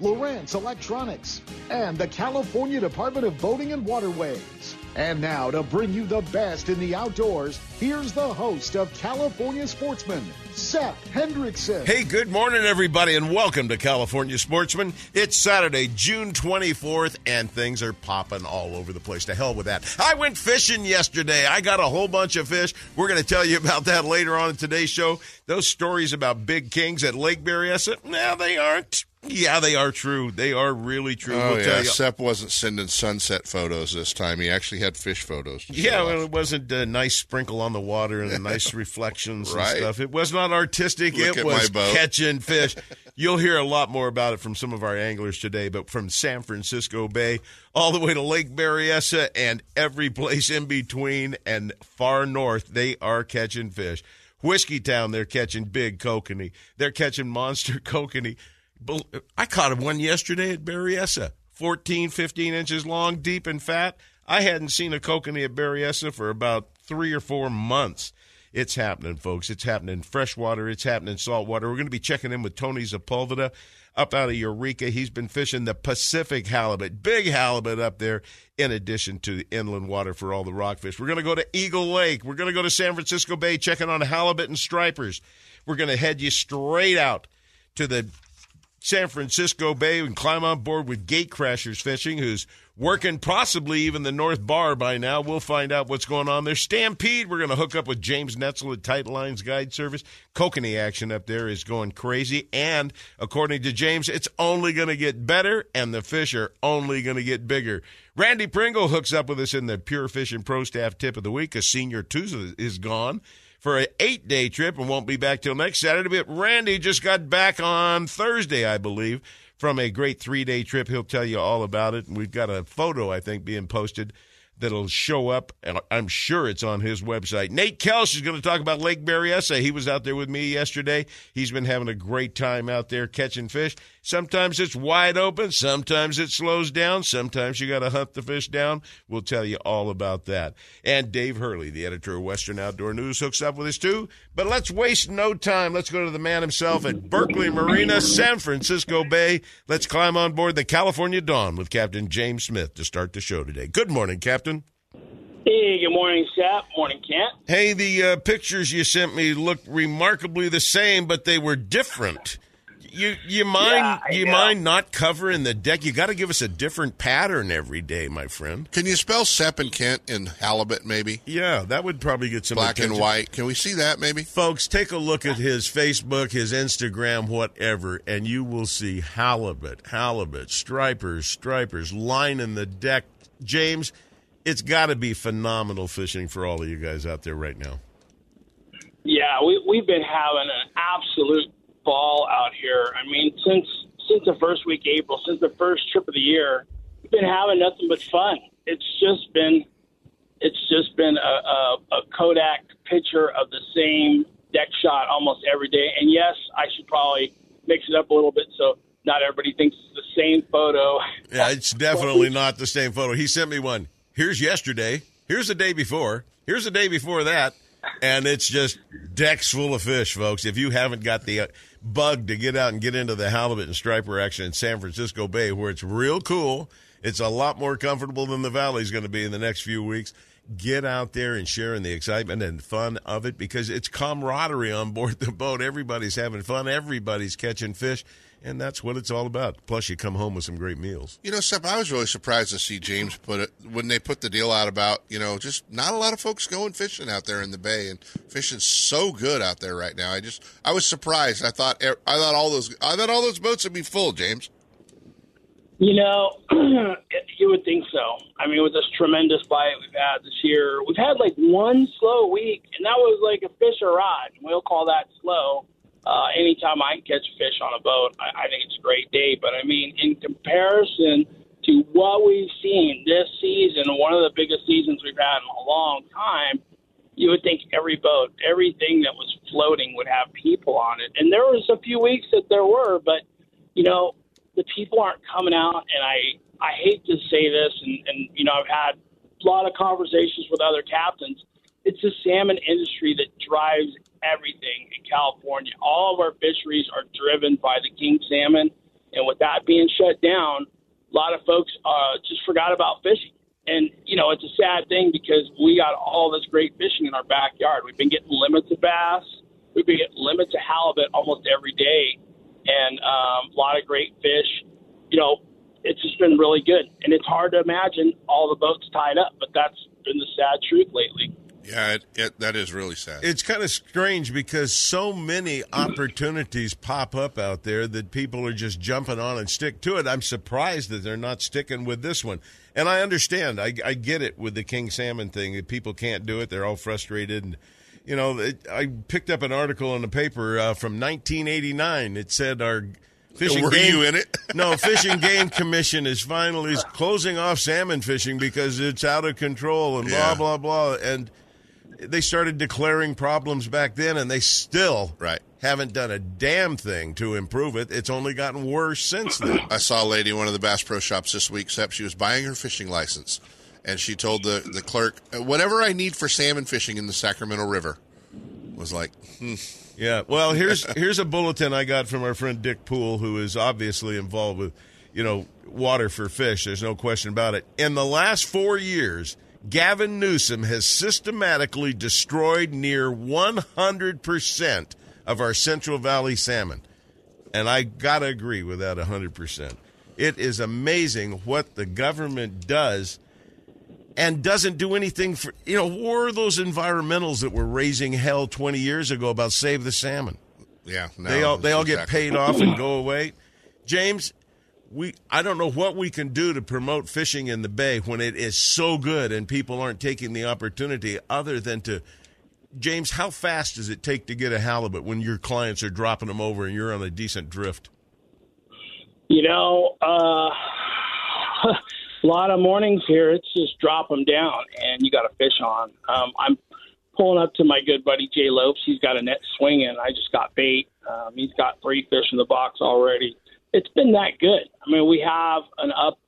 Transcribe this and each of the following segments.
Lowrance Electronics, and the California Department of Boating and Waterways. And now, to bring you the best in the outdoors, here's the host of California Sportsman, Sep Hendrickson. Hey, good morning, everybody, and welcome to California Sportsman. It's Saturday, June 24th, and things are popping all over the place. To hell with that. I went fishing yesterday. I got a whole bunch of fish. We're going to tell you about that later on in today's show. Those stories about big kings at Lake Berryessa, now they aren't yeah, they are true. They are really true. Oh we'll yeah, Sep wasn't sending sunset photos this time. He actually had fish photos. Yeah, well, it wasn't a nice sprinkle on the water and nice reflections right. and stuff. It was not artistic. Look it was catching fish. You'll hear a lot more about it from some of our anglers today, but from San Francisco Bay all the way to Lake Berryessa and every place in between and far north, they are catching fish. Whiskeytown, they're catching big kokanee. They're catching monster kokanee. I caught one yesterday at Berryessa, 14, 15 inches long, deep and fat. I hadn't seen a kokanee at Berryessa for about three or four months. It's happening, folks. It's happening in freshwater. It's happening in saltwater. We're going to be checking in with Tony Sepulveda up out of Eureka. He's been fishing the Pacific halibut, big halibut up there, in addition to the inland water for all the rockfish. We're going to go to Eagle Lake. We're going to go to San Francisco Bay, checking on halibut and stripers. We're going to head you straight out to the San Francisco Bay and climb on board with Gatecrashers Fishing, who's working possibly even the North Bar by now. We'll find out what's going on there. Stampede, we're going to hook up with James Netzel at Tight Lines Guide Service. Kokanee action up there is going crazy. And according to James, it's only going to get better, and the fish are only going to get bigger. Randy Pringle hooks up with us in the Pure Fishing Pro Staff Tip of the Week. A senior Tuesday is gone for an eight day trip and won't be back till next Saturday. But Randy just got back on Thursday, I believe, from a great three day trip. He'll tell you all about it. And we've got a photo, I think, being posted that'll show up. And I'm sure it's on his website. Nate Kelsch is going to talk about Lake Berryessa. He was out there with me yesterday. He's been having a great time out there catching fish. Sometimes it's wide open. Sometimes it slows down. Sometimes you got to hunt the fish down. We'll tell you all about that. And Dave Hurley, the editor of Western Outdoor News, hooks up with us too. But let's waste no time. Let's go to the man himself at Berkeley Marina, San Francisco Bay. Let's climb on board the California Dawn with Captain James Smith to start the show today. Good morning, Captain. Hey, good morning, Sep. Morning, Kent. Hey, the uh, pictures you sent me look remarkably the same, but they were different you you mind yeah, you mind not covering the deck? You got to give us a different pattern every day, my friend. Can you spell Sep and Kent in halibut, maybe? Yeah, that would probably get some black attention. and white. Can we see that, maybe? Folks, take a look at his Facebook, his Instagram, whatever, and you will see halibut, halibut, stripers, stripers lining the deck. James, it's got to be phenomenal fishing for all of you guys out there right now. Yeah, we, we've been having an absolute ball out here. I mean, since since the first week of April, since the first trip of the year, we've been having nothing but fun. It's just been it's just been a, a, a Kodak picture of the same deck shot almost every day. And yes, I should probably mix it up a little bit so not everybody thinks it's the same photo. Yeah, it's definitely not the same photo. He sent me one. Here's yesterday. Here's the day before. Here's the day before that. And it's just decks full of fish, folks. If you haven't got the uh, bug to get out and get into the halibut and striper action in San Francisco Bay, where it's real cool. It's a lot more comfortable than the valley's going to be in the next few weeks. Get out there and share in the excitement and fun of it because it's camaraderie on board the boat. Everybody's having fun. Everybody's catching fish and that's what it's all about. Plus, you come home with some great meals. You know, Sep, I was really surprised to see James put it when they put the deal out about you know just not a lot of folks going fishing out there in the bay, and fishing's so good out there right now. I just I was surprised. I thought I thought all those I thought all those boats would be full, James. You know, you would think so. I mean, with this tremendous bite we've had this year, we've had like one slow week, and that was like a fish or rod. We'll call that slow uh, anytime I catch fish on a boat, I, I think it's a great day. But I mean, in comparison to what we've seen this season, one of the biggest seasons we've had in a long time, you would think every boat, everything that was floating would have people on it. And there was a few weeks that there were, but you know, the people aren't coming out and I I hate to say this and, and you know, I've had a lot of conversations with other captains. It's the salmon industry that drives everything in California. All of our fisheries are driven by the king salmon and with that being shut down, a lot of folks uh, just forgot about fishing. And, you know, it's a sad thing because we got all this great fishing in our backyard. We've been getting limits of bass. We've been getting limits of halibut almost every day and um, a lot of great fish. You know, it's just been really good. And it's hard to imagine all the boats tied up, but that's been the sad truth lately. Yeah, it, it, that is really sad. It's kind of strange because so many opportunities pop up out there that people are just jumping on and stick to it. I'm surprised that they're not sticking with this one. And I understand. I, I get it with the king salmon thing. That people can't do it. They're all frustrated. And, you know, it, I picked up an article in the paper uh, from 1989. It said our fishing Were game, you in it? no, Fishing Game Commission is finally closing off salmon fishing because it's out of control and blah Yeah. blah blah. And they started declaring problems back then, and they still Right. haven't done a damn thing to improve it. It's only gotten worse since then. I saw a lady in one of the Bass Pro Shops this week, except she was buying her fishing license. And she told the, the clerk, whatever I need for salmon fishing in the Sacramento River. Was like, hmm, Yeah. Well, here's here's a bulletin I got from our friend Dick Pool, who is obviously involved with, you know, water for fish. There's no question about it. In the last four years, Gavin Newsom has systematically destroyed near 100% of our Central Valley salmon. And I got to agree with that 100%. It is amazing what the government does and doesn't do anything for, you know, where are those environmentals that were raising hell 20 years ago about save the salmon? yeah. No, they all they all get paid off and go away. James, we I don't know what we can do to promote fishing in the bay when it is so good and people aren't taking the opportunity other than to James, how fast does it take to get a halibut when your clients are dropping them over and you're on a decent drift? You know, uh, a lot of mornings here, it's just drop them down and you got to fish on. Um, I'm pulling up to my good buddy Jay Lopes. He's got a net swinging. I just got bait. Um, he's got three fish in the box already. It's been that good. I mean, we have an up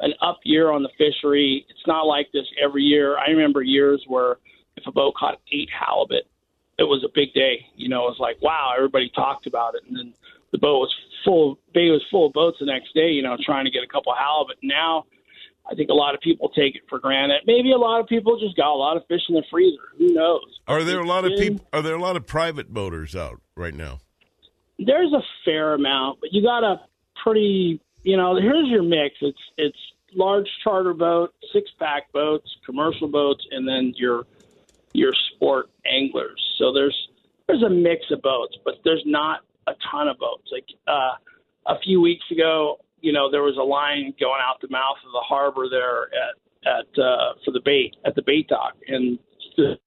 an up year on the fishery. It's not like this every year. I remember years where if a boat caught eight halibut, it was a big day. You know, it was like, wow, everybody talked about it. And then the boat was full, bay was full of boats the next day, you know, trying to get a couple halibut. Now, I think a lot of people take it for granted. Maybe a lot of people just got a lot of fish in the freezer. Who knows? Are there a lot of people are there a lot of private boaters out right now? There's a fair amount, but you got a pretty, you know, here's your mix. It's it's large charter boat, six pack boats, commercial boats, and then your your sport anglers. So there's there's a mix of boats, but there's not a ton of boats. Like uh, a few weeks ago, you know, there was a line going out the mouth of the harbor there at at uh, for the bait at the bait dock, and the,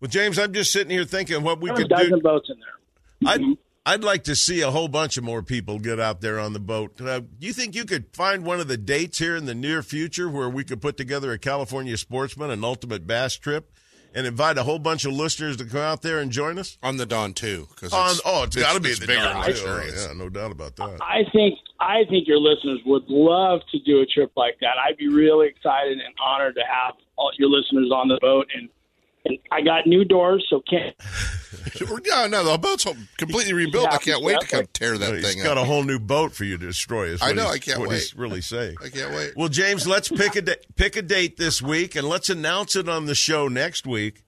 Well, James, I'm just sitting here thinking what we could dozen do. boats in there. I'd I'd like to see a whole bunch of more people get out there on the boat. Uh, do you think you could find one of the dates here in the near future where we could put together a California sportsman, an ultimate bass trip, and invite a whole bunch of listeners to come out there and join us? On the Dawn, too. Cause On, it's, oh, it's got to be it's the bigger Dawn, and too. luxurious. Yeah, no doubt about that. I think I think your listeners would love to do a trip like that. I'd be really excited and honored to have all your listeners on the boat. And, and I got new doors, so can't. No, no, the boat's completely rebuilt. I can't wait to come tear that He's thing He's got up. a whole new boat for you to destroy. Is I know, I can't what wait. He's really saying. I can't wait. Well, James, let's pick a da- pick a date this week, and let's announce it on the show next week.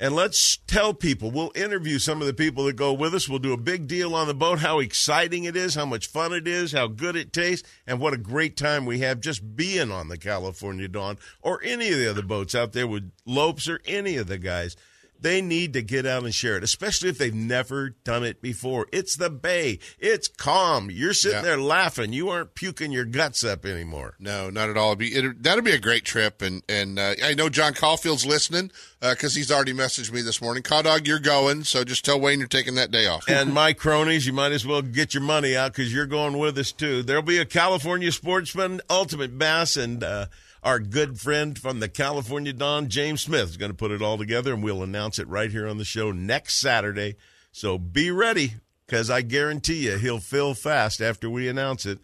And let's tell people. We'll interview some of the people that go with us. We'll do a big deal on the boat, how exciting it is, how much fun it is, how good it tastes, and what a great time we have just being on the California Dawn or any of the other boats out there with Lopes or any of the guys. They need to get out and share it, especially if they've never done it before. It's the Bay. It's calm. You're sitting Yeah. there laughing. You aren't puking your guts up anymore. No, not at all. It'd be, it, that'd be a great trip, and and uh, I know John Caulfield's listening because he's already messaged me this morning. Caw dog, you're going, so just tell Wayne you're taking that day off. And my cronies, you might as well get your money out because you're going with us too. There'll be a California sportsman, Ultimate Bass, and uh, our good friend from the California Dawn, James Smith, is going to put it all together, and we'll announce it right here on the show next Saturday. So be ready because I guarantee you he'll fill fast after we announce it.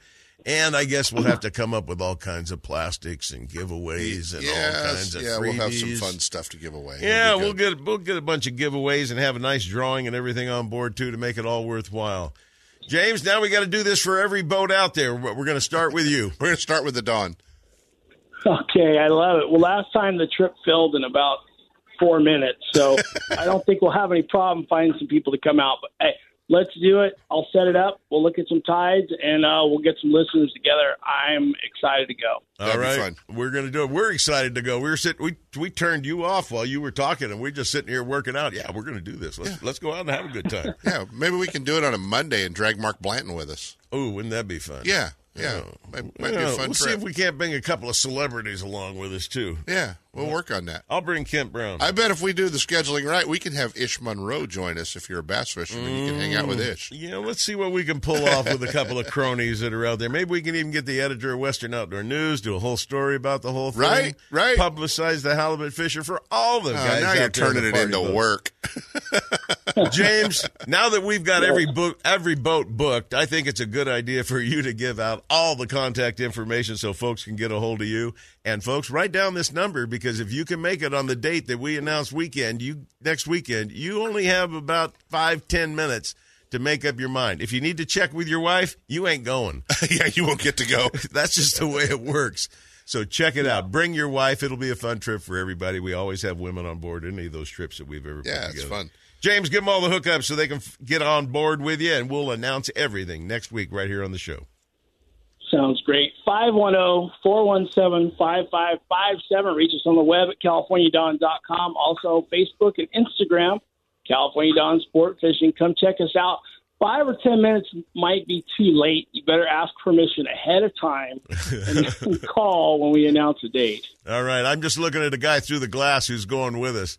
And I guess we'll have to come up with all kinds of plastics and giveaways and all kinds of yeah, we'll have some fun stuff to give away. Yeah, we'll get we'll get a bunch of giveaways and have a nice drawing and everything on board too to make it all worthwhile. James, now we got to do this for every boat out there. We're going to start with you. We're gonna start with the Dawn. Okay, I love it. Well, last time the trip filled in about four minutes, so I don't think we'll have any problem finding some people to come out. But hey, let's do it. I'll set it up. We'll look at some tides, and uh, we'll get some listeners together. I'm excited to go. All That'd be fun. we're going to do it. We're excited to go. We were sitting. We we turned you off while you were talking, and we're just sitting here working out. Yeah, we're going to do this. Let's let's go out and have a good time. Yeah, maybe we can do it on a Monday and drag Mark Blanton with us. oh, wouldn't that be fun? Yeah, yeah, might, might be a fun we'll see if we can't bring a couple of celebrities along with us too. yeah, we'll work on that. I'll bring Kent Brown. I bet if we do the scheduling right, we can have Ish Monroe join us. If you're a bass fisherman, you can hang out with mm, Ish. Yeah, let's see what we can pull off with a couple of cronies that are out there. Maybe we can even get the editor of Western Outdoor News, do a whole story about the whole thing. Right, right. Publicize the halibut fisher for all the Oh, guys. now out you're there in turning the it into boats. work. James, now that we've got every book, every boat booked, I think it's a good idea for you to give out all the contact information so folks can get a hold of you. And folks, write down this number because if you can make it on the date that we announce weekend, you next weekend, you only have about five ten minutes to make up your mind. If you need to check with your wife, you ain't going. yeah, you won't get to go. That's just the way it works. So check it out. Bring your wife. It'll be a fun trip for everybody. We always have women on board any of those trips that we've ever Yeah, it's fun. James, give them all the hookups so they can f- get on board with you, and we'll announce everything next week right here on the show. Sounds great. oh, 510-417-5557. Reach us on the web at californiadawn.com. Also, Facebook and Instagram, California Dawn Sport Fishing. Come check us out. Five or ten minutes might be too late. You better ask permission ahead of time and call when we announce a date. All right, I'm just looking at a guy through the glass who's going with us.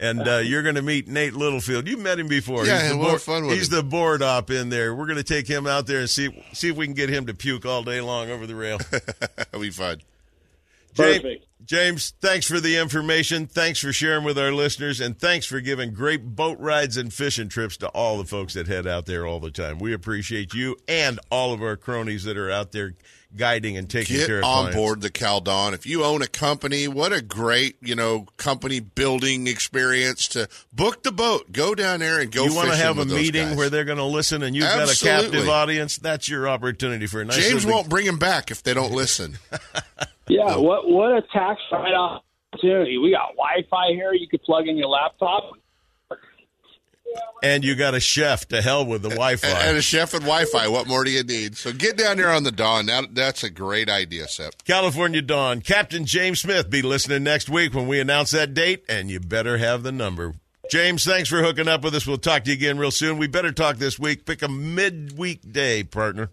And uh, you're going to meet Nate Littlefield. You've met him before. Yeah, he's the board, fun with He's him. the board op in there. We're going to take him out there and see see if we can get him to puke all day long over the rail. That'll be fun. James, Perfect. James, thanks for the information. Thanks for sharing with our listeners, and thanks for giving great boat rides and fishing trips to all the folks that head out there all the time. We appreciate you and all of our cronies that are out there guiding and taking Get care of on clients. board the Cal Dawn. If you own a company, what a great, you know, company building experience to book the boat. Go down there and go you want to have a meeting guys. where they're going to listen and you've got a captive audience. That's your opportunity for a nice James little- won't bring him back if they don't listen. Yeah, what what a tax write off opportunity. We got Wi-Fi here. You could plug in your laptop. And you got a chef to hell with the Wi-Fi. and, and a chef and Wi-Fi. What more do you need? So get down there on the dawn. That, that's a great idea, Sep. California Dawn. Captain James Smith be listening next week when we announce that date, and you better have the number. James, thanks for hooking up with us. We'll talk to you again real soon. We better talk this week. Pick a midweek day, partner.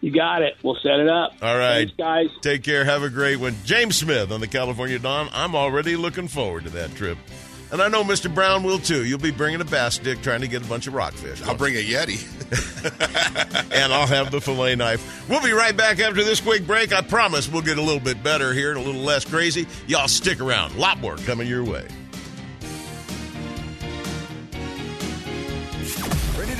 You got it. We'll set it up. All right. Thanks, guys. Take care. Have a great one. James Smith on the California Dawn. I'm already looking forward to that trip. And I know Mr. Brown will too. You'll be bringing a bass stick trying to get a bunch of rockfish. I'll bring a Yeti. and I'll have the fillet knife. We'll be right back after this quick break. I promise we'll get a little bit better here and a little less crazy. Y'all stick around. A lot more coming your way.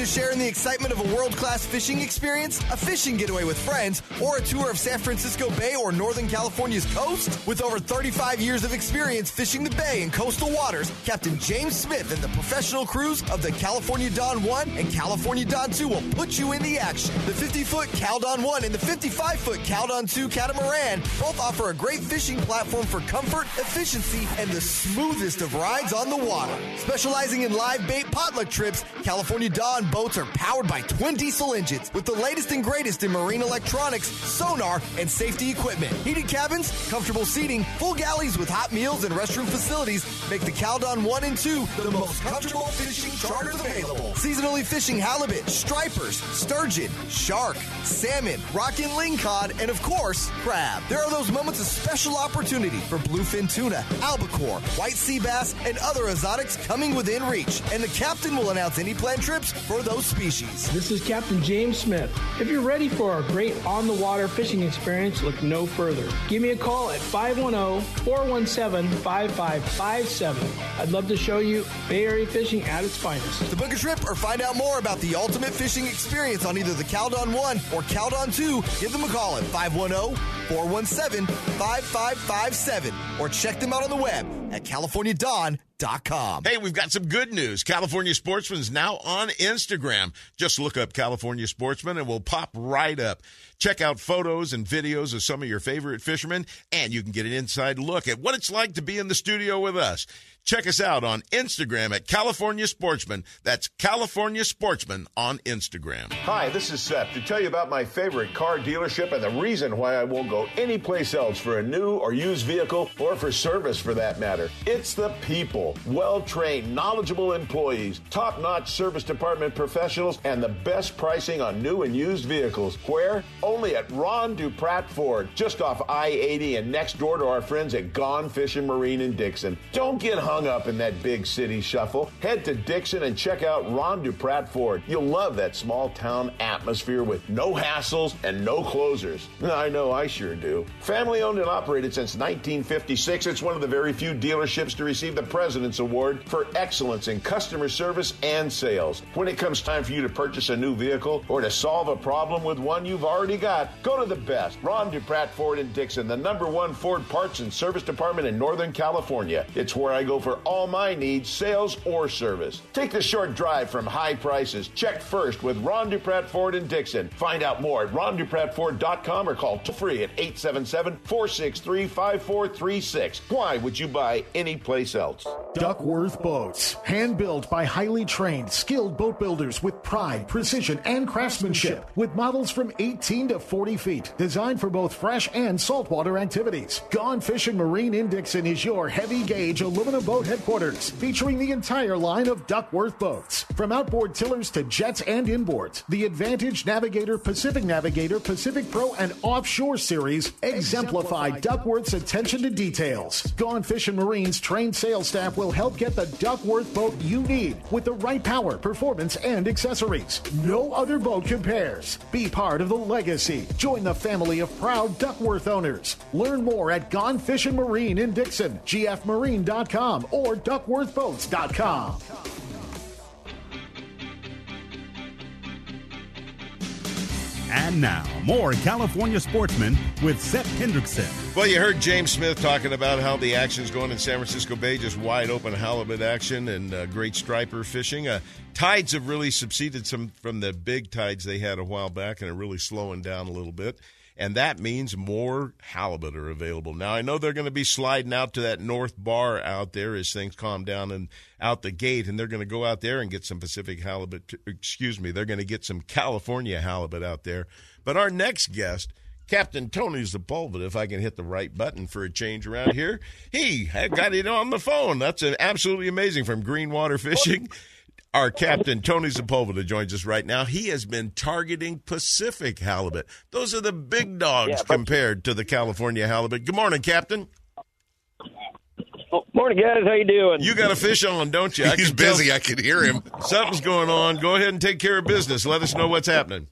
To share in the excitement of a world class fishing experience, a fishing getaway with friends, or a tour of San Francisco Bay or Northern California's coast? With over 35 years of experience fishing the bay and coastal waters, Captain James Smith and the professional crews of the California Dawn 1 and California Dawn 2 will put you in the action. The 50 foot Cal Dawn 1 and the 55 foot Cal Dawn 2 catamaran both offer a great fishing platform for comfort, efficiency, and the smoothest of rides on the water. Specializing in live bait potluck trips, California Dawn boats are powered by twin diesel engines with the latest and greatest in marine electronics, sonar, and safety equipment. Heated cabins, comfortable seating, full galleys with hot meals and restroom facilities make the Cal Dawn 1 and 2 the most comfortable fishing charters available. Seasonally fishing halibut, stripers, sturgeon, shark, salmon, rock and lingcod, and of course, crab. There are those moments of special opportunity for bluefin tuna, albacore, white sea bass, and other exotics coming within reach. And the captain will announce any planned trips for those species. This is Captain James Smith. If you're ready for a great on the water fishing experience, look no further. Give me a call at 510 417 5557. I'd love to show you Bay Area fishing at its finest. To book a trip or find out more about the ultimate fishing experience on either the Cal Dawn 1 or Cal Dawn 2, give them a call at 510 417 5557 or check them out on the web at CaliforniaDawn.com. Hey, we've got some good news. California Sportsman's now on Instagram. Just look up California Sportsman and we'll pop right up. Check out photos and videos of some of your favorite fishermen, and you can get an inside look at what it's like to be in the studio with us. Check us out on Instagram at California Sportsman. That's California Sportsman on Instagram. Hi, this is Sep to tell you about my favorite car dealership and the reason why I won't go anyplace else for a new or used vehicle or for service for that matter. It's the people. Well trained, knowledgeable employees, top notch service department professionals, and the best pricing on new and used vehicles. Where? Only at Ron Duprat Ford, just off I 80 and next door to our friends at Gone Fishing Marine in Dixon. Don't get hung up in that big city shuffle. Head to Dixon and check out Ron Duprat Ford. You'll love that small town atmosphere with no hassles and no closers. I know I sure do. Family owned and operated since 1956, it's one of the very few dealerships to receive the President's Award for excellence in customer service and sales. When it comes time for you to purchase a new vehicle or to solve a problem with one you've already got, go to the best. Ron Duprat Ford in Dixon, the number one Ford parts and service department in Northern California. It's where I go for all my needs, sales or service. Take the short drive from high prices. Check first with Ron Duprat Ford in Dixon. Find out more at rondupratford.com or call toll free at 877 463 5436. Why would you buy anyplace else? Duckworth Boats. Hand built by highly trained, skilled boat builders with pride, precision, and craftsmanship. With models from 18 to 40 feet. Designed for both fresh and saltwater activities. Gone Fishing Marine in Dixon is your heavy gauge aluminum boat headquarters. Featuring the entire line of Duckworth boats. From outboard tillers to jets and inboards. The Advantage Navigator, Pacific Navigator, Pacific Pro, and Offshore series exemplify Duckworth's attention to details. Gone Fishing Marine's trained sales staff will help get the Duckworth boat you need with the right power, performance, and accessories. No other boat compares. Be part of the legacy. Join the family of proud Duckworth owners. Learn more at Gone Fishing Marine in Dixon, gfmarine.com, or duckworthboats.com. And now, more California sportsmen with Sep Hendrickson. Well, you heard James Smith talking about how the action's going in San Francisco Bay, just wide open halibut action and uh, great striper fishing. Uh, tides have really subsided some from the big tides they had a while back and are really slowing down a little bit. And that means more halibut are available. Now, I know they're going to be sliding out to that north bar out there as things calm down and out the gate, and they're going to go out there and get some Pacific halibut. Excuse me, they're going to get some California halibut out there. But our next guest, Captain Tony Sepulveda, if I can hit the right button for a change around here, he got it on the phone. That's absolutely amazing from Greenwater Fishing. Our captain, Tony Sepulveda, joins us right now. He has been targeting Pacific halibut. Those are the big dogs Yeah, but- compared to the California halibut. Good morning, Captain. Morning, guys. How you doing? You got a fish on, don't you? I He's can tell busy. I could hear him. Something's going on. Go ahead and take care of business. Let us know what's happening.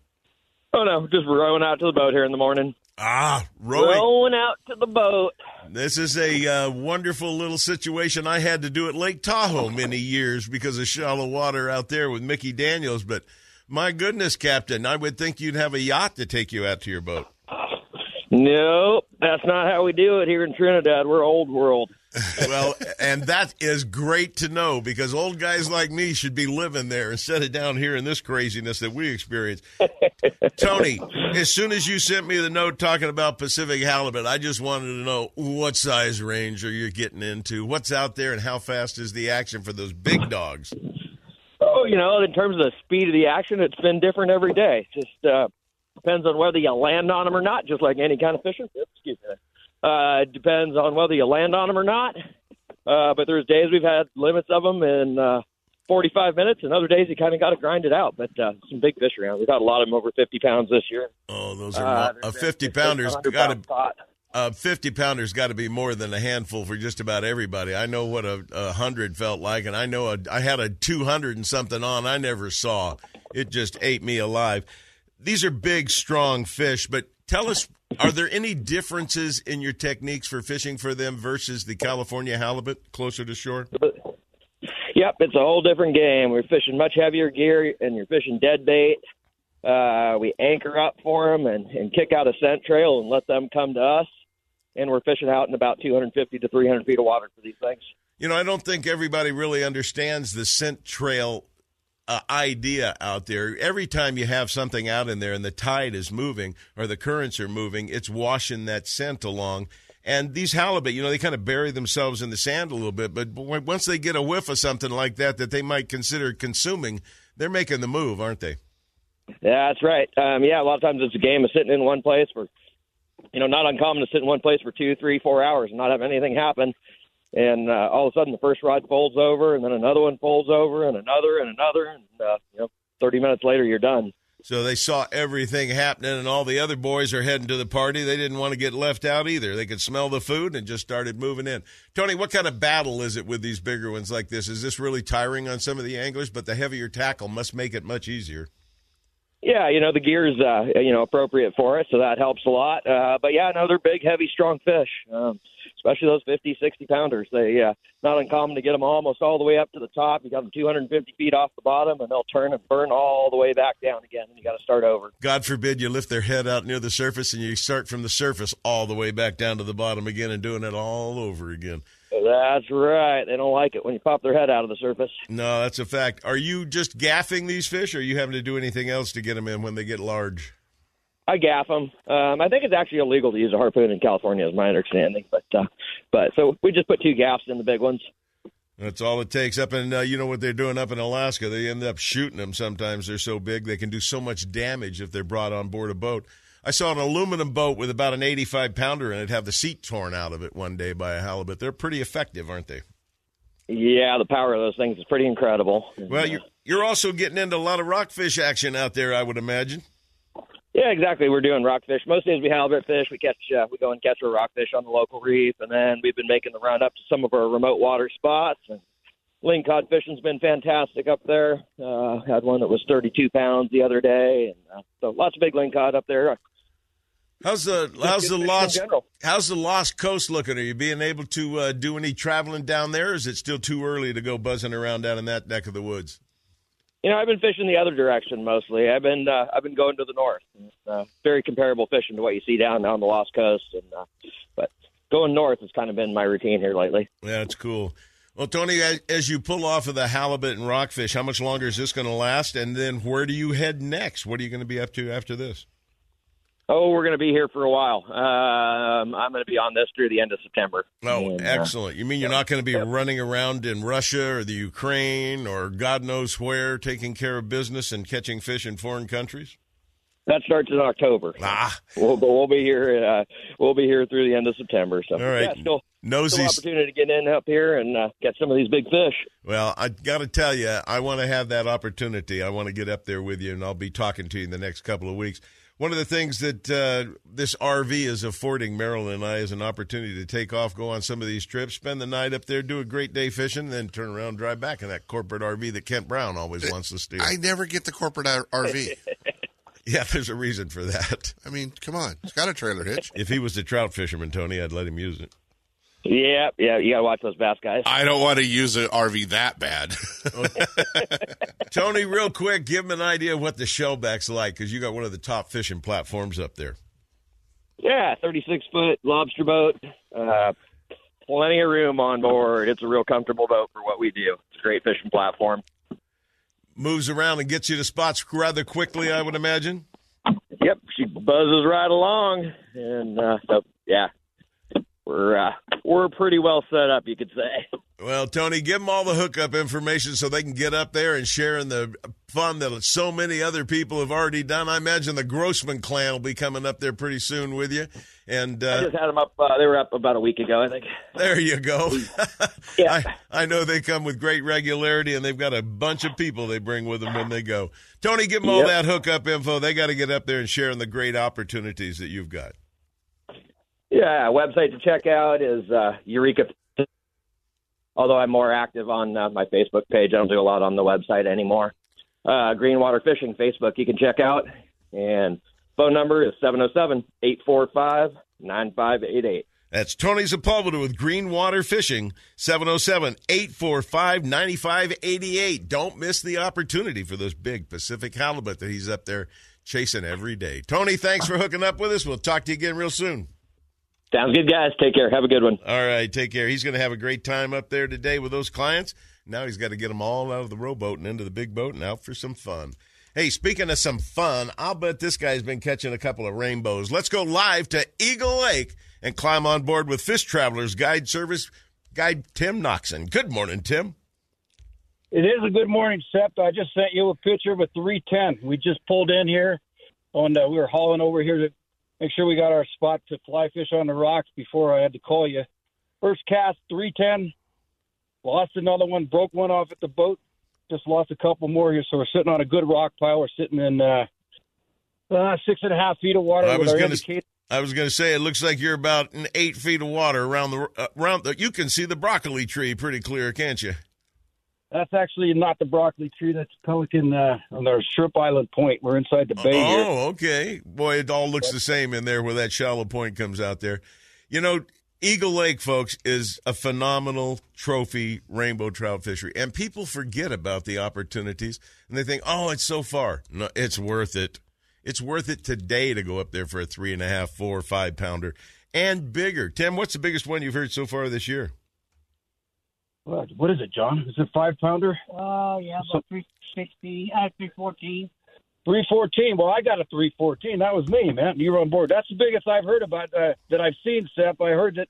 Oh no, just rowing out to the boat here in the morning. Ah, rowing. Rowing out to the boat. This is a uh, wonderful little situation. I had to do at Lake Tahoe many years because of shallow water out there with Mickey Daniels. But my goodness, Captain, I would think you'd have a yacht to take you out to your boat. Nope, that's not how we do it here in Trinidad. We're old world. Well, and that is great to know because old guys like me should be living there instead of down here in this craziness that we experience. Tony, as soon as you sent me the note talking about Pacific halibut, I just wanted to know what size range are you getting into? What's out there and how fast is the action for those big dogs? Oh, you know, in terms of the speed of the action, it's been different every day. Just uh, depends on whether you land on them or not, just like any kind of fishing. Excuse me. Uh, depends on whether you land on them or not. Uh, but there's days we've had limits of them in uh, 45 minutes, and other days you kind of got to grind it out. But uh, some big fish around. We've had a lot of them over 50 pounds this year. Oh, those are Uh, a 50 there's pounder's got to pot. a 50 pounder's got to be more than a handful for just about everybody. I know what a, a hundred felt like, and I know a, I had a 200 and something on. I never saw it; just ate me alive. These are big, strong fish, but tell us, are there any differences in your techniques for fishing for them versus the California halibut closer to shore? Yep, it's a whole different game. We're fishing much heavier gear, and you're fishing dead bait. Uh, we anchor up for them and, and kick out a scent trail and let them come to us. And we're fishing out in about 250 to 300 feet of water for these things. You know, I don't think everybody really understands the scent trail uh, idea out there. Every time you have something out in there and the tide is moving or the currents are moving, it's washing that scent along. And these halibut, you know, they kind of bury themselves in the sand a little bit, but once they get a whiff of something like that that they might consider consuming, they're making the move, aren't they? Yeah, that's right. Um, yeah, a lot of times it's a game of sitting in one place for, you know, not uncommon to sit in one place for two, three, four hours and not have anything happen. And uh, all of a sudden, the first rod folds over, and then another one folds over, and another, and another, and uh, you know, 30 minutes later, you're done. So they saw everything happening, and all the other boys are heading to the party. They didn't want to get left out either. They could smell the food and just started moving in. Tony, what kind of battle is it with these bigger ones like this? Is this really tiring on some of the anglers? But the heavier tackle must make it much easier. Yeah, you know the gear's uh, you know appropriate for it, so that helps a lot. Uh, but yeah, no, they're big, heavy, strong fish, um, especially those 50, 60 pounders. They uh, not uncommon to get them almost all the way up to the top. You got them 250 feet off the bottom, and they'll turn and burn all the way back down again, and you got to start over. God forbid you lift their head out near the surface and you start from the surface all the way back down to the bottom again and doing it all over again. That's right. They don't like it when you pop their head out of the surface. No, that's a fact. Are you just gaffing these fish, or are you having to do anything else to get them in when they get large? I gaff them. Um, I think it's actually illegal to use a harpoon in California, is my understanding. But uh, but so we just put two gaffs in the big ones. That's all it takes. Up in, uh, you know what they're doing up in Alaska? They end up shooting them sometimes. They're so big they can do so much damage if they're brought on board a boat. I saw an aluminum boat with about an 85 pounder in it have the seat torn out of it one day by a halibut. They're pretty effective, aren't they? Yeah, the power of those things is pretty incredible. Well, you're, you're also getting into a lot of rockfish action out there, I would imagine. Yeah, exactly. We're doing rockfish. Most days we halibut fish. We catch, uh, we go and catch a rockfish on the local reef, and then we've been making the run up to some of our remote water spots. And lingcod fishing's been fantastic up there. Uh, had one that was 32 pounds the other day, and uh, so lots of big lingcod up there. How's the how's the good fish in lost how's the lost coast looking? Are you being able to uh, do any traveling down there? Or is it still too early to go buzzing around down in that neck of the woods? You know, I've been fishing the other direction mostly. I've been uh, I've been going to the north. Uh, very comparable fishing to what you see down on the Lost Coast, and uh, but going north has kind of been my routine here lately. Yeah, that's cool. Well, Tony, as, as you pull off of the halibut and rockfish, how much longer is this going to last? And then where do you head next? What are you going to be up to after this? Oh, we're going to be here for a while. Um, I'm going to be on this through the end of September. Oh, And, uh, excellent. You mean you're not going to be running around in Russia or the Ukraine or God knows where taking care of business and catching fish in foreign countries? that starts in October. Ah, We'll, but we'll be here. Uh, we'll be here through the end of September. So, All right. yeah, still, still opportunity to get in up here and uh, get some of these big fish. Well, I got to tell you, I want to have that opportunity. I want to get up there with you, and I'll be talking to you in the next couple of weeks. One of the things that uh, this RV is affording Marilyn and I is an opportunity to take off, go on some of these trips, spend the night up there, do a great day fishing, then turn around and drive back in that corporate RV that Kent Brown always wants to steal. I never get the corporate R- RV. yeah, there's a reason for that. I mean, come on, it's got a trailer hitch. If he was a trout fisherman, Tony, I'd let him use it. Yeah, yeah. You got to watch those bass guys. I don't want to use an RV that bad. Tony, real quick, give him an idea of what the shellback's like because you got one of the top fishing platforms up there. Yeah, 36 foot lobster boat. Uh, plenty of room on board. It's a real comfortable boat for what we do. It's a great fishing platform. Moves around and gets you to spots rather quickly, I would imagine. Yep, she buzzes right along, and uh, so yeah, we're uh, we're pretty well set up, you could say. Well, Tony, give them all the hookup information so they can get up there and share in the fun that so many other people have already done. I imagine the Grossman clan will be coming up there pretty soon with you. And uh, I just had them up. Uh, they were up about a week ago, I think. There you go. Yeah. I, I know they come with great regularity, and they've got a bunch of people they bring with them when they go. Tony, give them all that hookup info. They got to get up there and share in the great opportunities that you've got. Yeah, website to check out is uh, Eureka. Although I'm more active on uh, my Facebook page, I don't do a lot on the website anymore. Uh, Greenwater Fishing Facebook, you can check out. And phone number is 707 845 9588. That's Tony Sepulveda with Greenwater Fishing, 707 845 9588. Don't miss the opportunity for those big Pacific halibut that he's up there chasing every day. Tony, thanks for hooking up with us. We'll talk to you again real soon. Sounds good, guys. Take care. Have a good one. All right, take care. He's going to have a great time up there today with those clients. Now he's got to get them all out of the rowboat and into the big boat and out for some fun. Hey, speaking of some fun, I'll bet this guy's been catching a couple of rainbows. Let's go live to Eagle Lake and climb on board with Fish Travelers Guide Service guide Tim Noxon. Good morning, Tim. It is a good morning, Sep. I just sent you a picture of a 310. We just pulled in here, and uh, we were hauling over here to make sure we got our spot to fly fish on the rocks before I had to call you. First cast, 310. Lost another one, broke one off at the boat. Just lost a couple more here, so we're sitting on a good rock pile. We're sitting in uh, uh, six and a half feet of water. I was our gonna- I was going to say it looks like you're about in eight feet of water around the uh, around. The, you can see the broccoli tree pretty clear, can't you? That's actually not the broccoli tree. That's Pelican uh, on our Strip Island Point. We're inside the bay here. Oh, okay. Boy, it all looks the same in there where that shallow point comes out there. You know, Eagle Lake, folks, is a phenomenal trophy rainbow trout fishery. And people forget about the opportunities and they think, oh, it's so far. No, it's worth it. It's worth it today to go up there for a three and a half, four, five pounder and bigger. Tim, what's the biggest one you've heard so far this year? What, what is it, John? Is it five pounder? Oh, yeah, about 360, uh, 314. 314. Well, I got a 314. That was me, man. You were on board. That's the biggest I've heard about uh, that I've seen, Sep. I heard that.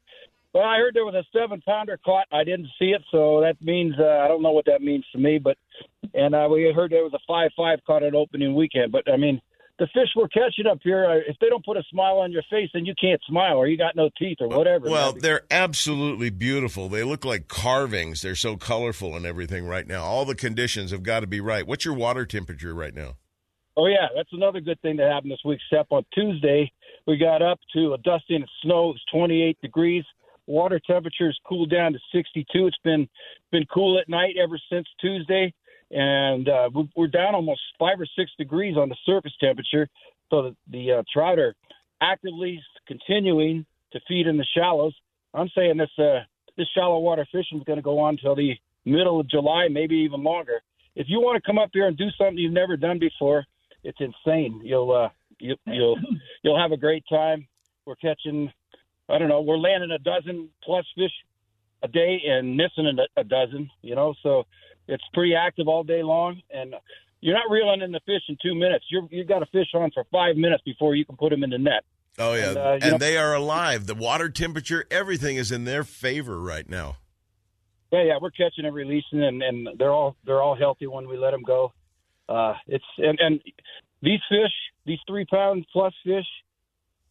Well, I heard there was a seven pounder caught. I didn't see it, so that means uh, I don't know what that means to me. But and uh, we heard there was a five five caught at opening weekend. But I mean, the fish we're catching up here, uh, if they don't put a smile on your face, then you can't smile, or you got no teeth, or whatever. Well, man. they're absolutely beautiful. They look like carvings. They're so colorful and everything right now. All the conditions have got to be right. What's your water temperature right now? Oh yeah, that's another good thing that happened this week. Step on Tuesday, we got up to a dusting of snow. It was 28 degrees. Water temperatures cooled down to 62. It's been been cool at night ever since Tuesday, and uh, we- we're down almost five or six degrees on the surface temperature. So the, the uh, trout are actively continuing to feed in the shallows. I'm saying this uh, this shallow water fishing is going to go on till the middle of July, maybe even longer. If you want to come up here and do something you've never done before, it's insane. You'll uh, you, you'll you'll have a great time. We're catching, I don't know, we're landing a dozen plus fish a day and missing a, a dozen. You know, so it's pretty active all day long, and you're not reeling in the fish in two minutes. You're you've got to fish on for five minutes before you can put them in the net. Oh yeah, And, and, uh, know- they are alive. The water temperature, everything is in their favor right now. Yeah, yeah, we're catching and releasing, and, and they're all they're all healthy when we let them go. Uh, it's and and these fish, these three pound plus fish,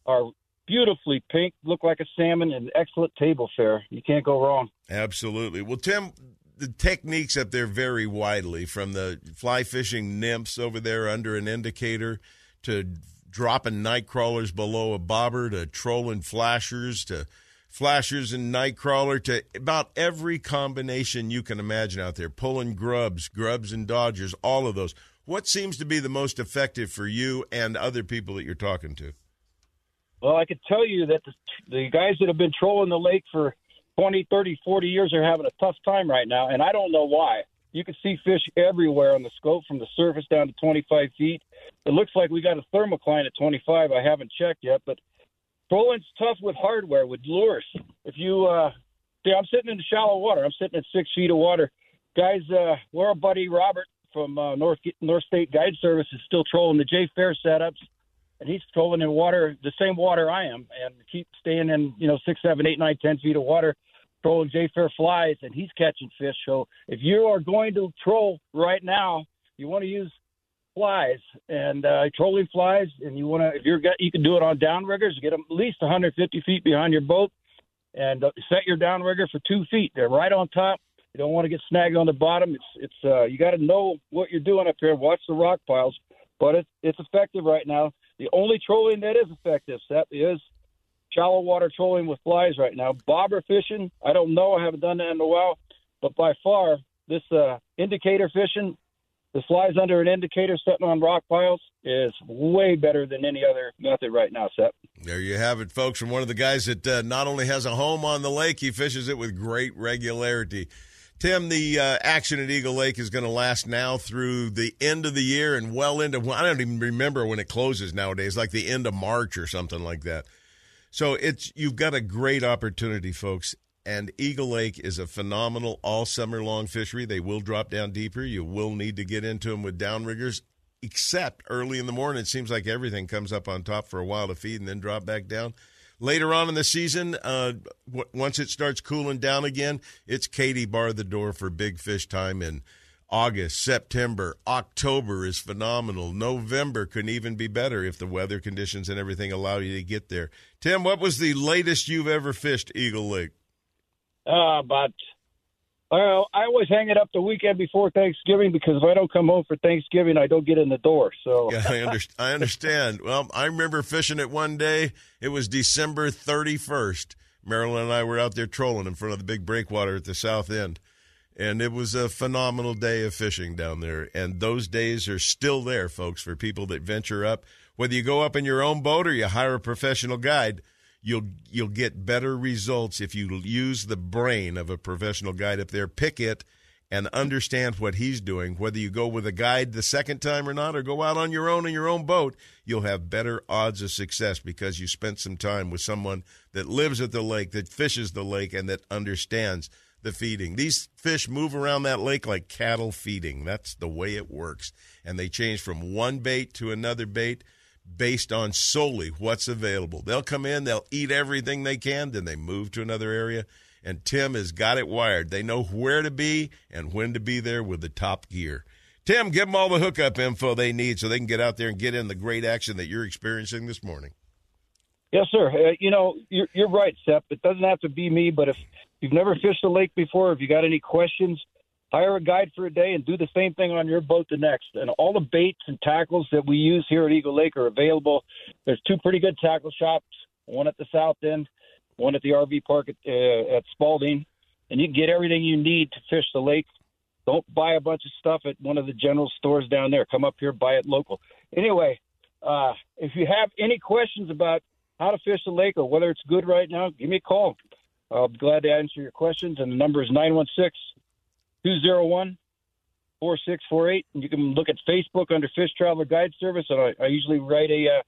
are beautifully pink, look like a salmon, and excellent table fare. You can't go wrong. Absolutely. Well, Tim, the techniques up there vary widely from the fly fishing nymphs over there under an indicator to dropping night crawlers below a bobber to trolling flashers to flashers and night crawler to about every combination you can imagine out there. Pulling grubs grubs and dodgers all of those. What seems to be the most effective for you and other people that you're talking to? Well, I could tell you that the, the guys that have been trolling the lake for 20, 30, 40 years are having a tough time right now, and I don't know why. You can see fish everywhere on the scope from the surface down to 25 feet. It looks like we got a thermocline at 25. I haven't checked yet, but trolling's tough with hardware, with lures. If you, uh, see, I'm sitting in the shallow water. I'm sitting at six feet of water. Guys, uh, we're buddy Robert from uh, North North State Guide Service is still trolling the J Fair setups and he's trolling in water, the same water I am, and keep staying in, you know, six, seven, eight, nine, ten feet of water. trolling Jay Fair flies, and he's catching fish. So if you are going to troll right now, you want to use flies and uh, trolling flies, and you want to if you're you can do it on downriggers. Get them at least 150 feet behind your boat, and uh, set your downrigger for two feet. They're right on top. You don't want to get snagged on the bottom. It's it's uh, you got to know what you're doing up here. Watch the rock piles, but it's it's effective right now. The only trolling that is effective, Sep, is shallow water trolling with flies right now. Bobber fishing, I don't know. I haven't done that in a while, but by far this uh, indicator fishing, the flies under an indicator sitting on rock piles is way better than any other method right now, Sep. There you have it, folks, from one of the guys that uh, not only has a home on the lake, he fishes it with great regularity. Tim, the uh, action at Eagle Lake is going to last now through the end of the year and well into, I don't even remember when it closes nowadays, like the end of March or something like that. So it's you've got a great opportunity, folks. And Eagle Lake is a phenomenal all summer long fishery. They will drop down deeper. You will need to get into them with downriggers, except early in the morning. It seems like everything comes up on top for a while to feed and then drop back down. Later on in the season, uh, w- once it starts cooling down again, it's Katie bar the door for big fish time in August, September, October is phenomenal. November can even be better if the weather conditions and everything allow you to get there. Tim, what was the latest you've ever fished Eagle Lake? Uh, about well, I always hang it up the weekend before Thanksgiving because if I don't come home for Thanksgiving, I don't get in the door. So yeah, I, under- I understand. Well, I remember fishing it one day. It was December 31st. Marilyn and I were out there trolling in front of the big breakwater at the south end. And it was a phenomenal day of fishing down there. And those days are still there, folks, for people that venture up. Whether you go up in your own boat or you hire a professional guide, you'll you'll get better results if you use the brain of a professional guide up there. Pick it and understand what he's doing. Whether you go with a guide the second time or not, or go out on your own in your own boat, you'll have better odds of success because you spent some time with someone that lives at the lake, that fishes the lake, and that understands the feeding. These fish move around that lake like cattle feeding. That's the way it works. And they change from one bait to another bait based on solely what's available. They'll come in, they'll eat everything they can, then they move to another area. And Tim has got it wired. They know where to be and when to be there with the top gear. Tim, give them all the hookup info they need so they can get out there and get in the great action that you're experiencing this morning. Yes, sir. Uh, you know, you're, you're right, Sep. It doesn't have to be me, but if you've never fished a lake before, if you got any questions, hire a guide for a day and do the same thing on your boat the next. And all the baits and tackles that we use here at Eagle Lake are available. There's two pretty good tackle shops, one at the south end, one at the RV park at, uh, at Spalding, and you can get everything you need to fish the lake. Don't buy a bunch of stuff at one of the general stores down there. Come up here, buy it local. Anyway, uh, if you have any questions about how to fish the lake or whether it's good right now, give me a call. I'll be glad to answer your questions. And the number is 916 201 4648. And you can look at Facebook under Fish Traveler Guide Service. And I, I usually write a uh,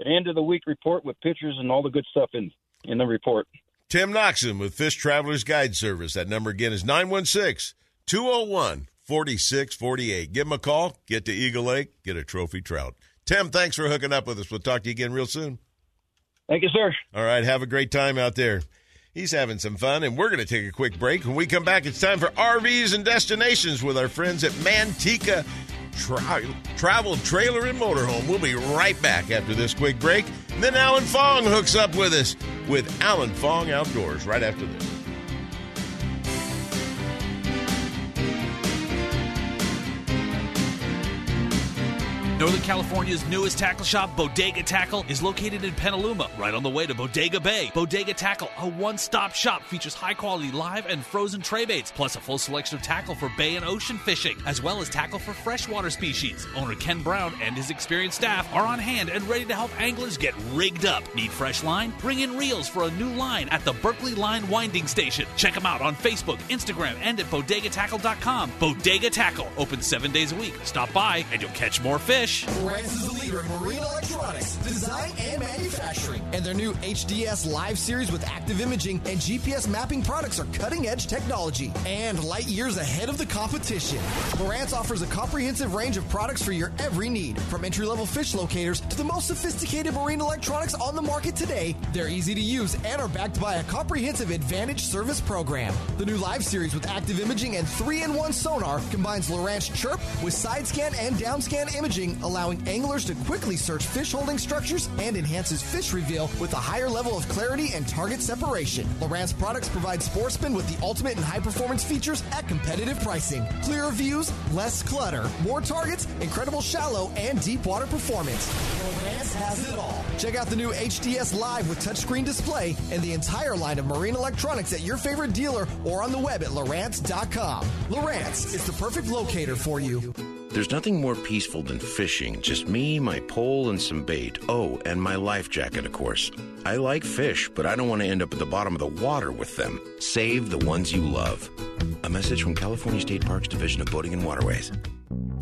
an end of the week report with pictures and all the good stuff in, in the report. Tim Noxon with Fish Travelers Guide Service. That number again is 916 201 4648. Give him a call, get to Eagle Lake, get a trophy trout. Tim, thanks for hooking up with us. We'll talk to you again real soon. Thank you, sir. All right. Have a great time out there. He's having some fun, and we're going to take a quick break. When we come back, it's time for RVs and destinations with our friends at Manteca Tra- Travel Trailer and Motorhome. We'll be right back after this quick break. And then Alan Fong hooks up with us with Alan Fong Outdoors right after this. Northern California's newest tackle shop, Bodega Tackle, is located in Petaluma, right on the way to Bodega Bay. Bodega Tackle, a one stop shop, features high quality live and frozen tray baits, plus a full selection of tackle for bay and ocean fishing, as well as tackle for freshwater species. Owner Ken Brown and his experienced staff are on hand and ready to help anglers get rigged up. Need fresh line? Bring in reels for a new line at the Berkley Line Winding Station. Check them out on Facebook, Instagram, and at bodegatackle.com. Bodega Tackle, open seven days a week. Stop by and you'll catch more fish. Lowrance is the leader in marine and their new HDS Live series with active imaging and GPS mapping products are cutting edge technology and light years ahead of the competition. Lowrance offers a comprehensive range of products for your every need, from entry level fish locators to the most sophisticated marine electronics on the market today. They're easy to use and are backed by a comprehensive Advantage service program. The new Live series with active imaging and 3 in 1 sonar combines Lowrance Chirp with side scan and down scan imaging, allowing anglers to quickly search fish holding structures and enhances fish reveal with a higher level of clarity and target separation. Lowrance products provide sportsmen with the ultimate and high performance features at competitive pricing. Clearer views, less clutter, more targets, incredible shallow and deep water performance. Lowrance has it all. Check out the new HDS Live with touchscreen display and the entire line of marine electronics at your favorite dealer or on the web at Lowrance.com. Lowrance is the perfect locator for you. There's nothing more peaceful than fishing. Just me, my pole, and some bait. Oh, and my life jacket, of course. I like fish, but I don't want to end up at the bottom of the water with them. Save the ones you love. A message from California State Parks Division of Boating and Waterways.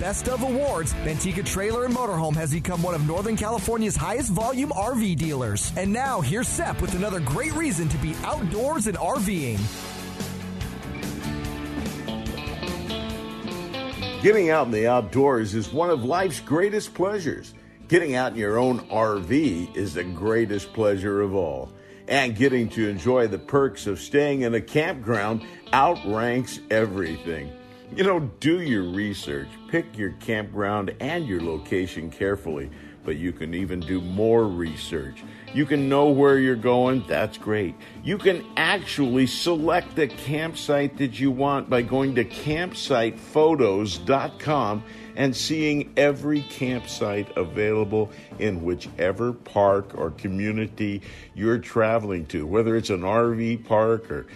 Best of Awards, Manteca Trailer and Motorhome has become one of Northern California's highest volume RV dealers. And now, here's Sep with another great reason to be outdoors and RVing. Getting out in the outdoors is one of life's greatest pleasures. Getting out in your own RV is the greatest pleasure of all. And getting to enjoy the perks of staying in a campground outranks everything. You know, do your research, pick your campground and your location carefully, but you can even do more research. You can know where you're going, that's great. You can actually select the campsite that you want by going to campsitephotos.com and seeing every campsite available in whichever park or community you're traveling to, whether it's an RV park or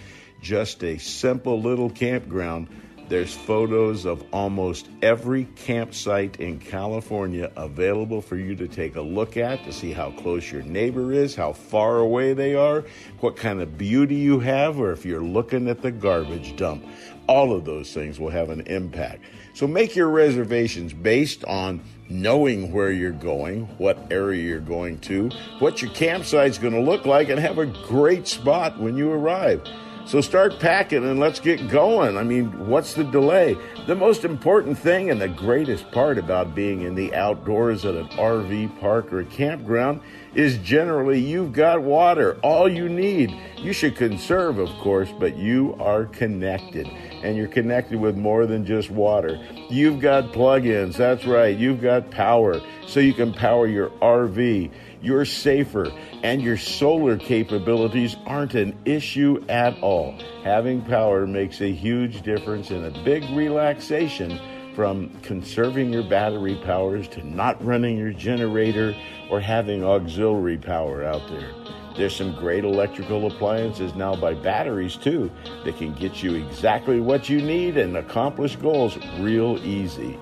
just a simple little campground. There's photos of almost every campsite in California available for you to take a look at to see how close your neighbor is, how far away they are, what kind of beauty you have, or if you're looking at the garbage dump. All of those things will have an impact. So make your reservations based on knowing where you're going, what area you're going to, what your campsite's going to look like, and have a great spot when you arrive. So start packing and let's get going. I mean, what's the delay? The most important thing and the greatest part about being in the outdoors at an RV park or a campground is generally you've got water, all you need. You should conserve, of course, but you are connected. And you're connected with more than just water. You've got plug ins, that's right. You've got power, so you can power your RV. You're safer, and your solar capabilities aren't an issue at all. Having power makes a huge difference and a big relaxation from conserving your battery powers to not running your generator or having auxiliary power out there. There's some great electrical appliances now by batteries too that can get you exactly what you need and accomplish goals real easy.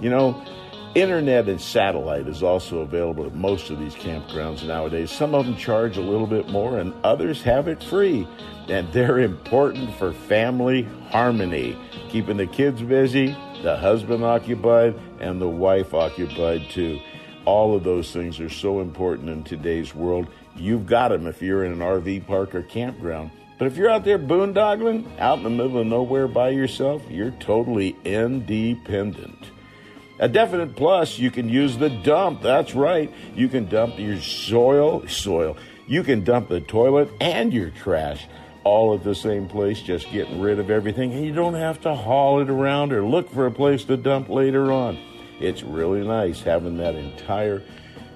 You know, internet and satellite is also available at most of these campgrounds nowadays. Some of them charge a little bit more and others have it free. And they're important for family harmony, keeping the kids busy, the husband occupied, and the wife occupied too. All of those things are so important in today's world. You've got them if you're in an RV park or campground. But if you're out there boondoggling, out in the middle of nowhere by yourself, you're totally independent. A definite plus, you can use the dump. That's right. You can dump your soil, soil. You can dump the toilet and your trash all at the same place, just getting rid of everything, and you don't have to haul it around or look for a place to dump later on. It's really nice having that entire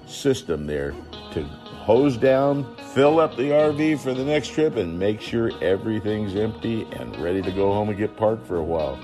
system there to hose down, fill up the RV for the next trip, and make sure everything's empty and ready to go home and get parked for a while.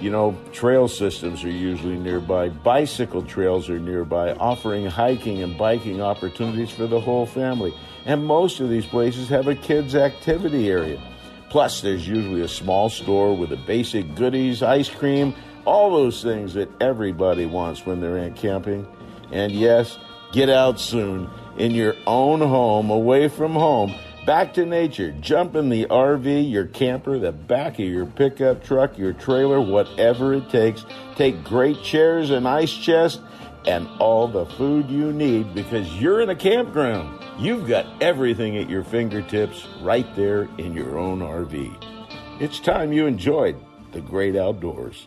You know, trail systems are usually nearby, bicycle trails are nearby, offering hiking and biking opportunities for the whole family. And most of these places have a kids' activity area. Plus, there's usually a small store with the basic goodies, ice cream, all those things that everybody wants when they're in camping. And yes, get out soon in your own home, away from home, back to nature. Jump in the RV, your camper, the back of your pickup truck, your trailer, whatever it takes. Take great chairs and ice chest and all the food you need because you're in a campground. You've got everything at your fingertips right there in your own RV. It's time you enjoyed the great outdoors.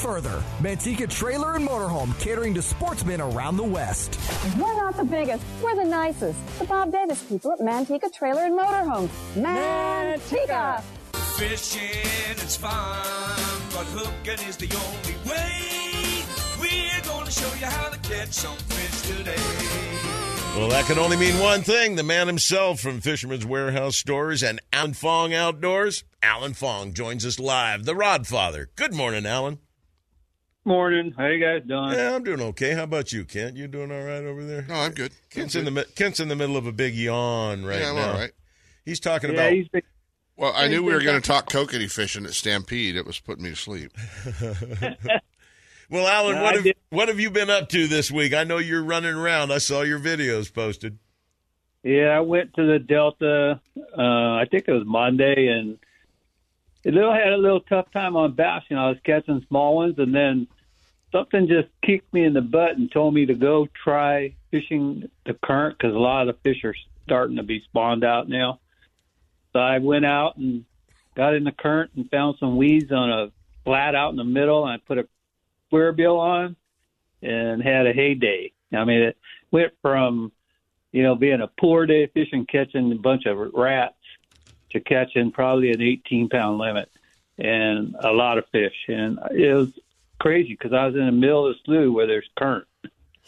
further. Manteca Trailer and Motorhome, catering to sportsmen around the West. We're not the biggest, we're the nicest. The Bob Davis people at Manteca Trailer and Motorhome. Manteca! Fishing is fun, but hooking is the only way. We're going to show you how to catch some fish today. Well, that can only mean one thing. The man himself from Fisherman's Warehouse Stores and Alan Fong Outdoors. Alan Fong joins us live, the Rod Father. Good morning, Alan. Morning. How you guys doing? Yeah, I'm doing okay. How about you, Kent? You doing all right over there? No, I'm good. Kent's I'm in the Kent's in the middle of a big yawn right Yeah, I'm now. all right. He's talking Yeah, about he's been- Well, I knew we were going to talking- talk kokanee fishing at Stampede. It was putting me to sleep. Well, Alan, No, what I have did- what have you been up to this week? I know you're running around. I saw your videos posted. Yeah, I went to the Delta. Uh, I think it was Monday, and a little had a little tough time on know, I was catching small ones, and then something just kicked me in the butt and told me to go try fishing the current because a lot of the fish are starting to be spawned out now. So I went out and got in the current and found some weeds on a flat out in the middle, and I put a square bill on and had a heyday. I mean, it went from you know, being a poor day fishing, catching a bunch of rats to catching probably an 18 pound limit and a lot of fish. And it was crazy because I was in the middle of the slough where there's current.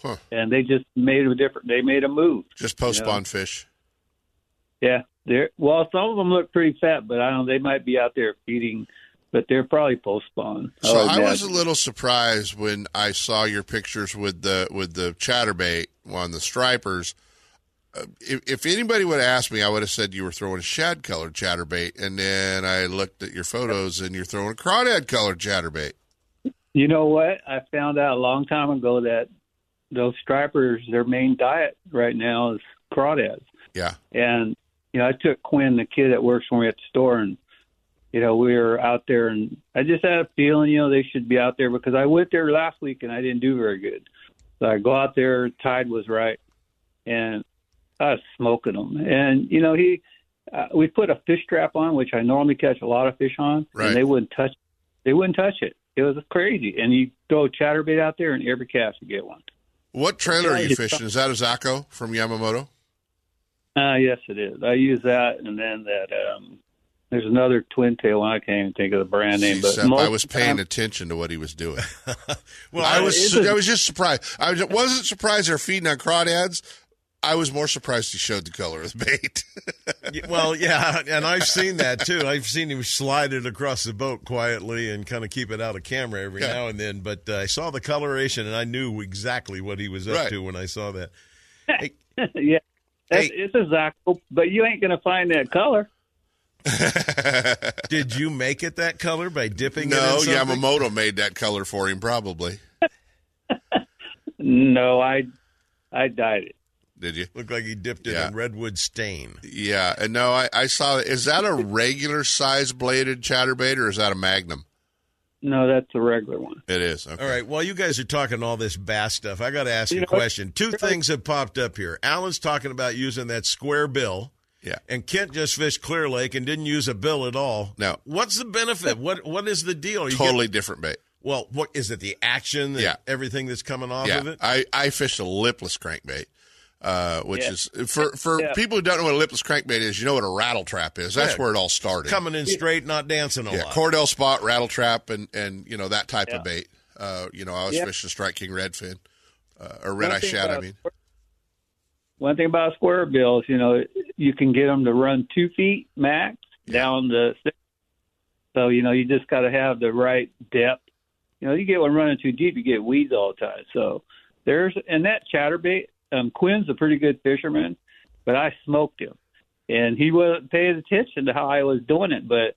Huh. And they just made a different, they made a move. Just post You know? spawn fish. Yeah. They're, well, some of them look pretty fat, but I don't, they might be out there feeding, but they're probably post spawn. So I was a little surprised when I saw your pictures with the with the chatterbait on the stripers. If, if anybody would have asked me, I would have said you were throwing a shad colored chatterbait, and then I looked at your photos and you're throwing a crawdad colored chatterbait. You know what? I found out a long time ago that those stripers, their main diet right now is crawdads. Yeah. And you know, I took Quinn, the kid that works for me at the store, and you know, we were out there, and I just had a feeling, you know, they should be out there because I went there last week and I didn't do very good. So I go out there, tide was right, and I was smoking them. And you know, he, uh, we put a fish trap on, which I normally catch a lot of fish on, Right. and they wouldn't touch. They wouldn't touch it. It was crazy. And you throw a chatterbait out there, and every cast you get one. What trailer are you fishing? Is that a Zako from Yamamoto? Uh, yes, it is. I use that, and then that. um There's another twin tail. I can't even think of the brand name, but Except I was paying time- attention to what he was doing. Well, I I- was I was just surprised. I wasn't surprised they're feeding on crawdads. I was more surprised he showed the color of the bait. Well, yeah, and I've seen that too. I've seen him slide it across the boat quietly and kind of keep it out of camera every Yeah. now and then. But uh, I saw the coloration and I knew exactly what he was up Right. to when I saw that. yeah, That's, Hey. it's a Zako, but you ain't gonna find that color. Did you make it that color by dipping it no. Yamamoto made that color for him, probably. No, I, I dyed it. Did you? Looked like he dipped it Yeah. in redwood stain. Yeah, and no, I, I saw. Is that a regular size bladed chatterbait or is that a Magnum? No, that's a regular one. It is. Okay. All right. While you guys are talking all this bass stuff, I got to ask You you a know question. Two things have popped up here. Alan's talking about using that square bill Yeah. And Kent just fished Clear Lake and didn't use a bill at all. No. What's the benefit? What What is the deal? You totally get- different bait. well, what is it? The action? and Yeah. Everything that's coming off yeah, of it? I, I fished a lipless crankbait, uh, which Yeah. is for for Yeah. people who don't know what a lipless crankbait is. You know what a rattle trap is. That's Yeah. where it all started. Coming in straight, not dancing a yeah, lot. Cordell spot, rattle trap, and and you know that type Yeah. of bait. Uh, you know, I was Yep. fishing strike king redfin uh, or red One eye shad. I mean, One thing about square bills, you know, you can get them to run two feet max down to six. So you know, you just got to have the right depth. You know, you get one running too deep, you get weeds all the time. So there's and that chatterbait. Um, Quinn's a pretty good fisherman, but I smoked him, and he wasn't paying attention to how I was doing it. But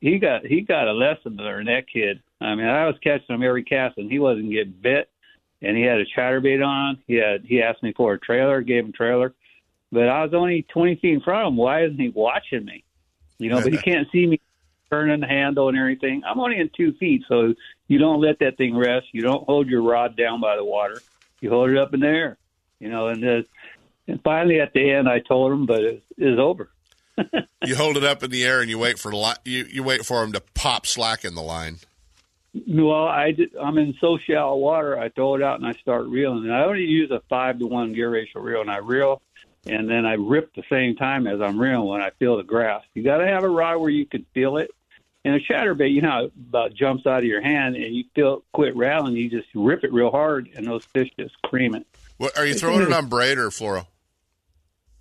he got he got a lesson to learn. That kid. I mean, I was catching him every cast, and he wasn't getting bit. And he had a chatterbait on. He had he asked me for a trailer, gave him trailer, but I was only twenty feet in front of him. Why isn't he watching me? You know, but he can't see me turning the handle and everything. I'm only in two feet, so you don't let that thing rest. You don't hold your rod down by the water. You hold it up in the air. You know, and uh, and finally at the end, I told him, but it is over. you hold it up in the air and you wait for li- you you wait for him to pop slack in the line. Well, I did, I'm in so shallow water. I throw it out and I start reeling. And I only use a five to one gear ratio reel, and I reel, and then I rip the same time as I'm reeling when I feel the grass. You got to have a rod where you can feel it. And a chatterbait, you know, it about jumps out of your hand, and you feel quit rattling. You just rip it real hard, and those fish just cream it. What are you throwing it on braid or fluoro?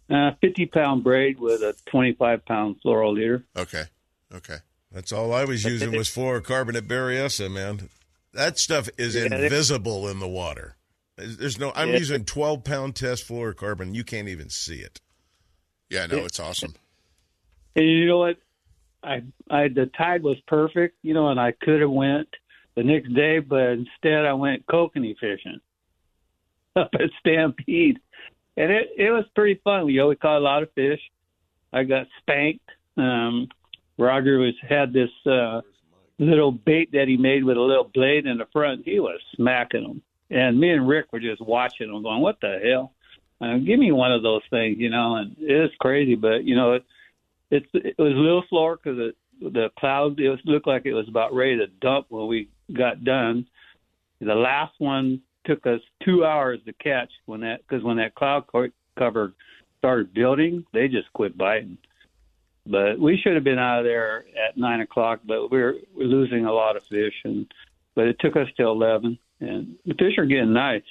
Uh, 50 pound braid with a 25 pound fluoro leader. Okay, okay. That's all I was using was fluorocarbonate Berryessa, man. That stuff is Yeah, invisible in the water. There's there's no. I'm Yeah. using 12 pound test fluorocarbon. You can't even see it. Yeah, no, it's awesome. And you know what? I, I the tide was perfect, you know, and I could have went the next day, but instead I went kokanee fishing up at Stampede, and it it was pretty fun. We always caught a lot of fish. I got spanked. Um, Roger was had this uh, little bait that he made with a little blade in the front. He was smacking them, and me and Rick were just watching them, going, "What the hell?" Uh, give me one of those things, you know. And it's crazy, but you know, it, it's it was a little slower because the the cloud it was, looked like it was about ready to dump when we got done. The last one took us two hours to catch when that because when that cloud co- cover started building, they just quit biting. But we should have been out of there at nine o'clock, but we're we're losing a lot of fish, and but it took us till eleven, and the fish are getting nice.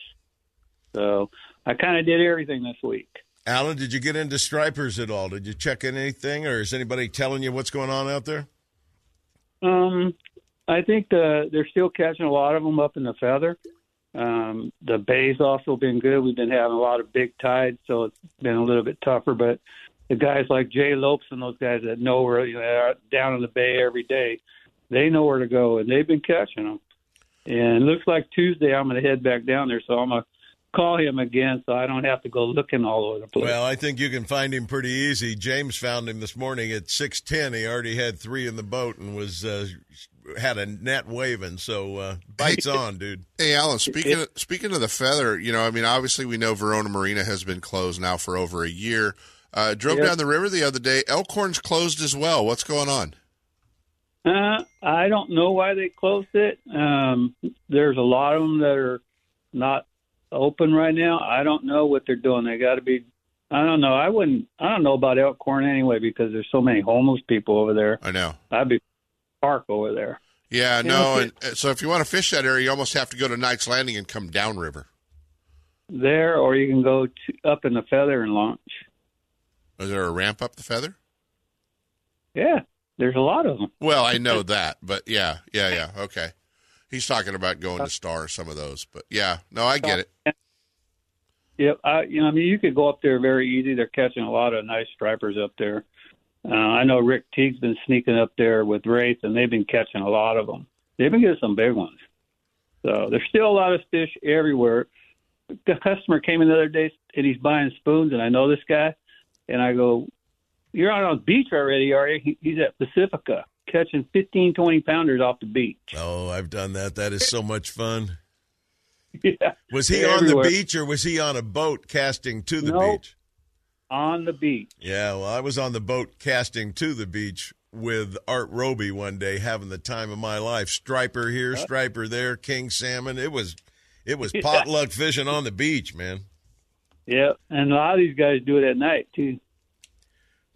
So I kind of did everything this week. Alan, did you get into stripers at all? Did you check in anything, or is anybody telling you what's going on out there? Um, I think the, they're still catching a lot of them up in the feather. Um, the bay's also been good. We've been having a lot of big tides, so it's been a little bit tougher. But the guys like Jay Lopes and those guys that know where you know, are down in the bay every day, they know where to go, and they've been catching them. And it looks like Tuesday I'm going to head back down there, so I'm going to call him again, so I don't have to go looking all over the place. Well, I think you can find him pretty easy. James found him this morning at six ten. He already had three in the boat and was uh, had a net waving. So uh, bites on, dude. Hey, Alan. Speaking of, speaking of the feather, you know, I mean, obviously we know Verona Marina has been closed now for over a year. Uh, drove Yep. down the river the other day. Elkhorn's closed as well. What's going on? Uh, I don't know why they closed it. Um, there's a lot of them that are not open right now. I don't know what they're doing. They got to be. I don't know. I wouldn't. I don't know about Elkhorn anyway because there's so many homeless people over there. I know. I'd be park over there. Yeah, You no, and uh, so if you want to fish that area, you almost have to go to Knight's Landing and come downriver. There, or you can go to, up in the feather and launch. Is there a ramp up the feather? Yeah, there's a lot of them. Well, I know that, but yeah, yeah, yeah. Okay, he's talking about going to Star or some of those, but yeah, no, I get it. Yep, I you know I mean you could go up there very easy. They're catching a lot of nice stripers up there. Uh, I know Rick Teague's been sneaking up there with Wraith, and they've been catching a lot of them. They've been getting some big ones. So there's still a lot of fish everywhere. The customer came in the other day and he's buying spoons, and I know this guy, and I go, "You're out on the beach already, are you?" He, he's at Pacifica catching 15, 20 pounders off the beach. Oh, I've done that. That is so much fun. Yeah. Was he on everywhere. the beach or was he on a boat casting to the No. beach? On the beach. Yeah, well, I was on the boat casting to the beach with Art Roby one day, having the time of my life. Striper here, striper there, king salmon. It was, it was potluck fishing on the beach, man. Yeah, and a lot of these guys do it at night too.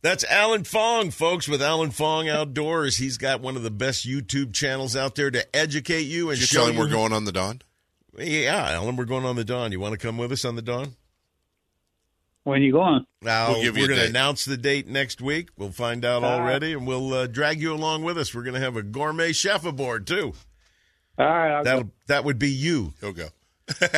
That's Alan Fong, folks, with Alan Fong Outdoors. He's got one of the best YouTube channels out there to educate you and Did you show tell him you. we're going on the Dawn? Yeah, Alan, we're going on the Dawn. You want to come with us on the Dawn? When you going? Now We'll give you we're going to announce the date next week. We'll find out All right. already, and we'll uh, drag you along with us. We're going to have a gourmet chef aboard too. All right, I'll That go. that would be you. He'll go.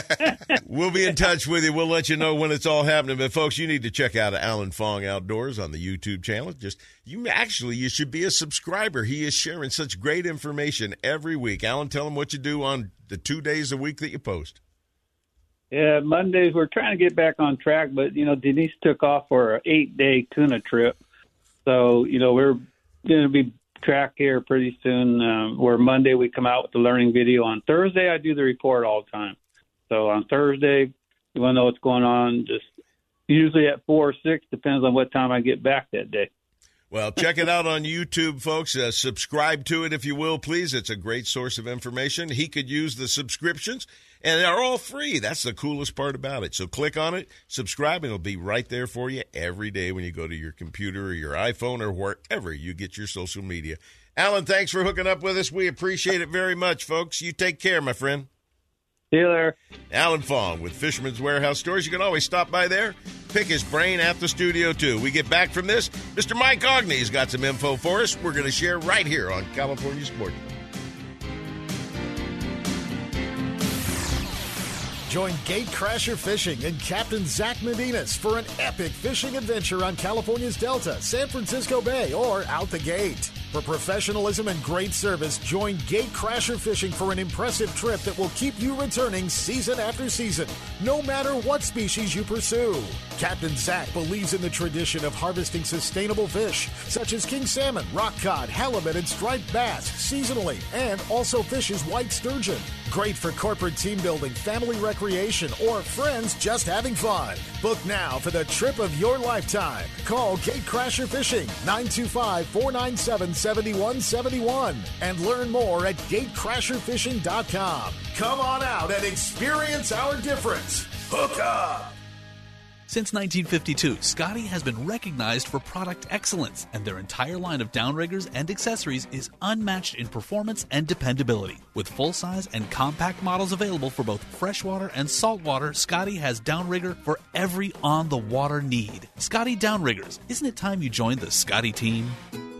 We'll be in touch with you. We'll let you know when it's all happening. But folks, you need to check out Alan Fong Outdoors on the YouTube channel. Just you actually you should be a subscriber. He is sharing such great information every week. Alan, tell him what you do on the two days a week that you post. Yeah, Mondays we're trying to get back on track, but you know Denise took off for an eight-day tuna trip, so you know we're going to be track here pretty soon. Um, where Monday we come out with the learning video. On Thursday I do the report all the time. So on Thursday, you want to know what's going on? Just usually at four or six, depends on what time I get back that day. Well, check it out on YouTube, folks. Uh, subscribe to it if you will, please. It's a great source of information. He could use the subscriptions, and they're all free. That's the coolest part about it. So click on it, subscribe, and it'll be right there for you every day when you go to your computer or your iPhone or wherever you get your social media. Alan, thanks for hooking up with us. We appreciate it very much, folks. You take care, my friend. See you there. Alan Fong with Fisherman's Warehouse Stores. You can always stop by there, pick his brain at the studio, too. We get back from this. Mr. Mike Aughney's got some info for us. We're going to share right here on California Sports. Join Gatecrasher Fishing and Captain Zach Medinas for an epic fishing adventure on California's Delta, San Francisco Bay, or out the gate. For professionalism and great service, join Gatecrasher Fishing for an impressive trip that will keep you returning season after season, no matter what species you pursue. Captain Zach believes in the tradition of harvesting sustainable fish, such as king salmon, rock cod, halibut, and striped bass, seasonally, and also fishes white sturgeon. Great for corporate team building, family recreation, or friends just having fun. Book now for the trip of your lifetime. Call Gatecrasher Fishing 925 497 7171 and learn more at gatecrasherfishing.com. Come on out and experience our difference. Hook up! Since 1952, Scotty has been recognized for product excellence, and their entire line of downriggers and accessories is unmatched in performance and dependability. With full size and compact models available for both freshwater and saltwater, Scotty has downrigger for every on the water need. Scotty Downriggers, isn't it time you joined the Scotty team?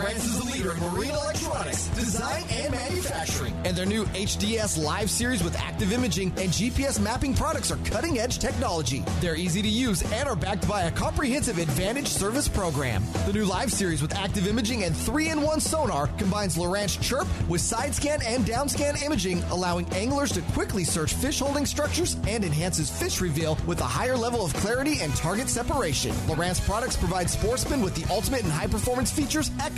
Lowrance is the leader in marine electronics, design, and manufacturing. And their new HDS Live series with active imaging and GPS mapping products are cutting edge technology. They're easy to use and are backed by a comprehensive Advantage service program. The new Live series with active imaging and 3 in 1 sonar combines Lowrance Chirp with side scan and down scan imaging, allowing anglers to quickly search fish holding structures and enhances fish reveal with a higher level of clarity and target separation. Lowrance products provide sportsmen with the ultimate and high performance features at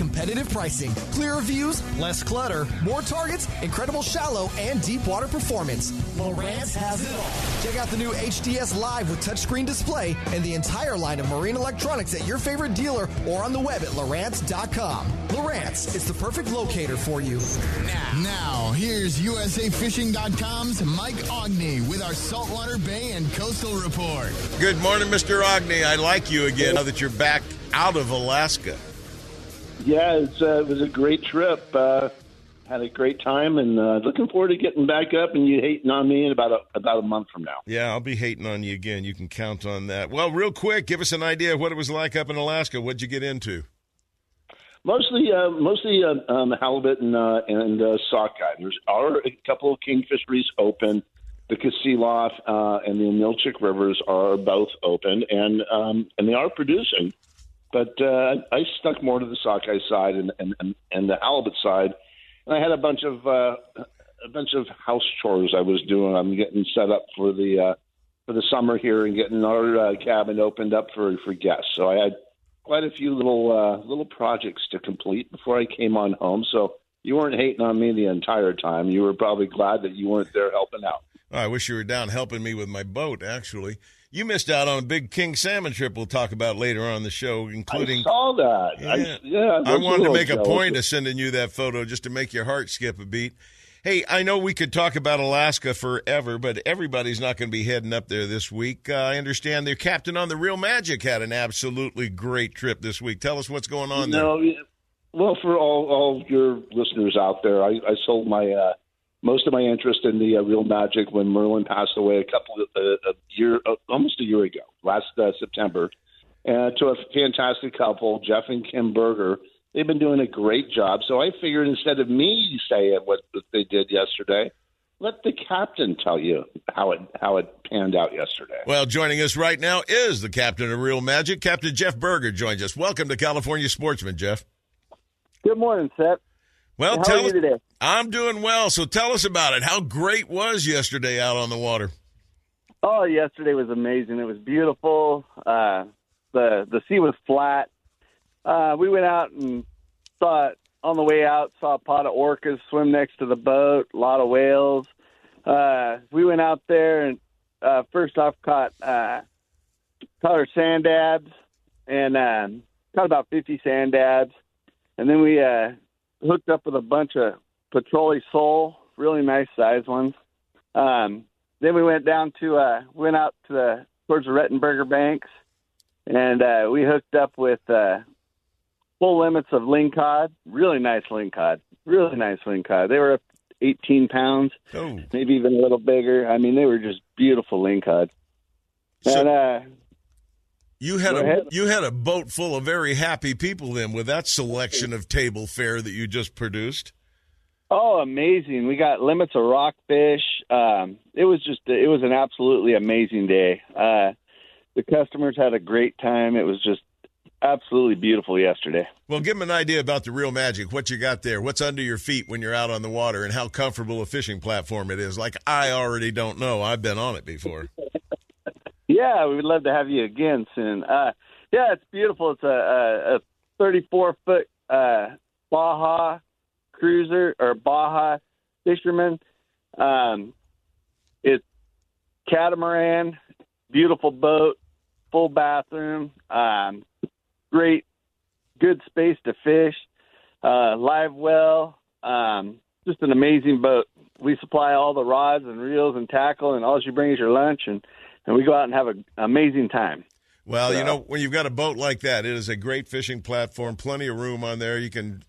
pricing. Clearer views, less clutter, more targets, incredible shallow and deep water performance. Lowrance has it all. Check out the new HDS Live with touchscreen display and the entire line of marine electronics at your favorite dealer or on the web at Lowrance.com. Lowrance is the perfect locator for you. Now, here's USAFishing.com's Mike Aughney with our Saltwater Bay and Coastal Report. Good morning, Mr. Aughney. I like you again now that you're back out of Alaska. Yeah, it's, uh, it was a great trip. Uh, had a great time, and uh, looking forward to getting back up and you hating on me in about a, about a month from now. Yeah, I'll be hating on you again. You can count on that. Well, real quick, give us an idea of what it was like up in Alaska. What'd you get into? Mostly, uh, mostly uh, um, halibut and uh, and uh, sockeye. There's are a couple of kingfisheries open. The Kasilof uh, and the Ninilchik rivers are both open, and um, and they are producing. But uh, I stuck more to the sockeye side and, and, and, and the halibut side, and I had a bunch of uh, a bunch of house chores I was doing. I'm getting set up for the uh, for the summer here and getting our uh, cabin opened up for for guests. So I had quite a few little uh, little projects to complete before I came on home. So you weren't hating on me the entire time. You were probably glad that you weren't there helping out. I wish you were down helping me with my boat. Actually, you missed out on a big king salmon trip. We'll talk about later on the show, including. I saw that. Yeah, I, yeah, I wanted to make a point of sending you that photo just to make your heart skip a beat. Hey, I know we could talk about Alaska forever, but everybody's not going to be heading up there this week. Uh, I understand their captain on the Real Magic had an absolutely great trip this week. Tell us what's going on there. No, yeah. well, for all all your listeners out there, I, I sold my uh, most of my interest in the uh, Real Magic when Merlin passed away a couple of uh, a year, uh, almost a year ago, last uh, September, uh, to a fantastic couple, Jeff and Kim Berger. They've been doing a great job. So I figured instead of me saying what they did yesterday, let the captain tell you how it how it panned out yesterday. Well, joining us right now is the captain of Real Magic. Captain Jeff Berger joins us. Welcome to California Sportsman, Jeff. Good morning, Sep. Well, How tell are you us- today? I'm doing well. So tell us about it. How great was yesterday out on the water? Oh, yesterday was amazing. It was beautiful. Uh, the the sea was flat. Uh, we went out and saw it on the way out. Saw a pot of orcas swim next to the boat. A lot of whales. Uh, we went out there and uh, first off caught uh, caught our sand dabs and um, caught about fifty sand dabs, and then we uh, hooked up with a bunch of petrale sole, really nice size ones. Um, then we went down to uh, went out to the towards the Rettenberger banks, and uh, we hooked up with uh, full limits of lingcod. Really nice lingcod. Really nice lingcod. They were up 18 pounds, oh. maybe even a little bigger. I mean, they were just beautiful lingcod. and uh, You had Go a ahead. you had a boat full of very happy people then with that selection of table fare that you just produced. Oh, amazing! We got limits of rockfish. Um, it was just it was an absolutely amazing day. Uh, the customers had a great time. It was just absolutely beautiful yesterday. Well, give them an idea about the real magic. What you got there? What's under your feet when you're out on the water, and how comfortable a fishing platform it is. Like I already don't know. I've been on it before. Yeah, we would love to have you again soon. Uh, yeah, it's beautiful. It's a, a, a 34 foot uh, Baja cruiser or Baja fisherman. Um, it's catamaran, beautiful boat, full bathroom, um, great, good space to fish, uh, live well. Um, just an amazing boat. We supply all the rods and reels and tackle, and all you bring is your lunch, and, and we go out and have an amazing time. Well, you know, when you've got a boat like that, it is a great fishing platform. Plenty of room on there. You can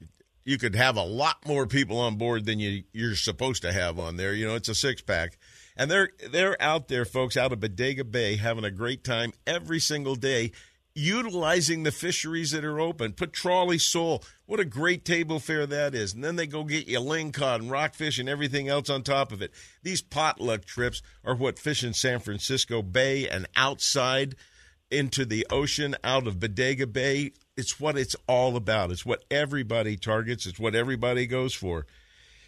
you could have a lot more people on board than you you're supposed to have on there. You know, it's a six pack. And they're they're out there, folks, out of Bodega Bay, having a great time every single day, utilizing the fisheries that are open. Petrale sole. What a great table fare that is. And then they go get you lingcod and rockfish and everything else on top of it. These potluck trips are what Fish in San Francisco Bay and outside into the ocean out of Bodega Bay. It's what it's all about. It's what everybody targets. It's what everybody goes for.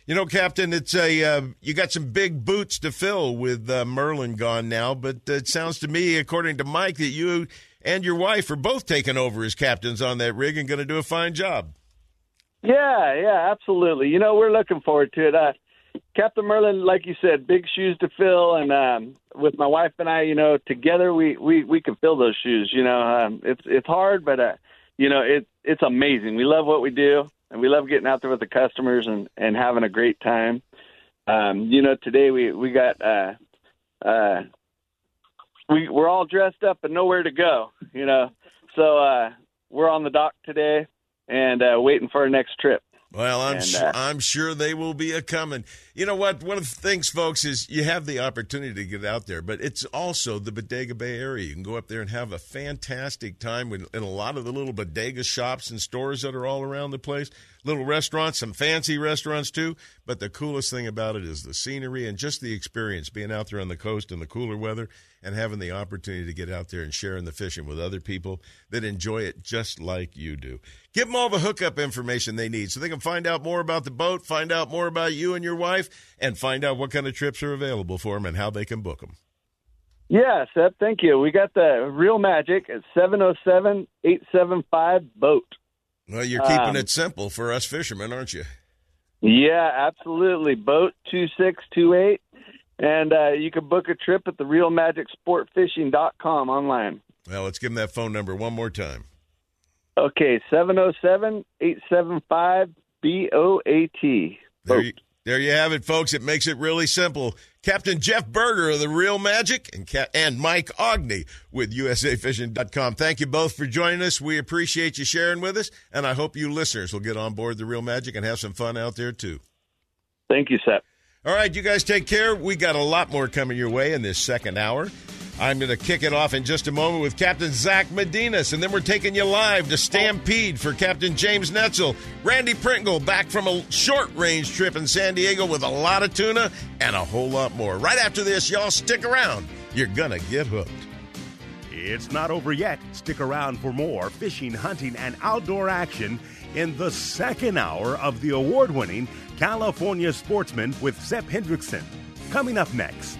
You know, Captain, it's a uh, you got some big boots to fill with uh, Merlin gone now, but it sounds to me, according to Mike, that you and your wife are both taking over as captains on that rig and going to do a fine job. Yeah, yeah, absolutely. You know, we're looking forward to it. Uh, Captain Merlin, like you said, big shoes to fill, and um, with my wife and I, you know, together we we we can fill those shoes. You know, um, it's it's hard, but uh, you know, it it's amazing. We love what we do, and we love getting out there with the customers and and having a great time. Um, you know, today we we got uh, uh, we we're all dressed up and nowhere to go. You know, so uh, we're on the dock today and uh, waiting for our next trip. Well, I'm And, uh, I'm sure they will be a coming. You know what? One of the things, folks, is you have the opportunity to get out there, but it's also the Bodega Bay area. You can go up there and have a fantastic time with, in a lot of the little bodega shops and stores that are all around the place. Little restaurants, some fancy restaurants too. But the coolest thing about it is the scenery and just the experience being out there on the coast in the cooler weather and having the opportunity to get out there and sharing the fishing with other people that enjoy it just like you do. Give them all the hookup information they need so they can find out more about the boat, find out more about you and your wife, and find out what kind of trips are available for them and how they can book them. Yeah, Sep, thank you. We got the Real Magic at 707 875 BOAT. Well, you're keeping Um, it simple for us fishermen, aren't you? Yeah, absolutely. Boat 2628. And uh, you can book a trip at the realmagicsportfishing.com online. Well, let's give them that phone number one more time. Okay, 707 875 BOAT. There you, there you have it, folks. It makes it really simple. Captain Jeff Berger of the Real Magic and Ca- and Mike Aughney with USAFishing.com. Thank you both for joining us. We appreciate you sharing with us, and I hope you listeners will get on board the Real Magic and have some fun out there too. Thank you, Sep. All right, you guys take care. We got a lot more coming your way in this second hour. I'm going to kick it off in just a moment with Captain Zach Medinas, and then we're taking you live to Stampede for Captain James Netzel. Randy Pringle back from a short range trip in San Diego with a lot of tuna and a whole lot more. Right after this, y'all stick around. You're going to get hooked. It's not over yet. Stick around for more fishing, hunting, and outdoor action in the second hour of the award winning California Sportsman with Sep Hendrickson. Coming up next.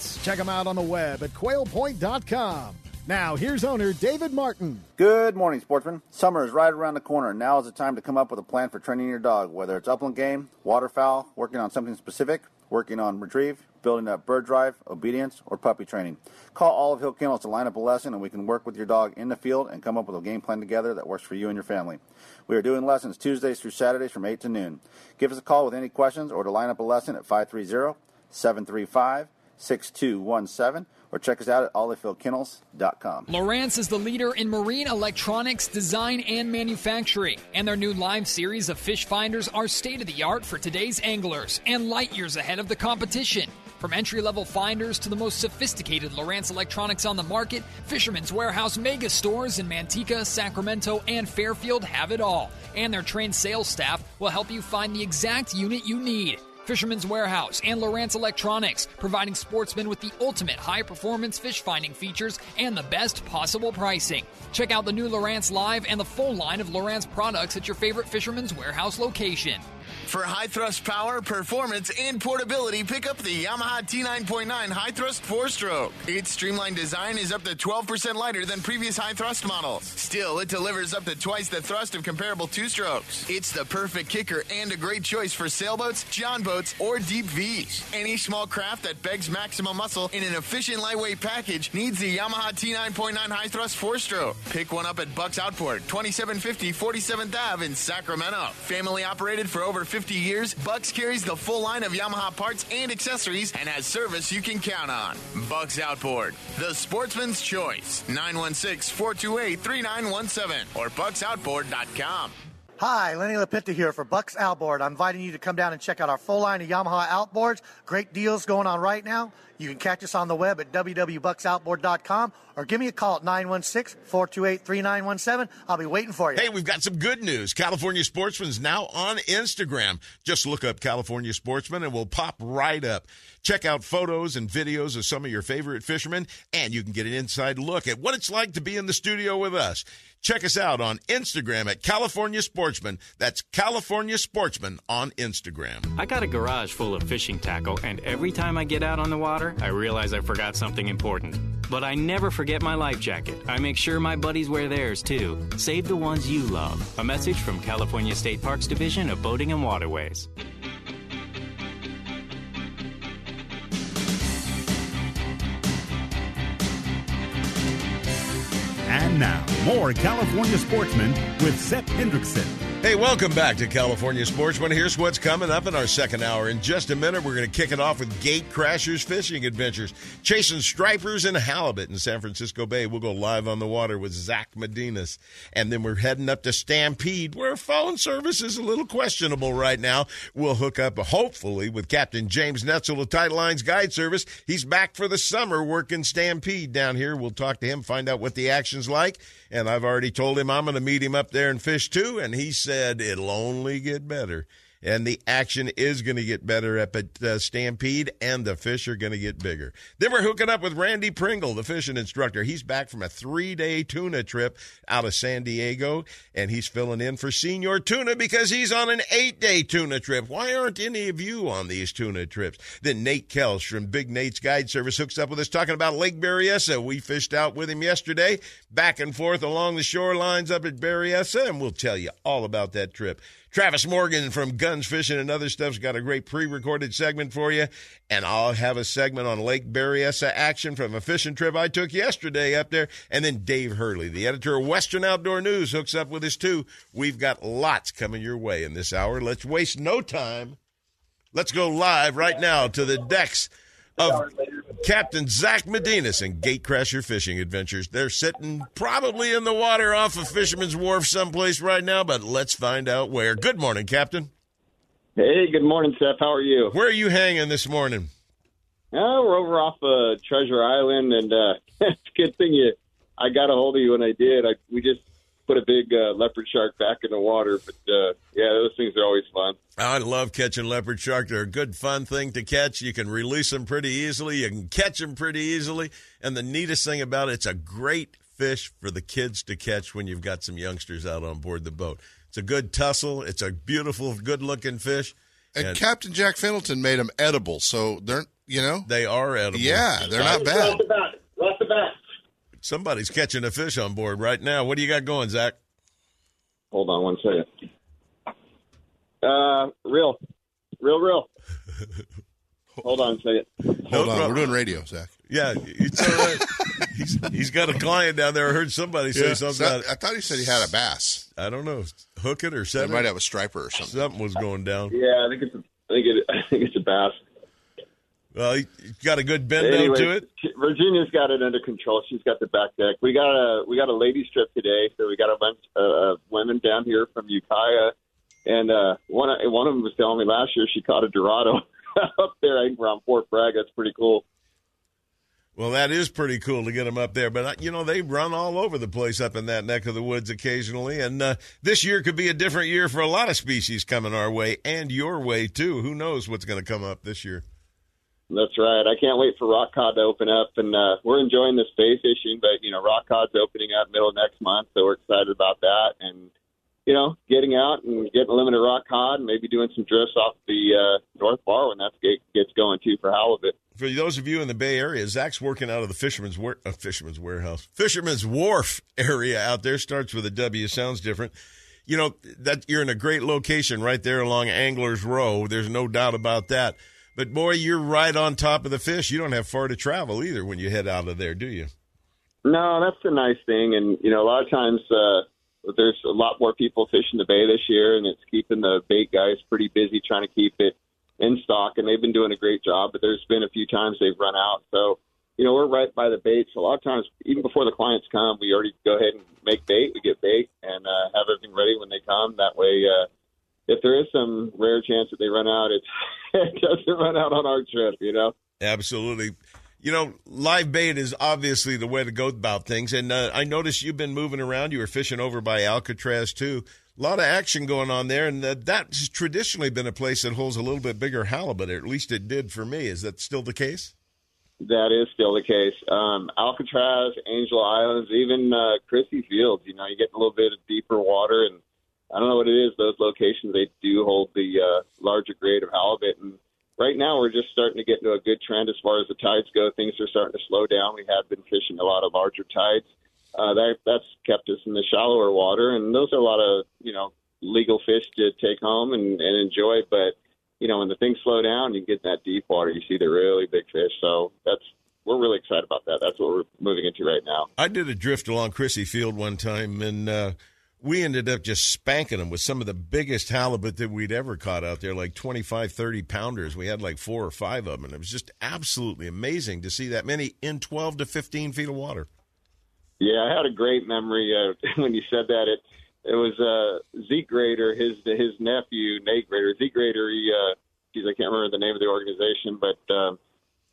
Check them out on the web at quailpoint.com. Now, here's owner David Martin. Good morning, sportsmen. Summer is right around the corner. Now is the time to come up with a plan for training your dog, whether it's upland game, waterfowl, working on something specific, working on retrieve, building up bird drive, obedience, or puppy training. Call Olive Hill Kennels to line up a lesson, and we can work with your dog in the field and come up with a game plan together that works for you and your family. We are doing lessons Tuesdays through Saturdays from 8 to noon. Give us a call with any questions or to line up a lesson at 530 735 6217 or check us out at olivehillkennels.com. Lowrance is the leader in marine electronics design and manufacturing, and their new live series of fish finders are state of the art for today's anglers and light years ahead of the competition. From entry level finders to the most sophisticated Lowrance electronics on the market, Fisherman's Warehouse mega stores in Manteca, Sacramento, and Fairfield have it all. And their trained sales staff will help you find the exact unit you need. Fisherman's Warehouse and Lowrance Electronics, providing sportsmen with the ultimate high performance fish finding features and the best possible pricing. Check out the new Lowrance Live and the full line of Lowrance products at your favorite Fisherman's Warehouse location. For high thrust power, performance, and portability, pick up the Yamaha T9.9 High Thrust 4 Stroke. Its streamlined design is up to 12% lighter than previous high thrust models. Still, it delivers up to twice the thrust of comparable two strokes. It's the perfect kicker and a great choice for sailboats, john boats, or deep V's. Any small craft that begs maximum muscle in an efficient lightweight package needs the Yamaha T9.9 High Thrust 4 Stroke. Pick one up at Bucks Outboard, 2750 47th Ave in Sacramento. Family operated for over 50 years, Bucks carries the full line of Yamaha parts and accessories and has service you can count on. Bucks Outboard, the sportsman's choice. 916 428 3917 or bucksoutboard.com. Hi, Lenny LaPinta here for Bucks Outboard. I'm inviting you to come down and check out our full line of Yamaha outboards. Great deals going on right now. You can catch us on the web at www.bucksoutboard.com or give me a call at 916-428-3917. I'll be waiting for you. Hey, we've got some good news. California Sportsman's now on Instagram. Just look up California Sportsman and we'll pop right up. Check out photos and videos of some of your favorite fishermen, and you can get an inside look at what it's like to be in the studio with us. Check us out on Instagram at California Sportsman. That's California Sportsman on Instagram. I got a garage full of fishing tackle, and every time I get out on the water, I realize I forgot something important. But I never forget my life jacket. I make sure my buddies wear theirs too. Save the ones you love. A message from California State Parks Division of Boating and Waterways. Now, more California Sportsman with Sep Hendrickson. Hey, welcome back to California Sportsman. Here's what's coming up in our second hour. In just a minute, we're going to kick it off with Gate Crashers Fishing Adventures, chasing stripers and halibut in San Francisco Bay. We'll go live on the water with Zach Medinas. And then we're heading up to Stampede, where phone service is a little questionable right now. We'll hook up, hopefully, with Captain James Netzel of Tight Lines Guide Service. He's back for the summer working Stampede down here. We'll talk to him, find out what the action's like. And I've already told him I'm going to meet him up there and fish too. And he said it'll only get better. And the action is going to get better at uh, Stampede, and the fish are going to get bigger. Then we're hooking up with Randy Pringle, the fishing instructor. He's back from a three day tuna trip out of San Diego, and he's filling in for Senior Tuna because he's on an eight day tuna trip. Why aren't any of you on these tuna trips? Then Nate Kelch from Big Nate's Guide Service hooks up with us talking about Lake Berryessa. We fished out with him yesterday, back and forth along the shorelines up at Berryessa, and we'll tell you all about that trip. Travis Morgan from Guns Fishing and Other Stuff's got a great pre-recorded segment for you, and I'll have a segment on Lake Berryessa action from a fishing trip I took yesterday up there. And then Dave Hurley, the editor of Western Outdoor News, hooks up with us too. We've got lots coming your way in this hour. Let's waste no time. Let's go live right now to the decks of Captain Zach Medinas and Gatecrasher Fishing Adventures. They're sitting probably in the water off of Fisherman's Wharf someplace right now, but let's find out where. Good morning, Captain. Hey, good morning, Sep. How are you? Where are you hanging this morning? Uh, we're over off uh, Treasure Island, and uh, it's a good thing you. I got a hold of you when I did. I, we just put a big uh, leopard shark back in the water, but uh, yeah, those things are always fun. I love catching leopard shark. They're a good, fun thing to catch. You can release them pretty easily. You can catch them pretty easily. And the neatest thing about it, it's a great fish for the kids to catch when you've got some youngsters out on board the boat. It's a good tussle. It's a beautiful, good-looking fish. And, Captain Jack Fendleton made them edible, so they're you know they are edible. Yeah, they're not bad. Lots of bass. Somebody's catching a fish on board right now. What do you got going, Zach? Hold on one second. Uh, real, real, real. Hold on a second. Hold on, we're doing radio, Zach. Yeah, it's all right. he's, he's got a client down there. I heard somebody say Yeah. something. So- about- I thought he said he had a bass. I don't know. Hook it or set He might have a striper or something. Something was going down. Yeah, I think it's. A, I think it. I think it's a bass. Well, he got a good bend Anyway, down to it. Virginia's got it under control. She's got the back deck. We got a we got a ladies trip today, so we got a bunch of women down here from Ukiah, and uh, one one of them was telling me last year she caught a Dorado up there. I think around Fort Bragg. That's pretty cool. Well, that is pretty cool to get them up there. But, uh, you know, they run all over the place up in that neck of the woods occasionally. And uh, this year could be a different year for a lot of species coming our way and your way, too. Who knows what's going to come up this year? That's right. I can't wait for rock cod to open up, and uh, we're enjoying the spay fishing. But you know, rock cod's opening up middle of next month, so we're excited about that. And you know, getting out and getting a limited rock cod, and maybe doing some drifts off the uh, North Bar when that get- gets going too for halibut. For those of you in the Bay Area, Zach's working out of the Fisherman's War- uh, Fisherman's Warehouse, Fisherman's Wharf area out there. Starts with a W. Sounds different. You know that you're in a great location right there along Anglers Row. There's no doubt about that. But boy, you're right on top of the fish. You don't have far to travel either when you head out of there, do you? No, that's the nice thing, and you know, a lot of times uh, there's a lot more people fishing the bay this year, and it's keeping the bait guys pretty busy trying to keep it in stock, and they've been doing a great job. But there's been a few times they've run out, so you know, we're right by the bait. So a lot of times, even before the clients come, we already go ahead and make bait. We get bait and uh, have everything ready when they come. That way, uh, if there is some rare chance that they run out, it doesn't run out on our trip. You know. Absolutely. You know, live bait is obviously the way to go about things. And uh, I noticed you've been moving around. You were fishing over by Alcatraz, too. A lot of action going on there. And uh, that's traditionally been a place that holds a little bit bigger halibut, or at least it did for me. Is that still the case? That is still the case. Um, Alcatraz, Angel Islands, even uh, Crissy Fields. You know, you get a little bit of deeper water, and I don't know what it is. Those locations they do hold the uh, larger grade of halibut, and right now we're just starting to get into a good trend as far as the tides go. Things are starting to slow down. We have been fishing a lot of larger tides. Uh, that that's kept us in the shallower water, and those are a lot of you know legal fish to take home and, and enjoy. But you know, when the things slow down, you get in that deep water, you see the really big fish. So that's we're really excited about that. That's what we're moving into right now. I did a drift along Crissy Field one time, and uh, we ended up just spanking them with some of the biggest halibut that we'd ever caught out there, like 25, 30 pounders. We had like four or five of them, and it was just absolutely amazing to see that many in 12 to 15 feet of water. Yeah, I had a great memory uh, when you said that. It it was uh, Zeke Grader, his his nephew Nate Grader. Zeke Grader, he, uh, geez, I can't remember the name of the organization, but um,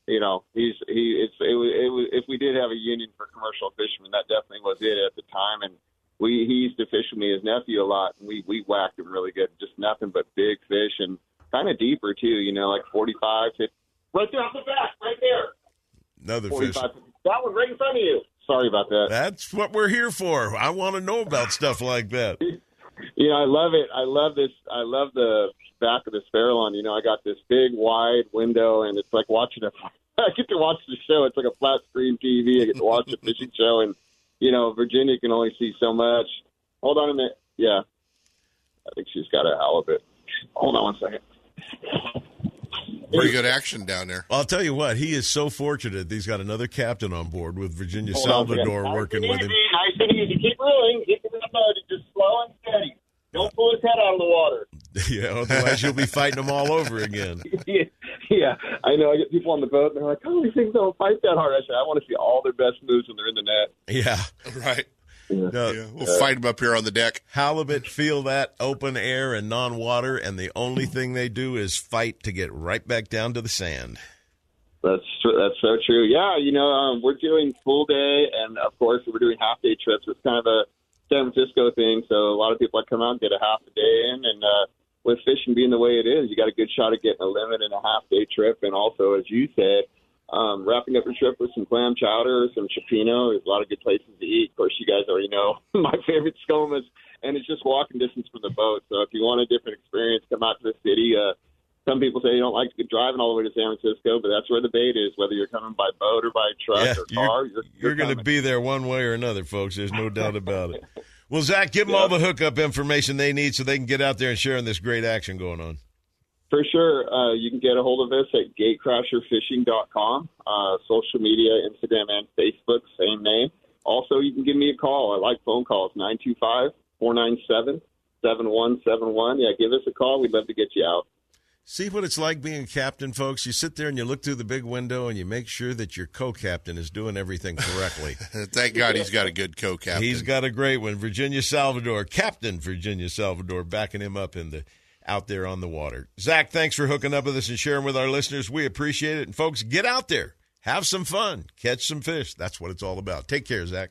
you know, he's he. It's it was, it was if we did have a union for commercial fishermen, that definitely was it at the time, and we he used to fish with me his nephew a lot, and we we whacked him really good, just nothing but big fish and kind of deeper too. You know, like 45, 50, right there off the back, right there. Another fish. 45, That one right in front of you. Sorry about that. That's what we're here for. I want to know about stuff like that. You know, I love it. I love this. I love the back of this Farallon. You know, I got this big wide window, and it's like watching a. I get to watch the show. It's like a flat screen TV. I get to watch a fishing show, and you know, Virginia can only see so much. Hold on a minute. Yeah, I think she's got a halibut. Hold on one second. Pretty good action down there. I'll tell you what, he is so fortunate that he's got another captain on board with Virginia Hold on a second. Salvador Nice working and with him. easy, Nice and easy. Keep rolling. Keep it up, just slow and steady. Don't pull his head out of the water. yeah, otherwise you'll be fighting them all over again. yeah, yeah, I know. I get people on the boat, and they're like, "Oh, these things don't fight that hard." I say, "I want to see all their best moves when they're in the net." Yeah, right. No, We'll fight them up here on the deck. Halibut feel that open air and non-water, and the only thing they do is fight to get right back down to the sand. That's tr- that's so true. Yeah, you know, um, we're doing full day, and of course, we're doing half day trips. It's kind of a San Francisco thing, so a lot of people like come out and get a half a day in, and uh, with fishing being the way it is, you got a good shot at getting a limit and a half day trip, and also, as you said, um, wrapping up your trip with some clam chowder, some cioppino. There's a lot of good places to eat. Of course, you guys already know my favorite Scoma's, and it's just walking distance from the boat. So if you want a different experience, come out to the city. Uh, some people say you don't like driving all the way to San Francisco, but that's where the bait is. Whether you're coming by boat or by truck Yeah, or car, you're, You're going to be there one way or another, folks. There's no doubt about it. Well, Zach, give them all the hookup information they need so they can get out there and share in this great action going on. For sure. Uh, you can get a hold of us at gatecrasherfishing.com, uh, social media, Instagram, and Facebook, same name. Also, you can give me a call. I like phone calls, 925 497 7171. Yeah, give us a call. We'd love to get you out. See what it's like being a captain, folks. You sit there and you look through the big window and you make sure that your co-captain is doing everything correctly. Thank God he's got a good co-captain. He's got a great one, Virginia Salvador, Captain Virginia Salvador, backing him up in the out there on the water. Zach, thanks for hooking up with us and sharing with our listeners. We appreciate it. And folks, get out there, have some fun, catch some fish. That's what it's all about. Take care, Zach.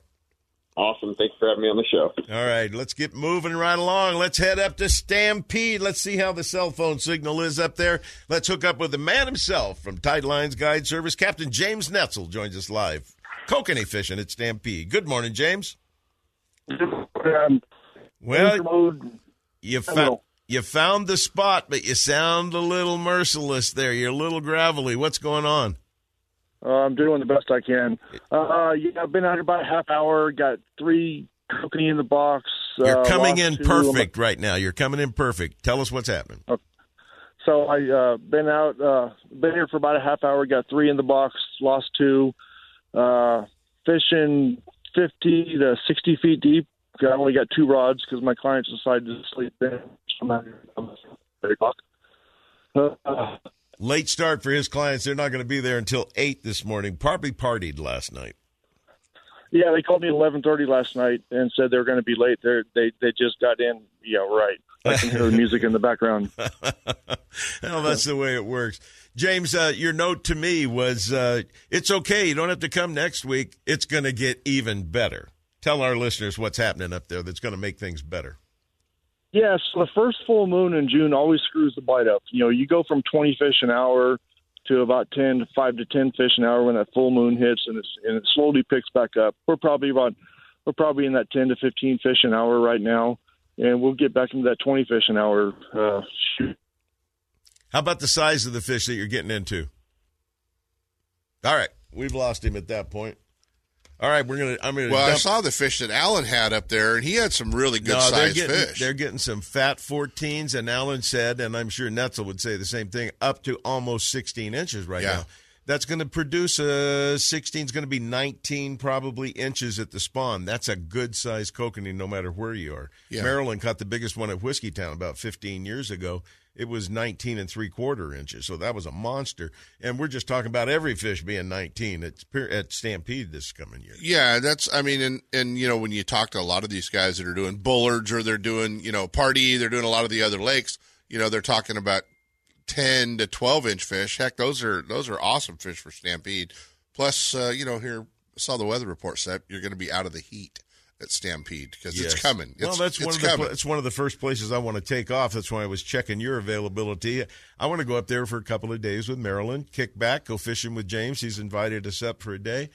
Awesome. Thanks for having me on the show. All right, let's get moving right along. Let's head up to Stampede. Let's see how the cell phone signal is up there. Let's hook up with the man himself from Tight Lines Guide Service. Captain James Netzel joins us live. Kokanee fishing at Stampede. Good morning, James. Well, you found you found the spot, but you sound a little merciless there. You're a little gravelly. What's going on? Uh, I'm doing the best I can. Uh, yeah, I've been out here about a half hour. Got three kokanee in the box. You're uh, coming in perfect right now. You're coming in perfect. Tell us what's happening. So I uh, been out, uh, been here for about a half hour. Got three in the box. Lost two. Uh, fishing 50 to 60 feet deep. I only got two rods because my clients decided to sleep in. So I'm out here until eight o'clock. Uh, Late start for his clients. They're not going to be there until eight this morning. Probably partied last night. Yeah, they called me at eleven thirty last night and said they were going to be late. They they they just got in. Yeah, right. I can hear the music in the background. well, that's the way it works. James, uh, your note to me was uh, it's okay. You don't have to come next week. It's going to get even better. Tell our listeners what's happening up there that's going to make things better. Yeah, so the first full moon in June always screws the bite up. You know, you go from twenty fish an hour to about ten, five to ten fish an hour when that full moon hits, and it's and it slowly picks back up. We're probably about we're probably in that ten to fifteen fish an hour right now, and we'll get back into that twenty fish an hour uh, shoot. How about the size of the fish that you're getting into? All right, we've lost him at that point. All right, we're gonna. I'm gonna. Well, I saw the fish that Alan had up there, and he had some really good no, they're sized getting, fish. They're getting some fat 14s, and Alan said, and I'm sure Netzel would say the same thing, up to almost 16 inches right Yeah. now. That's going to produce uh, a 16 is going to be 19 probably inches at the spawn. That's a good sized kokanee no matter where you are. Yeah. Marilyn caught the biggest one at Whiskeytown about 15 years ago. It was 19 and three quarter inches, so that was a monster. And we're just talking about every fish being 19 at at Stampede this coming year. Yeah, that's. I mean, and and you know when you talk to a lot of these guys that are doing bullards or they're doing you know party, they're doing a lot of the other lakes. You know, they're talking about ten to twelve inch fish. Heck, those are those are awesome fish for Stampede. Plus, uh, you know, here saw the weather report set. You're going to be out of the heat at Stampede because Yes. it's coming. It's, well, that's one of the coming. it's one of the first places I want to take off. That's why I was checking your availability. I want to go up there for a couple of days with Marilyn, kick back, go fishing with James. He's invited us up for a day.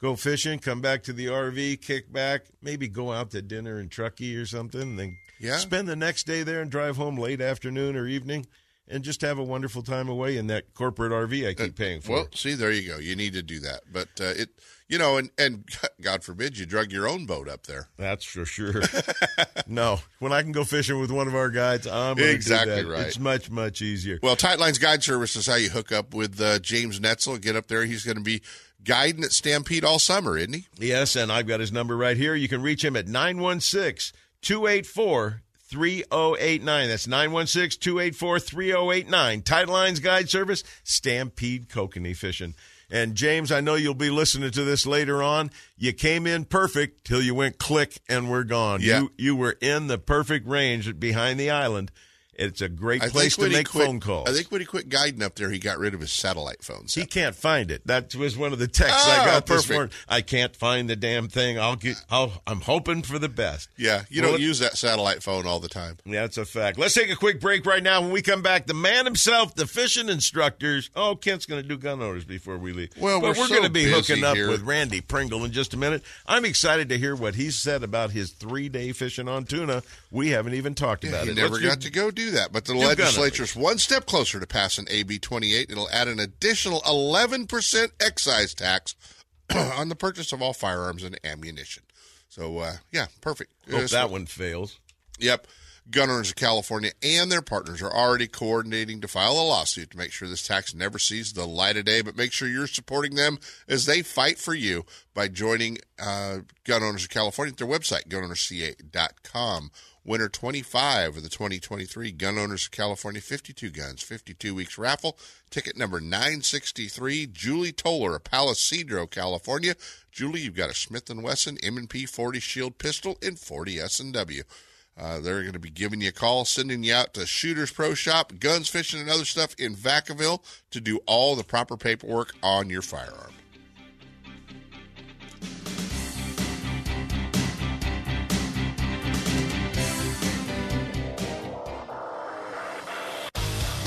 Go fishing, come back to the RV, kick back, maybe go out to dinner in Truckee or something, and then Yeah. spend the next day there and drive home late afternoon or evening, and just have a wonderful time away in that corporate RV I keep paying for. Well, see, there you go. You need to do that, but uh, it, you know, and and God forbid you drug your own boat up there. That's for sure. no, when I can go fishing with one of our guides, I'm Exactly right. It's much much easier. Well, Tightlines Guide Service is how you hook up with uh, James Netzel. Get up there. He's going to be guiding at Stampede all summer, isn't he? Yes, and I've got his number right here. You can reach him at 916 284 3089. That's 916 284 3089. Tight Lines Guide Service, Stampede Kokanee Fishing. And James, I know you'll be listening to this later on. You came in perfect till you went click and we're gone. Yeah. You you were in the perfect range behind the island. It's a great place to make quit- phone calls. I think when he quit guiding up there, he got rid of his satellite phone. He can't find it. That was one of the texts Oh, I got this morning. I can't find the damn thing. I'll get. I'll, I'm hoping for the best. Yeah, you Well, don't use that satellite phone all the time. Yeah, that's a fact. Let's take a quick break right now. When we come back, the man himself, the fishing instructors. Oh, Kent's going to do gun owners before we leave. Well, but we're we're so going to be hooking up here. with Randy Pringle in just a minute. I'm excited to hear what he said about his three day fishing on tuna. We haven't even talked about he it. never Let's got do- to go do that. But the gun legislature's one step closer to passing AB 28. It'll add an additional 11% excise tax on the purchase of all firearms and ammunition. So, uh, yeah, perfect. Hope so- that one fails. Yep. Gun Owners of California and their partners are already coordinating to file a lawsuit to make sure this tax never sees the light of day. But make sure you're supporting them as they fight for you by joining uh, Gun Owners of California at their website, gunownersca.com. Winner 25 of the 2023 Gun Owners of California 52 Guns, 52 Weeks raffle. Ticket number 963, Julie Toller of Palo Cedro, California. Julie, you've got a Smith & Wesson M&P 40 Shield pistol and 40 S&W. Uh, they're going to be giving you a call, sending you out to Shooters Pro Shop, guns, fishing, and other stuff in Vacaville to do all the proper paperwork on your firearm.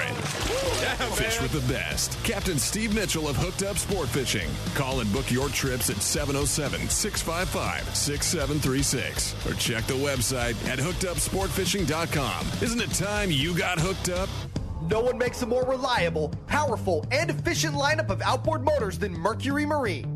it. Fish with the best. Captain Steve Mitchell of Hooked Up Sport Fishing. Call and book your trips at 707 655 6736 or check the website at hookedupsportfishing.com. Isn't it time you got hooked up? No one makes a more reliable, powerful, and efficient lineup of outboard motors than Mercury Marine.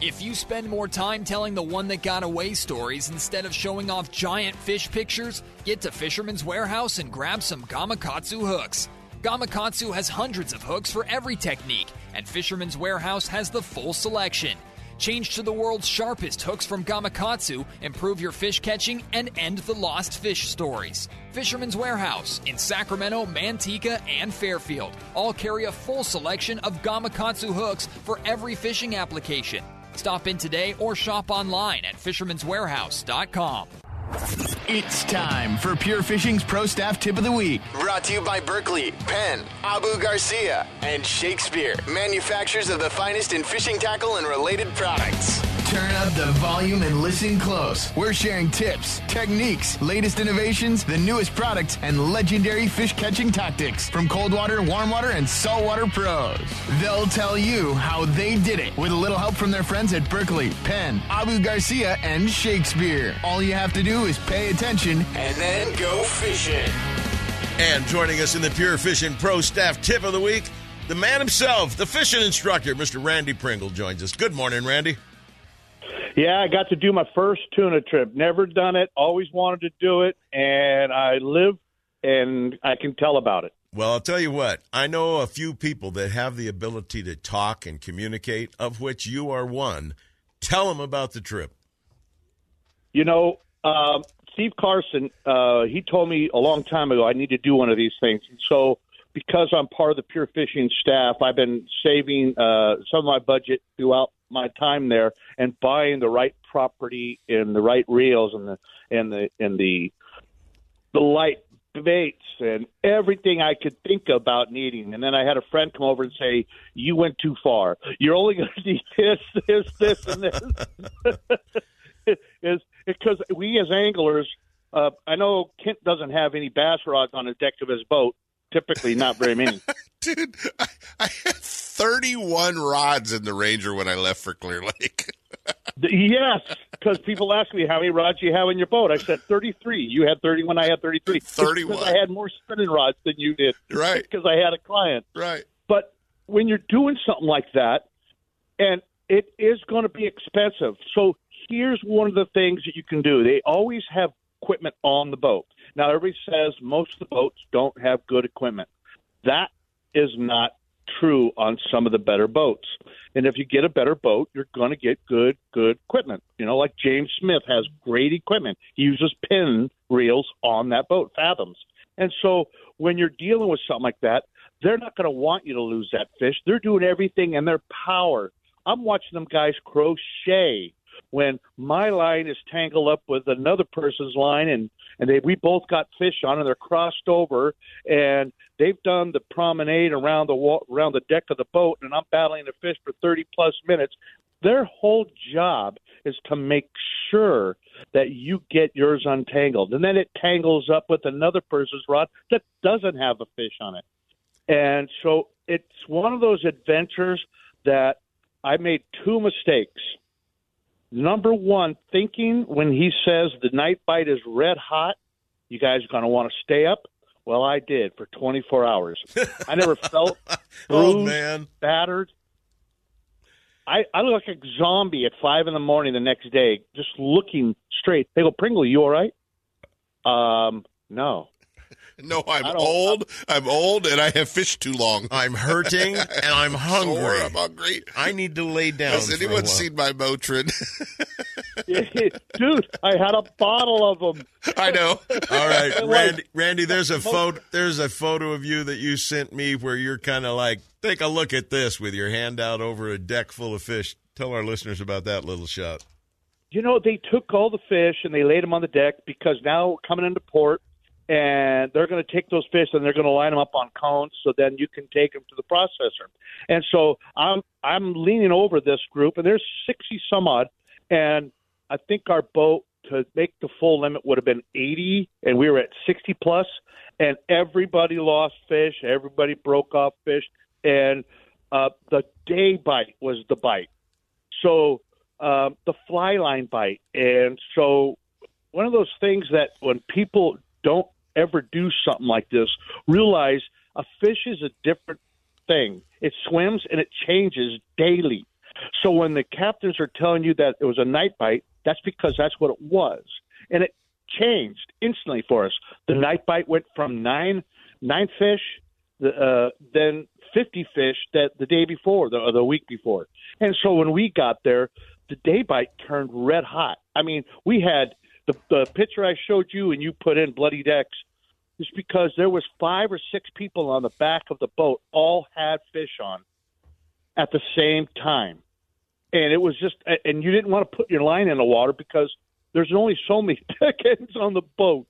If you spend more time telling the one that got away stories instead of showing off giant fish pictures, get to Fisherman's Warehouse and grab some Gamakatsu hooks. Gamakatsu has hundreds of hooks for every technique, and Fisherman's Warehouse has the full selection. Change to the world's sharpest hooks from Gamakatsu, improve your fish catching, and end the lost fish stories. Fisherman's Warehouse in Sacramento, Manteca, and Fairfield all carry a full selection of Gamakatsu hooks for every fishing application. Stop in today or shop online at fisherman'swarehouse.com. It's time for Pure Fishing's Pro Staff Tip of the Week. Brought to you by Berkley, Penn, Abu Garcia, and Shakespeare, manufacturers of the finest in fishing tackle and related products. Turn up the volume and listen close. We're sharing tips, techniques, latest innovations, the newest products, and legendary fish catching tactics from cold water, warm water, and saltwater pros. They'll tell you how they did it with a little help from their friends at Berkley, Penn, Abu Garcia, and Shakespeare. All you have to do is pay attention and then go fishing. And joining us in the Pure Fishing Pro Staff Tip of the Week, the man himself, the fishing instructor, Mr. Randy Pringle, joins us. Good morning, Randy. Yeah, I got to do my first tuna trip. Never done it. Always wanted to do it, and I live and I can tell about it. Well, I'll tell you what, I know a few people that have the ability to talk and communicate, of which you are one. Tell them about the trip. You know, um, Steve Carson, uh, he told me a long time ago I need to do one of these things. And so, because I'm part of the Pure Fishing staff, I've been saving uh, some of my budget throughout my time there and buying the right property and the right reels and the and the and the the light baits and everything I could think about needing. And then I had a friend come over and say, "You went too far. You're only going to need this, this, this, and this." is because we as anglers, uh, I know Kent doesn't have any bass rods on the deck of his boat. Typically, not very many. Dude, I, I had 31 rods in the Ranger when I left for Clear Lake. yes, because people ask me how many rods you have in your boat. I said 33. You had 31. I had 33. 31. Because I had more spinning rods than you did. Right. Because I had a client. Right. But when you're doing something like that, and it is going to be expensive. So here's one of the things that you can do. They always have equipment on the boat. Now, everybody says most of the boats don't have good equipment. That is not true on some of the better boats. And if you get a better boat, you're going to get good, good equipment. You know, like James Smith has great equipment. He uses Penn reels on that boat, fathoms. And so when you're dealing with something like that, they're not going to want you to lose that fish. They're doing everything in their power. I'm watching them guys crochet when my line is tangled up with another person's line and and they we both got fish on and they're crossed over and they've done the promenade around the wall, around the deck of the boat and I'm battling the fish for 30 plus minutes their whole job is to make sure that you get yours untangled. And then it tangles up with another person's rod that doesn't have a fish on it. And so it's one of those adventures that I made two mistakes number one, thinking when he says the night bite is red hot, you guys are going to want to stay up. Well, I did for 24 hours. I never felt bruised, Oh, man. battered. I, I look like a zombie at five in the morning the next day, just looking straight. They go, Pringle, you all right? Um, no. No, I'm old. I'm old, and I have fished too long. I'm hurting and I'm hungry. Sore, I'm hungry. I need to lay down. Has for a anyone while. seen my Motrin? Dude, I had a bottle of them. I know. All right, Randy. Randy, there's a photo. There's a photo of you that you sent me where you're kind of like, take a look at this with your hand out over a deck full of fish. Tell our listeners about that little shot. you know, they took all the fish and they laid them on the deck because now coming into port and they're going to take those fish and they're going to line them up on cones so then you can take them to the processor. And so I'm I'm leaning over this group and there's 60 some odd and I think our boat to make the full limit would have been 80 and we were at 60 plus and everybody lost fish, everybody broke off fish and uh, the day bite was the bite. So um, the fly line bite. And so one of those things that when people don't ever do something like this, realize a fish is a different thing. It swims and it changes daily. So when the captains are telling you that it was a night bite, that's because that's what it was. And it changed instantly for us. The night bite went from nine nine fish, the, uh, then 50 fish that the day before, the, or the week before. And so when we got there, the day bite turned red hot. I mean, we had the, the picture I showed you and you put in bloody decks is because there was five or six people on the back of the boat all had fish on at the same time. And it was just, and you didn't want to put your line in the water because there's only so many tickets on the boat.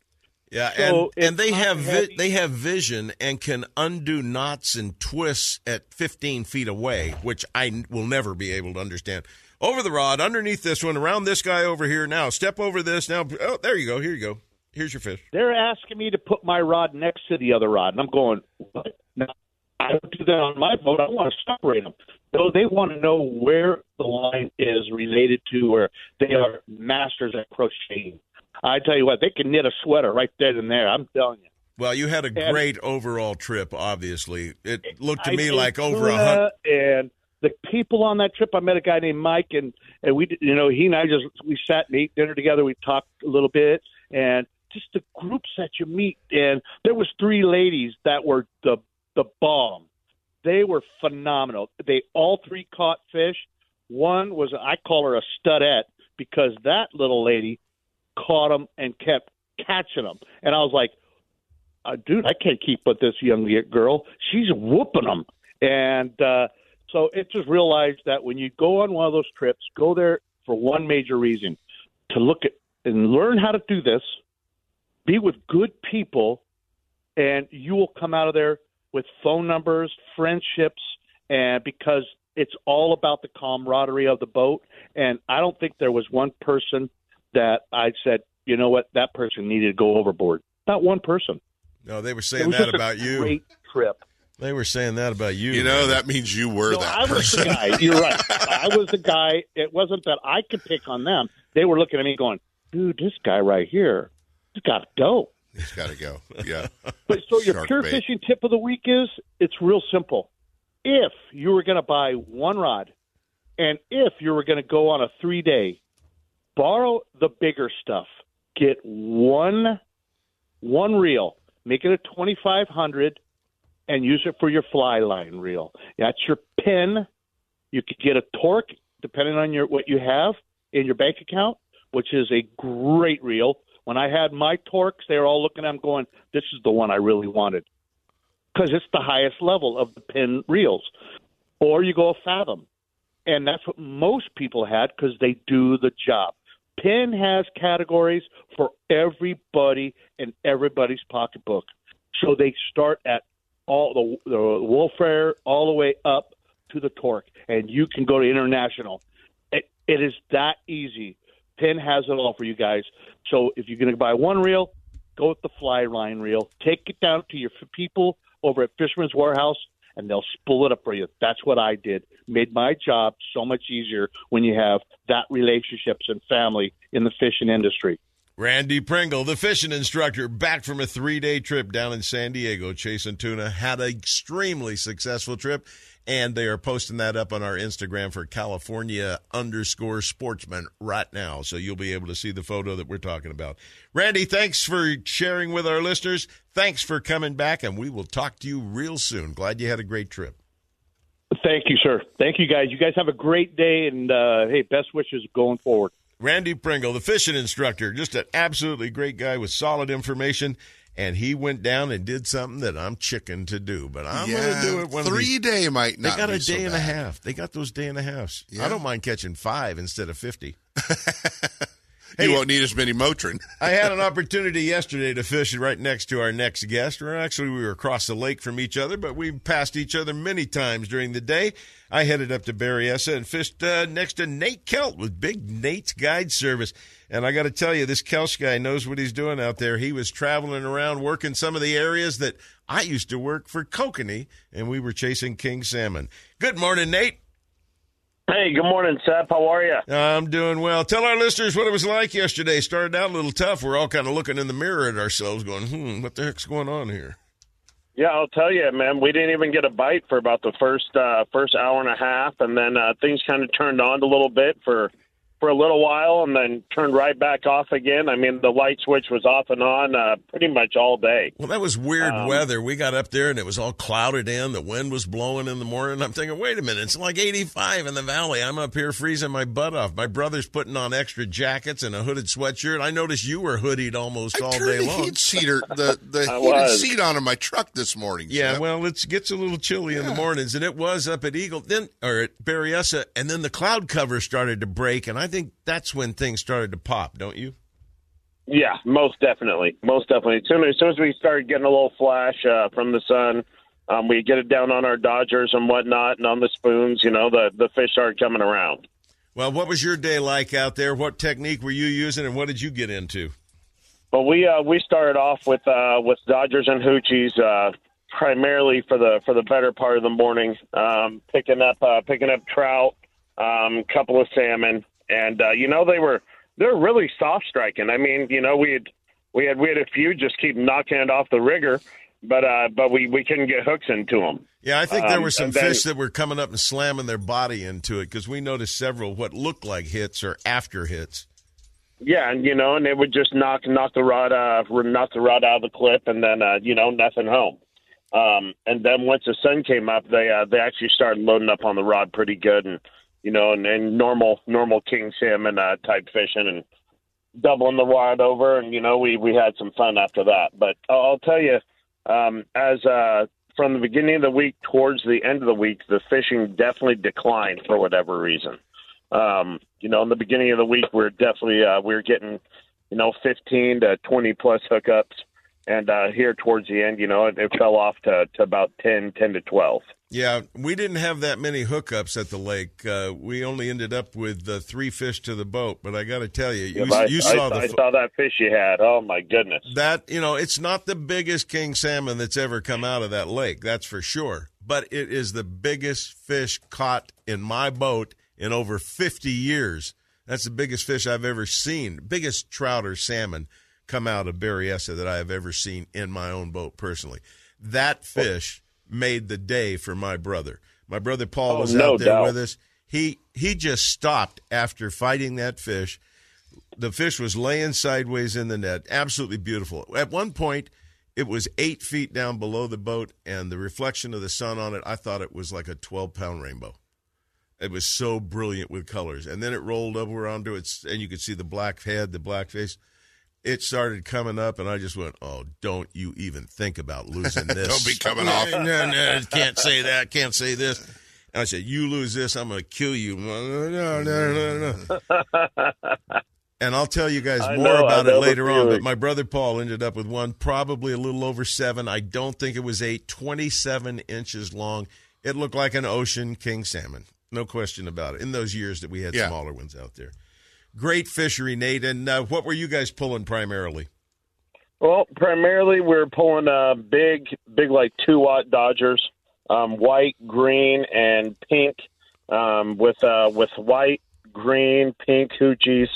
Yeah, So and, and they have vi- they have vision and can undo knots and twists at 15 feet away, which I will never be able to understand. Over the rod, underneath this one, around this guy over here. Now step over this. Now, oh, there you go. Here you go. Here's your fish. They're asking me to put my rod next to the other rod, and I'm going, what? No, I don't do that on my boat. I want to separate them. So they want to know where the line is related to where they are masters at crocheting. I tell you what, they can knit a sweater right then and there. I'm telling you. Well, you had a And- great overall trip. Obviously, it looked to I me like over a hundred. And the people on that trip, I met a guy named Mike, and and we, you know, he and I just we sat and ate dinner together. We talked a little bit, and just the groups that you meet. And there was three ladies that were the the bomb. They were phenomenal. They all three caught fish. One was I call her a studette because that little lady caught them and kept catching them, and I was like uh, dude, I can't keep with this young girl. She's whooping them. And uh, so it just realized that when you go on one of those trips, go there for one major reason to look at and learn how to do this, be with good people, and you will come out of there with phone numbers, friendships, and because it's all about the camaraderie of the boat. And I don't think there was one person that I said, you know what, that person needed to go overboard. Not one person. No, they were saying that about you. Great trip. They were saying that about you. You know, man. that means you were No, that I was person. the guy. You're right. I was the guy. It wasn't that I could pick on them. They were looking at me going, dude, this guy right here, he's got to go. He's got to go. Yeah. But so your Shark pure bait. fishing tip of the week is it's real simple. If you were going to buy one rod, and if you were going to go on a three day, borrow the bigger stuff. Get one one reel, make it a twenty five hundred, and use it for your fly line reel. That's your Penn. You could get a torque depending on your what you have in your bank account, which is a great reel. When I had my torques, they were all looking at them going, "This is the one I really wanted," because it's the highest level of the Penn reels. Or you go a fathom, and that's what most people had because they do the job. Penn has categories for everybody and everybody's pocketbook, so they start at all the, the Wolfair all the way up to the torque, and you can go to international. It, it is that easy. Penn has it all for you guys. So if you're going to buy one reel, go with the fly line reel. Take it down to your people over at Fisherman's Warehouse, and they'll spool it up for you. That's what I did. Made my job so much easier when you have that relationships and family in the fishing industry. Randy Pringle, the fishing instructor, back from a three day trip down in San Diego chasing tuna. Had an extremely successful trip, and they are posting that up on our Instagram for California underscore sportsman right now. So you'll be able to see the photo that we're talking about. Randy, thanks for sharing with our listeners. Thanks for coming back, and we will talk to you real soon. Glad you had a great trip. Thank you, sir. Thank you, guys. You guys have a great day, and uh, hey, best wishes going forward. Randy Pringle, the fishing instructor, just an absolutely great guy with solid information. And he went down and did something that I'm chicken to do, but I'm going to do it. One three day might not. They got a so day and a half. They got those day and a halves. Yeah. I don't mind catching five instead of fifty. you won't need as many Motrin. I had an opportunity yesterday to fish right next to our next guest. Or actually, we were across the lake from each other, but we passed each other many times during the day. I headed up to Berryessa and fished uh, next to Nate Kelch with Big Nate's Guide Service. And I got to tell you, this Kelch guy knows what he's doing out there. He was traveling around working some of the areas that I used to work for Kokanee, and we were chasing king salmon. Good morning, Nate. Hey, good morning, Sep. How are you? I'm doing well. Tell our listeners what it was like yesterday. Started out a little tough. We're all kind of looking in the mirror at ourselves, going, "Hmm, what the heck's going on here?" Yeah, I'll tell you, man. We didn't even get a bite for about the first uh, first hour and a half, and then uh, things kind of turned on a little bit for for a little while and then turned right back off again. I mean, the light switch was off and on uh, pretty much all day. Well, that was weird Um, weather. We got up there and it was all clouded in. The wind was blowing in the morning. I'm thinking, wait a minute, it's like 85 in the valley. I'm up here freezing my butt off. My brother's putting on extra jackets and a hooded sweatshirt. I noticed you were hooded almost all day the long. heat seater, the the I heated was. seat on in my truck this morning. Yeah, Sep. well, it gets a little chilly in the mornings, and it was up at Eagle, then or at Berryessa, and then the cloud cover started to break, and I think that's when things started to pop, don't you? Yeah, most definitely, most definitely. As soon as, soon as we started getting a little flash uh, from the sun, um, we get it down on our Dodgers and whatnot, and on the spoons. You know, the the fish started coming around. Well, what was your day like out there? What technique were you using, and what did you get into? Well, we uh, we started off with uh, with Dodgers and Hoochies uh, primarily for the for the better part of the morning, um, picking up uh, picking up trout, um, couple of salmon, and uh, you know they were they're really soft striking. I mean, you know we had we had we had a few just keep knocking it off the rigger, but uh, but we we couldn't get hooks into them. Yeah, I think there Um, were some and then- fish that were coming up and slamming their body into it because we noticed several what looked like hits or after hits. Yeah, and you know, and it would just knock knock the rod uh knock the rod out of the clip, and then uh, you know nothing home. Um, and then once the sun came up, they uh, they actually started loading up on the rod pretty good, and you know, and, and normal normal king salmon uh, type fishing, and doubling the rod over, and you know, we we had some fun after that. But I'll tell you, um, as uh, from the beginning of the week towards the end of the week, the fishing definitely declined for whatever reason. Um, you know, in the beginning of the week, we are definitely uh, we were getting, you know, 15 to 20 plus hookups, and uh, here towards the end, you know, it, it fell off to, to about 10, 10 to 12. Yeah, we didn't have that many hookups at the lake. Uh, we only ended up with uh, three fish to the boat. But I got to tell you, you, Yeah, I, saw I, the I saw that fish you had. Oh my goodness! that you know it's not the biggest king salmon that's ever come out of that lake that's for sure but it is the biggest fish caught in my boat in over 50 years that's the biggest fish i've ever seen biggest trout or salmon come out of Berryessa that i have ever seen in my own boat personally that fish made the day for my brother my brother paul Oh, was no out there doubt. with us he he just stopped after fighting that fish the fish was laying sideways in the net. Absolutely beautiful. At one point, it was eight feet down below the boat, and the reflection of the sun on it, I thought it was like a 12 pound rainbow. It was so brilliant with colors. And then it rolled over onto its, and you could see the black head, the black face. It started coming up, and I just went, "Oh, don't you even think about losing this? Don't be coming off. No, no, can't say that. Can't say this." And I said, "You lose this, I'm going to kill you." No, no, no, no. And I'll tell you guys I more know, about it later on. But my brother Paul ended up with one, probably a little over seven. I don't think it was eight, 27 inches long. It looked like an ocean king salmon. No question about it. In those years that we had Yeah. smaller ones out there. Great fishery, Nate. And uh, what were you guys pulling primarily? Well, primarily we're pulling uh, big, big like two aught Dodgers, um, white, green, and pink, um, with uh, with white, green, pink hoochies,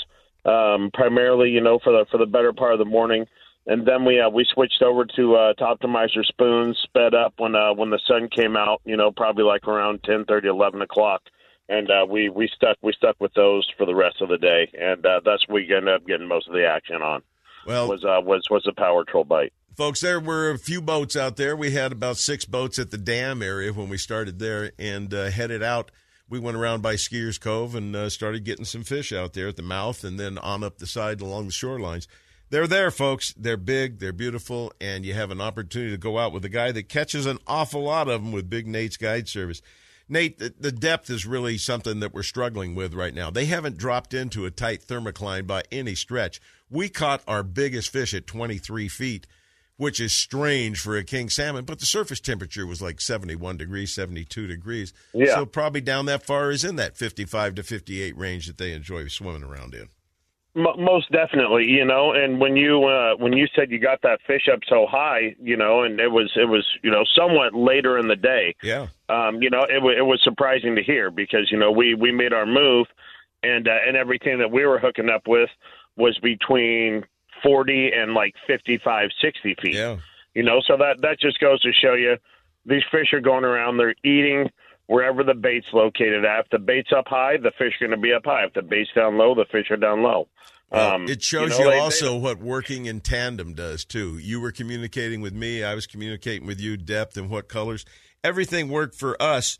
um, primarily, you know, for the for the better part of the morning. And then we uh, we switched over to uh, to optimizer spoons, sped up when uh, when the sun came out. You know, probably like around ten thirty, eleven o'clock, and uh, we we stuck we stuck with those for the rest of the day, and uh, that's what we ended up getting most of the action on. Well, was uh, was was a power troll bite. Folks, there were a few boats out there. We had about six boats at the dam area when we started there and uh, headed out. We went around by Skiers Cove and uh, started getting some fish out there at the mouth and then on up the side along the shorelines. They're there, folks. They're big, they're beautiful, and you have an opportunity to go out with a guy that catches an awful lot of them with Big Nate's Guide Service. Nate, the, the depth is really something that we're struggling with right now. They haven't dropped into a tight thermocline by any stretch. We caught our biggest fish at 23 feet, which is strange for a king salmon, but the surface temperature was like 71 degrees, 72 degrees. Yeah. So probably down that far is in that 55 to 58 range that they enjoy swimming around in. Mo most definitely, you know. And when you uh, when you said you got that fish up so high, you know, and it was it was you know somewhat later in the day. Yeah. Um, you know, it, wa it was surprising to hear because you know we we made our move, and uh, and everything that we were hooking up with was between forty and like 55, 60 feet. Yeah. You know, so that that just goes to show you these fish are going around. They're eating. Wherever the bait's located at. If the bait's up high, the fish are going to be up high. If the bait's down low, the fish are down low. Um, it shows know, you, they- also what working in tandem does too. You were communicating with me, I was communicating with you, depth and what colors. Everything worked for us.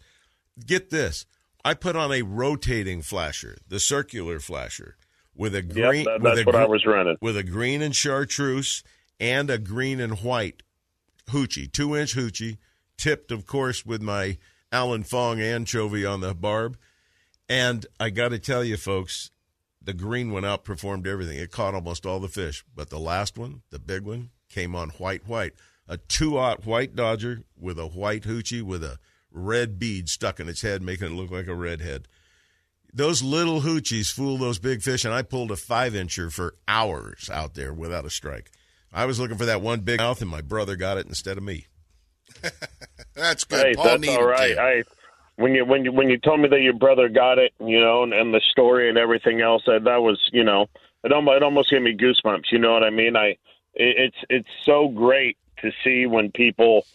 Get this. I put on a rotating flasher, the circular flasher, with a green that- with that's a what I was running. With a green and chartreuse and a green and white hoochie, two inch hoochie, tipped of course with my Alan Fong anchovy on the barb. And I got to tell you, folks, the green one outperformed everything. It caught almost all the fish, but the last one, the big one, came on white white. A two aught white dodger with a white hoochie with a red bead stuck in its head, making it look like a redhead. Those little hoochies fool those big fish, and I pulled a five incher for hours out there without a strike. I was looking for that one big mouth, and my brother got it instead of me. That's Hey, Paul that's needed all right. to. I when you when you when you told me that your brother got it, you know, and, and the story and everything else, that that was, you know, it almost it almost gave me goosebumps. You know what I mean? I it, it's it's so great to see when people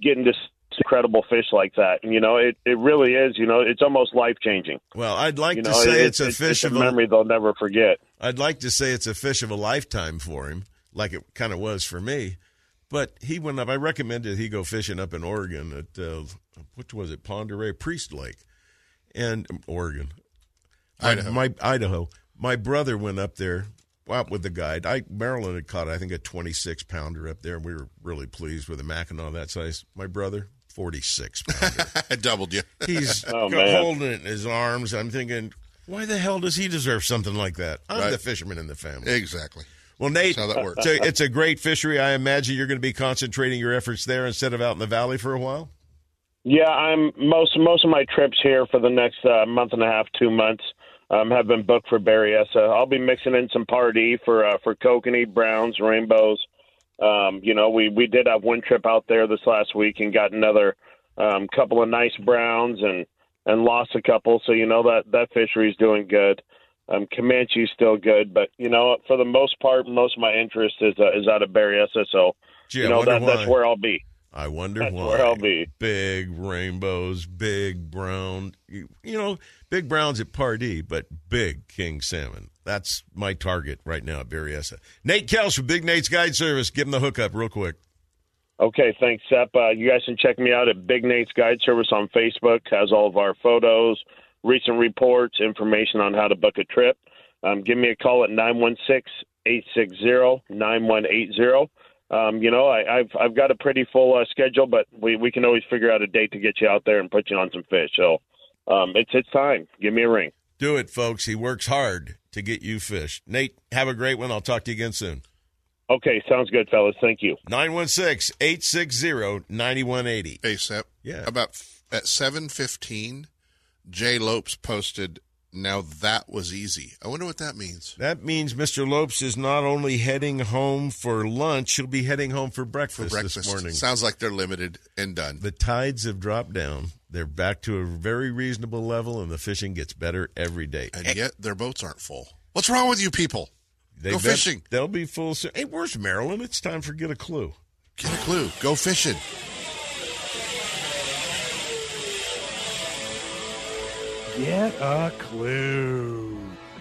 get into s- incredible fish like that. And, you know, it it really is. You know, it's almost life changing. Well, I'd like You to know, say it- it's a fish it's of a a memory they'll never forget. I'd like to say it's a fish of a lifetime for him, like it kind of was for me. But he went up. I recommended he go fishing up in Oregon at uh, which was it, Pend Oreille Priest Lake, and um, Oregon, My- Idaho. My, Idaho. My brother went up there out with the guide. I Marilyn had caught I think a 26 pounder up there, and we were really pleased with the Mackinaw that size. My brother 46 pounder. I doubled you. He's Oh, holding it in his arms. I'm thinking, why the hell does he deserve something like that? I'm Right. the fisherman in the family. Exactly. Well, Nate, That's how that works. It's, a, it's a great fishery. I imagine you're going to be concentrating your efforts there instead of out in the valley for a while. Yeah, I'm most most of my trips here for the next uh, month and a half, two months, um, have been booked for Berryessa. I'll be mixing in some party for uh, for kokanee, browns, rainbows. Um, you know, we we did have one trip out there this last week and got another um, couple of nice browns and and lost a couple. So you know that that fishery's doing good. Um, Comanche's still good, but you know, for the most part, most of my interest is uh, is out of Berryessa. So Gee, you know that that's where I'll be. I wonder That's why. where I'll be. Big rainbows, big brown. You, you know, big browns at Pardee, but big king salmon. That's my target right now at Berryessa. Nate Kelch from Big Nate's Guide Service. Give him the hookup real quick. Okay, thanks, Sep. Uh, you guys can check me out at Big Nate's Guide Service on Facebook. Has all of our photos, recent reports, information on how to book a trip. Um, give me a call at 916-860-9180. Um, you know, I, I've I've got a pretty full uh, schedule, but we, we can always figure out a date to get you out there and put you on some fish. So um, it's it's time. Give me a ring. Do it, folks. He works hard to get you fish. Nate, have a great one. I'll talk to you again soon. Okay, sounds good, fellas. Thank you. 916 860 9180. Hey, Sep. Yeah. About f- at seven fifteen, Jay Lopes posted. Now that was easy. I wonder what that means. That means Mr. Lopes is not only heading home for lunch, he'll be heading home for breakfast, For breakfast. this morning. Sounds like they're limited and done. The tides have dropped down. They're back to a very reasonable level, and the fishing gets better every day. And yet their boats aren't full. What's wrong with you people? They Go fishing. They'll be full soon. Hey, where's Marilyn? It's time for Get a Clue. Get a clue. Go fishing. Get a clue.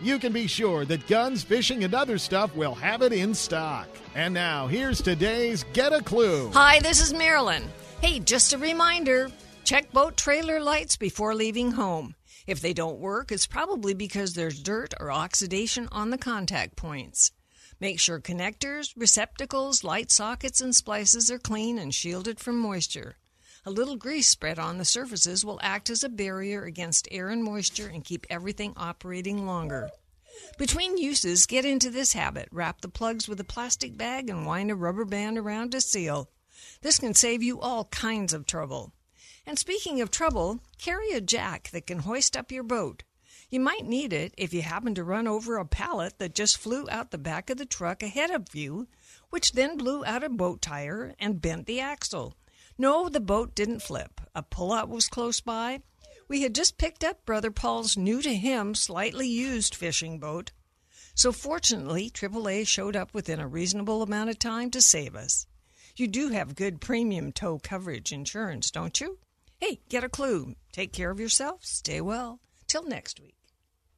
you can be sure that Guns, Fishing, and Other Stuff will have it in stock. And now, here's today's Get a Clue. Hi, this is Marilyn. Hey, just a reminder check boat trailer lights before leaving home. If they don't work, it's probably because there's dirt or oxidation on the contact points. Make sure connectors, receptacles, light sockets, and splices are clean and shielded from moisture. A little grease spread on the surfaces will act as a barrier against air and moisture and keep everything operating longer. Between uses, get into this habit. Wrap the plugs with a plastic bag and wind a rubber band around to seal. This can save you all kinds of trouble. And speaking of trouble, carry a jack that can hoist up your boat. You might need it if you happen to run over a pallet that just flew out the back of the truck ahead of you, which then blew out a boat tire and bent the axle. No, the boat didn't flip. A pullout was close by. We had just picked up Brother Paul's new to him, slightly used fishing boat. So fortunately, AAA showed up within a reasonable amount of time to save us. You do have good premium tow coverage insurance, don't you? Hey, get a clue. Take care of yourself. Stay well. Till next week.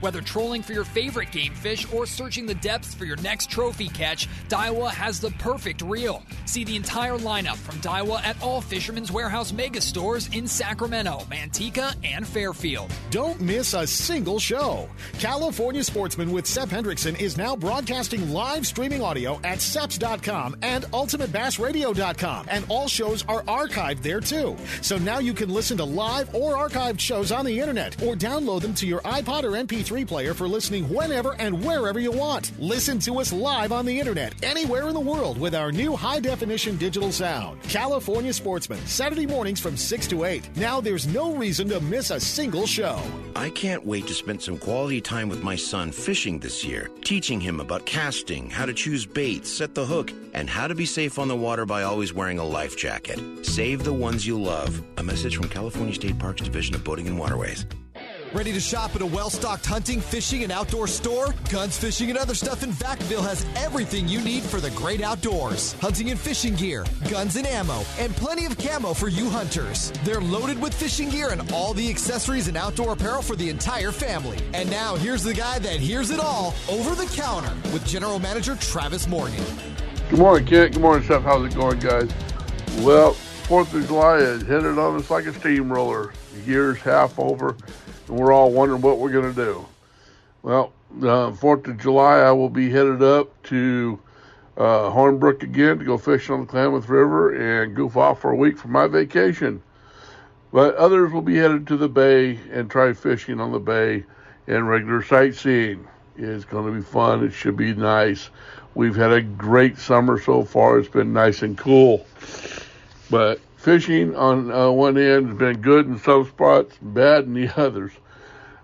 Whether trolling for your favorite game fish or searching the depths for your next trophy catch, Daiwa has the perfect reel. See the entire lineup from Daiwa at all Fisherman's Warehouse mega stores in Sacramento, Manteca, and Fairfield. Don't miss a single show. California Sportsman with Sep Hendrickson is now broadcasting live streaming audio at seps.com and ultimatebassradio.com, and all shows are archived there too. So now you can listen to live or archived shows on the internet or download them to your iPod or MP3 player for listening whenever and wherever you want. Listen to us live on the internet anywhere in the world with our new high definition digital sound. California Sportsman, Saturday mornings from 6 to 8. Now there's no reason to miss a single show. I can't wait to spend some quality time with my son fishing this year, teaching him about casting, how to choose baits, set the hook, and how to be safe on the water by always wearing a life jacket. Save the ones you love. A message from California State Parks Division of Boating and Waterways. Ready to shop at a well stocked hunting, fishing, and outdoor store? Guns, Fishing, and Other Stuff in Vacaville has everything you need for the great outdoors hunting and fishing gear, guns and ammo, and plenty of camo for you hunters. They're loaded with fishing gear and all the accessories and outdoor apparel for the entire family. And now, here's the guy that hears it all over the counter with General Manager Travis Morgan. Good morning, Kent. Good morning, Chef. How's it going, guys? Well, Fourth of July is headed on us like a steamroller. The year's half over, we're all wondering what we're going to do. Well, uh, Fourth of July, I will be headed up to uh, Hornbrook again to go fishing on the Klamath River and goof off for a week for my vacation. But others will be headed to the bay and try fishing on the bay and regular sightseeing. It's going to be fun. It should be nice. We've had a great summer so far. It's been nice and cool. But fishing on uh, one end has been good in some spots, bad in the others.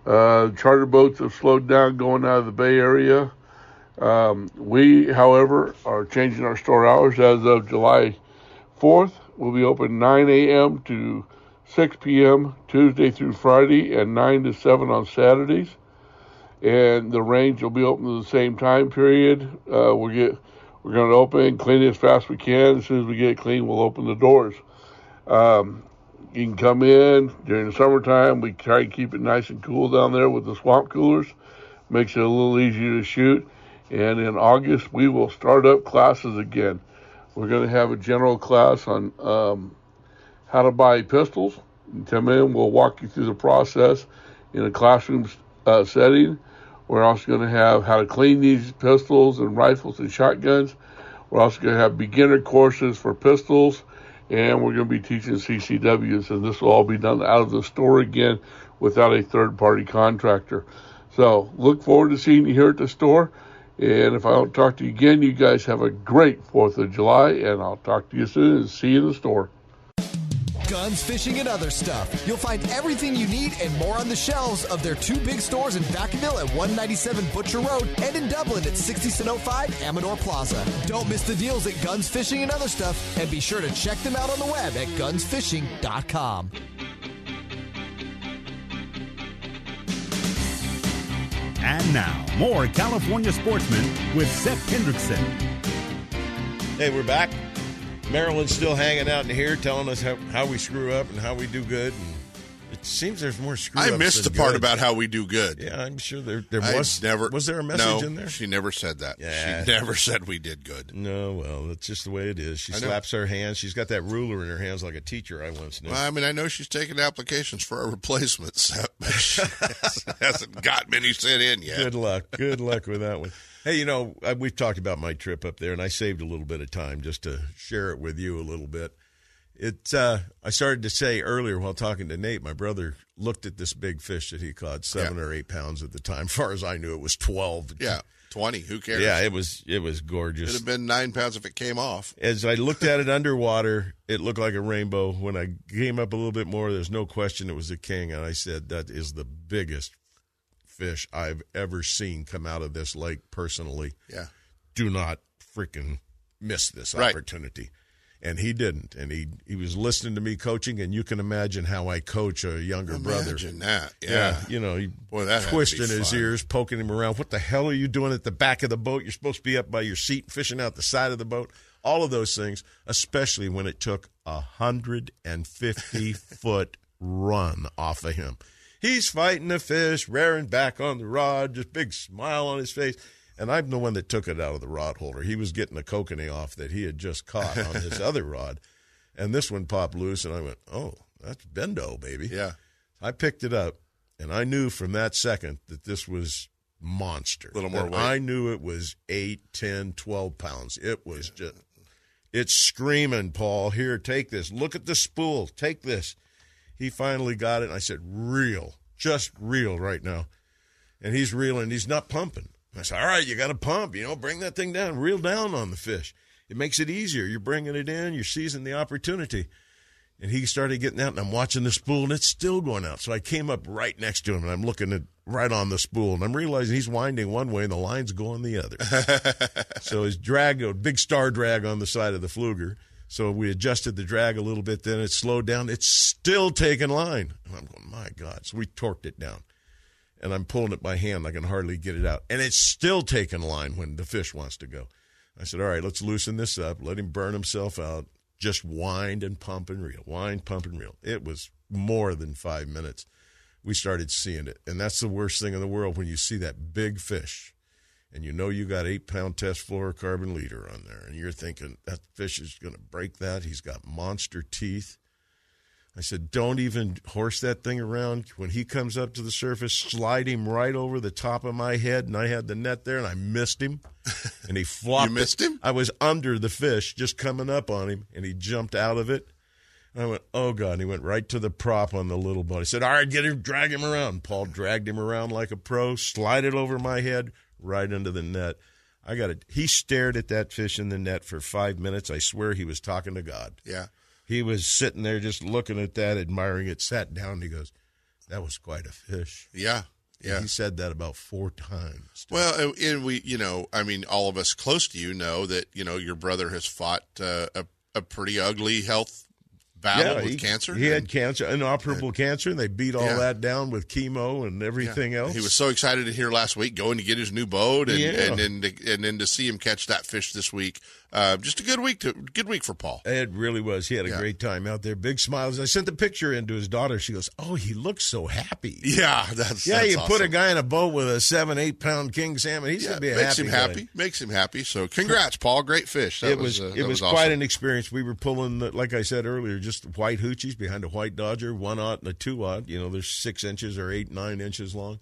Uh, charter boats have slowed down going out of the Bay Area. Um, we, however, are changing our store hours as of July 4th. We'll be open 9 a.m. to 6 p.m. Tuesday through Friday and 9 to 7 on Saturdays. And the range will be open at the same time period. Uh, we'll get we're going to open clean it as fast as we can. As soon as we get it clean, we'll open the doors. Um, you can come in during the summertime. We try to keep it nice and cool down there with the swamp coolers. Makes it a little easier to shoot. And in August, we will start up classes again. We're going to have a general class on um, how to buy pistols. You come in, we'll walk you through the process in a classroom uh, setting. We're also going to have how to clean these pistols and rifles and shotguns. We're also going to have beginner courses for pistols, and we're going to be teaching CCWs, and this will all be done out of the store again without a third party contractor. So look forward to seeing you here at the store. And if I don't talk to you again, you guys have a great 4th of July, and I'll talk to you soon and see you in the store. Guns, Fishing, and Other Stuff. You'll find everything you need and more on the shelves of their two big stores in Vacaville at 197 Butcher Road and in Dublin at 6005 Amador Plaza. Don't miss the deals at Guns, Fishing, and Other Stuff, and be sure to check them out on the web at gunsfishing.com. And now, more California sportsmen with Sep Hendrickson. Hey, we're back. Marilyn's still hanging out in here, telling us how, how we screw up and how we do good. And it seems there's more screw I missed the part about how we do good. Yeah, I'm sure there there I was never. was there a message no, in there? She never said that. Yeah. She never said we did good. No, well, that's just the way it is. She I know. slaps her hands. She's got that ruler in her hands like a teacher I once knew. Well, I mean, I know she's taking applications for our replacements, but she hasn't got many sent in yet. Good luck. Good luck with that one. Hey, you know, we've talked about my trip up there, and I saved a little bit of time just to share it with you a little bit. It. Uh, I started to say earlier while talking to Nate, my brother looked at this big fish that he caught, seven or eight pounds at the time. far as I knew, it was twelve. Yeah, twenty. Who cares? Yeah, it was. It was gorgeous. It'd have been nine pounds if it came off. As I looked at it underwater, it looked like a rainbow. When I came up a little bit more, there's no question it was a king. And I said, that is the biggest fish I've ever seen come out of this lake personally. Yeah. Do not freaking miss this Right. opportunity. And he didn't. And he, he was listening to me coaching, and you can imagine how I coach a younger brother. Imagine that. Yeah. you know, he Boy, that twisting his fun. ears, poking him around. What the hell are you doing at the back of the boat? You're supposed to be up by your seat, fishing out the side of the boat. All of those things, especially when it took a hundred and fifty foot run off of him. He's fighting the fish, rearing back on the rod, just big smile on his face. And I'm the one that took it out of the rod holder. He was getting the kokanee off that he had just caught on his other rod. And this one popped loose, and I went, oh, that's bendo, baby. Yeah. I picked it up, and I knew from that second that this was monster. A Little more weight. I knew it was 8, 10, 12 pounds. It was just, it's screaming, Paul, here, take this. Look at the spool. Take this. He finally got it, and I said, reel, just reel right now. And he's reeling. He's not pumping. I said, all right, you got to pump. You know, bring that thing down. Reel down on the fish. It makes it easier. You're bringing it in. You're seizing the opportunity. And he started getting out, and I'm watching the spool, and it's still going out. So I came up right next to him, and I'm looking at right on the spool, and I'm realizing he's winding one way, and the line's going the other. so his drag, a big star drag on the side of the Pflueger. So we adjusted the drag a little bit, then it slowed down. It's still taking line. And I'm going, my God. So we torqued it down and I'm pulling it by hand. I can hardly get it out. And it's still taking line when the fish wants to go. I said, all right, let's loosen this up. Let him burn himself out. Just wind and pump and reel. Wind, pump and reel. It was more than five minutes. We started seeing it. And that's the worst thing in the world when you see that big fish and you know you got eight pound test fluorocarbon leader on there. And you're thinking that fish is going to break that. He's got monster teeth. I said, don't even horse that thing around. When he comes up to the surface, slide him right over the top of my head. And I had the net there and I missed him. And he flopped. You missed it. him? I was under the fish, just coming up on him, and he jumped out of it. And I went, oh, God. And he went right to the prop on the little boat. I said, all right, get him, drag him around. Paul dragged him around like a pro, slide it over my head, right into the net. I got it. He stared at that fish in the net for five minutes. I swear he was talking to God. Yeah. He was sitting there just looking at that, admiring it, sat down, and he goes, That was quite a fish. Yeah. Yeah. He said that about four times. Well, and- and we, you know, I mean, all of us close to you know that you know your brother has fought uh, a a pretty ugly health battle with he, cancer. He had cancer, inoperable cancer, and they beat all Yeah. that down with chemo and everything Yeah. else. He was so excited to hear last week going to get his new boat, and Yeah. and then to, and then to see him catch that fish this week. Uh, just a good week to good week for Paul. It really was. He had a Yeah. great time out there. Big smiles. I sent the picture in to his daughter. She goes, "Oh, he looks so happy." Yeah, that's yeah. that's you put a guy in a boat with a seven, eight pound king salmon. He's Yeah, gonna be a makes happy him guy. happy. Makes him happy. So congrats, Paul. Great fish. That it was, uh, it that was, awesome. quite an experience. We were pulling, the- like I said earlier, just white hoochies behind a white Dodger, one aught and a two aught. You know, they're six inches or eight, nine inches long.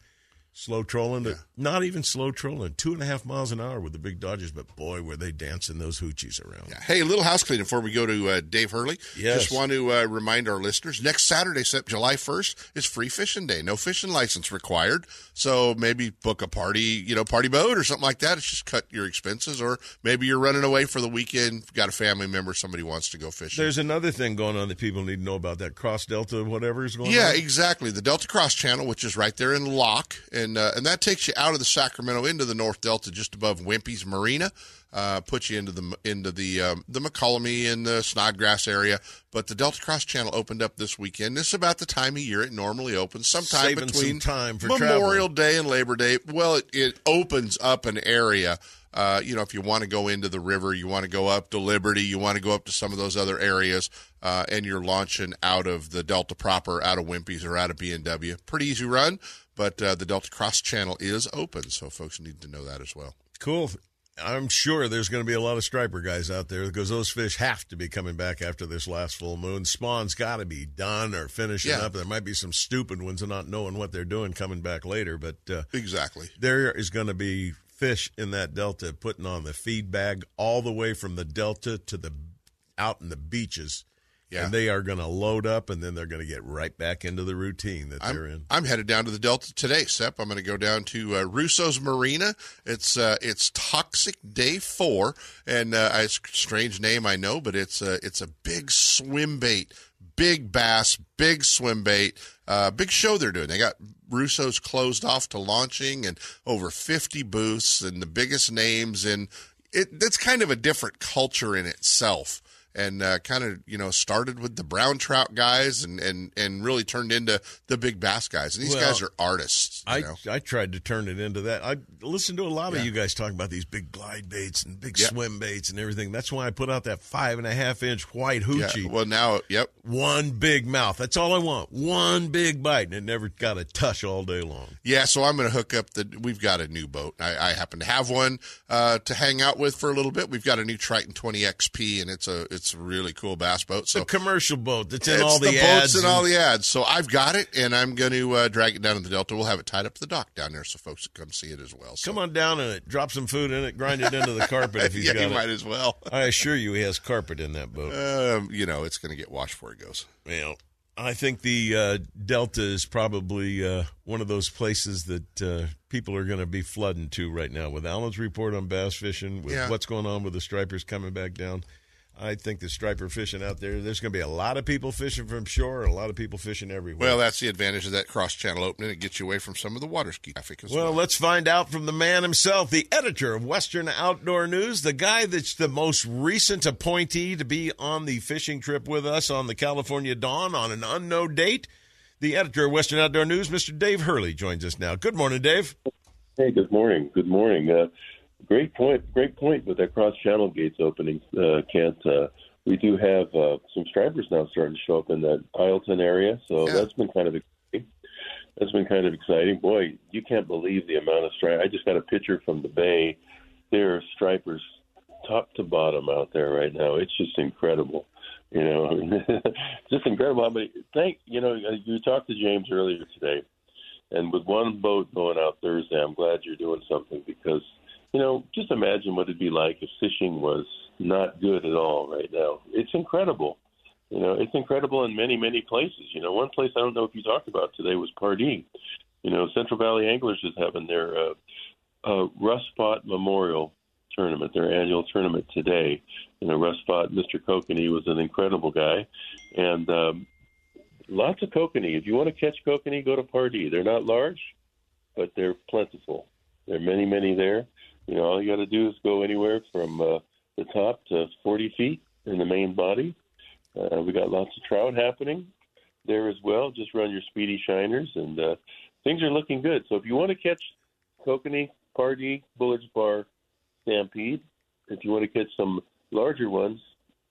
Slow trolling, to, not even slow trolling, two and a half miles an hour with the big Dodgers, but boy, were they dancing those hoochies around. Yeah. Hey, a little house cleaning before we go to uh, Dave Hurley. Yes. Just want to uh, remind our listeners next Saturday, July 1st, is free fishing day. No fishing license required. So maybe book a party, you know, party boat or something like that. It's just cut your expenses. Or maybe you're running away for the weekend, got a family member, somebody wants to go fishing. There's another thing going on that people need to know about that cross delta, whatever is going Yeah, on. Yeah, exactly. The Delta Cross Channel, which is right there in Locke. and uh, and that takes you out of the Sacramento into the North Delta, just above Wimpy's Marina. Uh, puts you into the into the um, the Mokelumne and the Snodgrass area. But the Delta Cross Channel opened up this weekend. This is about the time of year it normally opens, sometime Saving some between time for Memorial Day and Labor Day. Well, it, it opens up an area. Uh, you know, if you want to go into the river, you want to go up to Liberty, you want to go up to some of those other areas, uh, and you're launching out of the Delta proper, out of Wimpy's or out of B&W. Pretty easy run, but uh, the Delta Cross Channel is open, so folks need to know that as well. Cool. I'm sure there's going to be a lot of striper guys out there because those fish have to be coming back after this last full moon. Spawn's got to be done or finishing Yeah. up. There might be some stupid ones and not knowing what they're doing coming back later, but uh, exactly there is going to be fish in that delta putting on the feed bag all the way from the delta to the out in the beaches. Yeah. And they are going to load up and then they're going to get right back into the routine that they're in. I'm headed down to the Delta today, Sep. I'm going to go down to uh, Russo's Marina. It's uh, it's Toxic Day Four, and uh, it's a strange name, I know, but it's a it's a big swim bait, big bass, big swim bait, uh, big show they're doing. They got Russo's closed off to launching, and over 50 booths, and the biggest names, and it it's kind of a different culture in itself and uh, kind of you know started with the brown trout guys and and and really turned into the big bass guys. And these Well, guys are artists. you I, know? I tried to turn it into that. I listened to a lot Yeah. of you guys talking about these big glide baits and big Yeah. swim baits and everything. That's why I put out that five and a half inch white hoochie. Yeah, well, now, yep. One big mouth. That's all I want. One big bite, and it never got a touch all day long. Yeah, so I'm going to hook up the. We've got a new boat. I, I happen to have one uh, to hang out with for a little bit. We've got a new Triton 20 XP, and it's a it's a really cool bass boat. So the commercial boat that's in it's all the, the ads boats and all the ads. So I've got it, and I'm going to uh, drag it down to the Delta. We'll have it tied up to the dock down there, so folks can come see it as well. So. Come on down and it. Drop some food in it. Grind it into the carpet if he's Yeah, got he it. might as well. I assure you, he has carpet in that boat. Um, you know, it's going to get washed before it goes. Well, I think the uh, Delta is probably uh, one of those places that uh, people are going to be flooding to right now. With Alan's report on bass fishing, with Yeah. what's going on with the stripers coming back down, I think the striper fishing out there, there's going to be a lot of people fishing from shore, a lot of people fishing everywhere. Well, that's the advantage of that cross channel opening. It gets you away from some of the water ski traffic as well. Well, let's find out from the man himself, the editor of Western Outdoor News, the guy that's the most recent appointee to be on the fishing trip with us on the California Dawn on an unknown date. The editor of Western Outdoor News, Mr. Dave Hurley, joins us now. Good morning, Dave. Hey, good morning. Good morning. Uh, great point. Great point with that cross channel gates opening, uh, Kent. Uh, we do have uh, some stripers now starting to show up in that Isleton area, so that's been kind of exciting. That's been kind of exciting. Boy, you can't believe the amount of stripers. I just got a picture from the bay. There are stripers top to bottom out there right now. It's just incredible. You know, just incredible. how many. Thank you know. You talked to James earlier today, and with one boat going out Thursday, I'm glad you're doing something because, you know, just imagine what it'd be like if fishing was not good at all right now. It's incredible. You know, it's incredible in many, many places. You know, one place I don't know if you talked about today was Pardee. You know, Central Valley Anglers is having their uh, uh, Rust Spot Memorial tournament, their annual tournament today. You know, Rust Spot, Mr. Kokanee was an incredible guy. And um, lots of kokanee. If you want to catch kokanee, go to Pardee. They're not large, but they're plentiful. There are many, many there. You know, all you got to do is go anywhere from uh, the top to 40 feet in the main body. Uh, we got lots of trout happening there as well. Just run your speedy shiners, and uh, things are looking good. So if you want to catch kokanee, Pardee, Bullard's Bar, Stampede, if you want to catch some larger ones,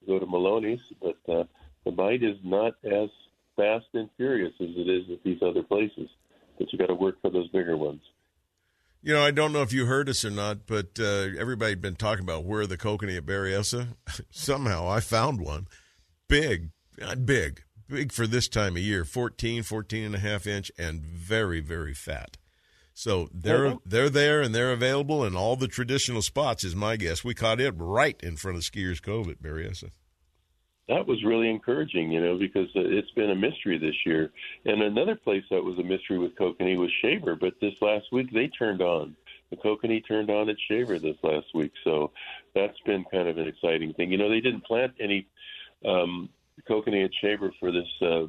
go to Maloney's. But uh, the bite is not as fast and furious as it is at these other places. But you got to work for those bigger ones. You know, I don't know if you heard us or not, but uh, everybody had been talking about where the kokanee at Berryessa. Somehow I found one. Big, not big, big for this time of year, 14, 14 and a half inch, and very, very fat. So they're Mhm. they're there and they're available in all the traditional spots. Is my guess. We caught it right in front of Skiers Cove at Berryessa. That was really encouraging, you know, because uh, it's been a mystery this year. And another place that was a mystery with Kokanee was Shaver, but this last week they turned on. The Kokanee turned on at Shaver this last week, so that's been kind of an exciting thing. You know, they didn't plant any um, Kokanee at Shaver for this uh,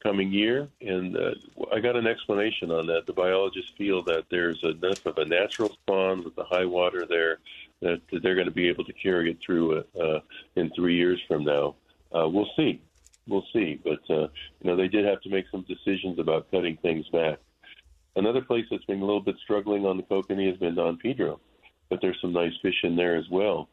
coming year, and uh, I got an explanation on that. The biologists feel that there's enough of a natural spawn with the high water there that they're going to be able to carry it through uh, in three years from now. Uh, we'll see. We'll see. But, uh, you know, they did have to make some decisions about cutting things back. Another place that's been a little bit struggling on the Kokanee has been Don Pedro, but there's some nice fish in there as well.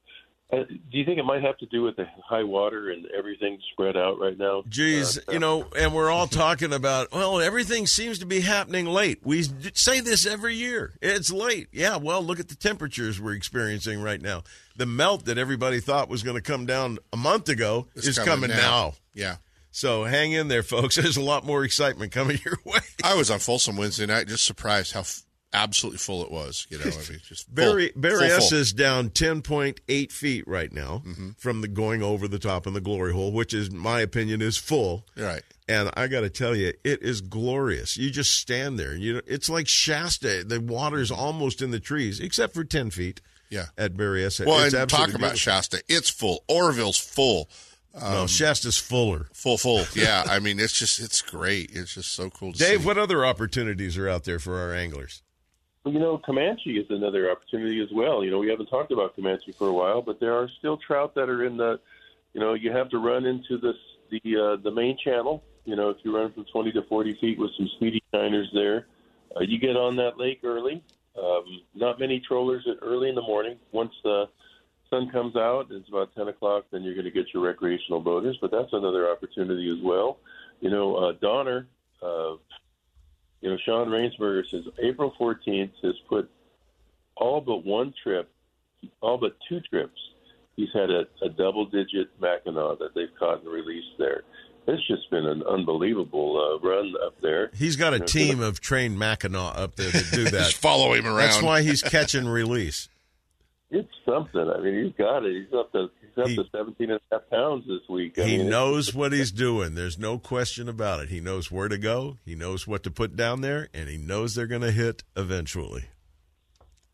Uh, do you think it might have to do with the high water and everything spread out right now? Geez, Uh, you know, and we're all talking about, well, everything seems to be happening late. We say this every year. It's late. Yeah, well, look at the temperatures we're experiencing right now. The melt that everybody thought was going to come down a month ago It's is coming coming, now. now. Yeah. So hang in there, folks. There's a lot more excitement coming your way. I was on Folsom Wednesday night, just surprised how f- absolutely full it was. You know, I mean, just full, Barry full, S full. is down ten point eight feet right now Mm-hmm. from the going over the top in the glory hole, which is my opinion is full. Right. And I got to tell you, it is glorious. You just stand there, and you it's like Shasta. The water's almost in the trees, except for ten feet. Yeah. at Barry S. Well, it's and talk about beautiful. Shasta. It's full. Oroville's full. Um, No, Shasta's fuller. Full, full. Yeah. I mean, it's just, it's great. It's just so cool to Dave, see. what other opportunities are out there for our anglers? You know, Comanche is another opportunity as well. You know, we haven't talked about Comanche for a while, but there are still trout that are in the, you know, you have to run into this the uh, the main channel. You know, if you run from 20 to 40 feet with some speedy shiners there, uh, you get on that lake early. Um, not many trollers at early in the morning. Once the sun comes out, it's about 10 o'clock, then you're going to get your recreational boaters. But that's another opportunity as well. You know, uh, Donner, uh, you know, Sean Rainsberger says April 14th has put all but one trip, all but two trips. He's had a, a double digit Mackinaw that they've caught and released there. It's just been an unbelievable uh, run up there. He's got a You know, team of trained Mackinaw up there to do that. Just follow him around. That's why he's catch and release. It's something. I mean, he's got it. He's up to he's up to 17 and a half pounds this week. I He mean, knows what he's doing. There's no question about it. He knows where to go. He knows what to put down there, and he knows they're going to hit eventually.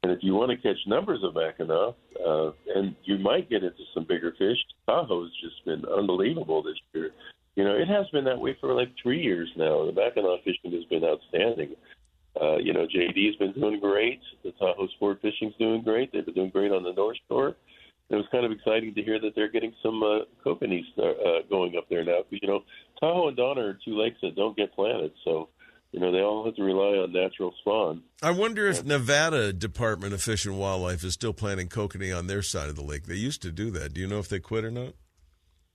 And if you want to catch numbers of Mackinaw, uh, and you might get into some bigger fish, Tahoe's just been unbelievable this year. You know, it has been that way for like three years now. The Mackinaw fishing has been outstanding. Uh, you know, JD's been doing great. The Tahoe Sport Fishing's doing great. They've been doing great on the North Shore. It was kind of exciting to hear that they're getting some uh, kokanee uh, going up there now. But, you know, Tahoe and Donner are two lakes that don't get planted, so you know they all have to rely on natural spawn. I wonder if Nevada Department of Fish and Wildlife is still planting kokanee on their side of the lake. They used to do that. Do you know if they quit or not?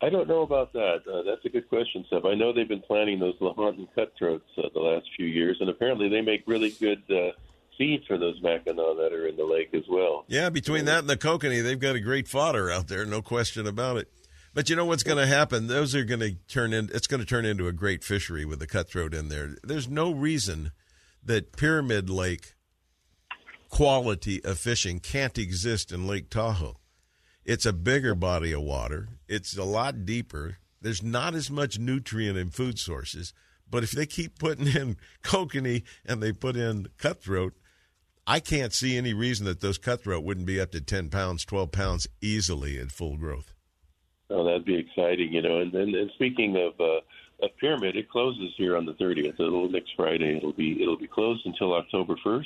I don't know about that. Uh, that's a good question, Sep. I know they've been planting those Lahontan cutthroats uh, the last few years, and apparently they make really good uh, feed for those Mackinaw that are in the lake as well. Yeah, between that and the kokanee, they've got a great fodder out there, no question about it. But you know what's going to happen? Those are going to turn in. It's going to turn into a great fishery with the cutthroat in there. There's no reason that Pyramid Lake quality of fishing can't exist in Lake Tahoe. It's a bigger body of water. It's a lot deeper. There's not as much nutrient and food sources. But if they keep putting in kokanee and they put in cutthroat, I can't see any reason that those cutthroat wouldn't be up to 10 pounds, 12 pounds easily at full growth. Oh, that'd be exciting, you know. And then, and speaking of uh, of Pyramid, it closes here on the 30th. It'll next Friday. It'll be it'll be closed until October 1st.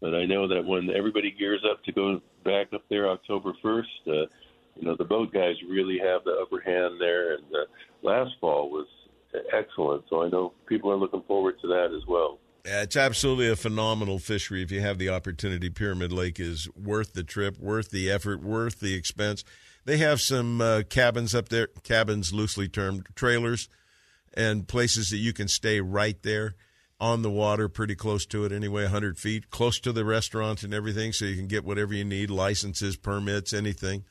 But I know that when everybody gears up to go back up there October 1st, uh, you know the boat guys really have the upper hand there. And uh, last fall was excellent, so I know people are looking forward to that as well. Yeah, it's absolutely a phenomenal fishery. If you have the opportunity, Pyramid Lake is worth the trip, worth the effort, worth the expense. They have some uh, cabins up there, cabins loosely termed trailers, and places that you can stay right there on the water, pretty close to it anyway, 100 feet, close to the restaurant and everything, so you can get whatever you need licenses, permits, anything.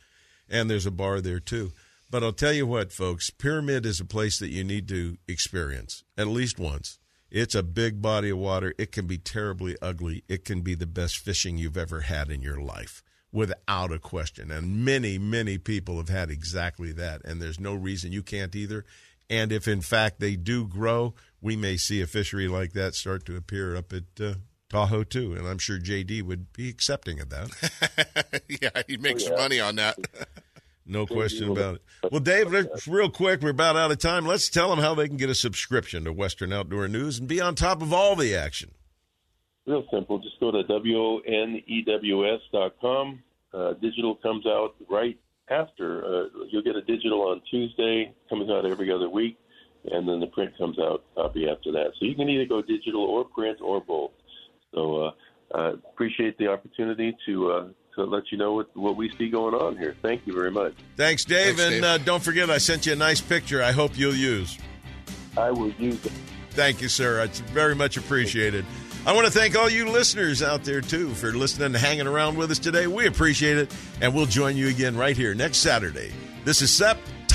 And there's a bar there too. But I'll tell you what, folks, Pyramid is a place that you need to experience at least once. It's a big body of water. It can be terribly ugly. It can be the best fishing you've ever had in your life, without a question. And many, many people have had exactly that. And there's no reason you can't either. And if in fact they do grow, we may see a fishery like that start to appear up at uh, Tahoe too. And I'm sure JD would be accepting of that. yeah, he makes oh, yeah. money on that. No question about it. Well, Dave, real quick, we're about out of time. Let's tell them how they can get a subscription to Western Outdoor News and be on top of all the action. Real simple. Just go to wonews.com. Uh, digital comes out right after. Uh, you'll get a digital on Tuesday, comes out every other week, and then the print comes out copy after that. So you can either go digital or print or both. So uh, uh appreciate the opportunity to uh, to let you know what, what we see going on here. Thank you very much. Thanks, Dave. Thanks, and Dave. Uh, don't forget, I sent you a nice picture. I hope you'll use. I will use it. Thank you, sir. It's very much appreciated. I want to thank all you listeners out there, too, for listening and hanging around with us today. We appreciate it, and we'll join you again right here next Saturday. This is Sep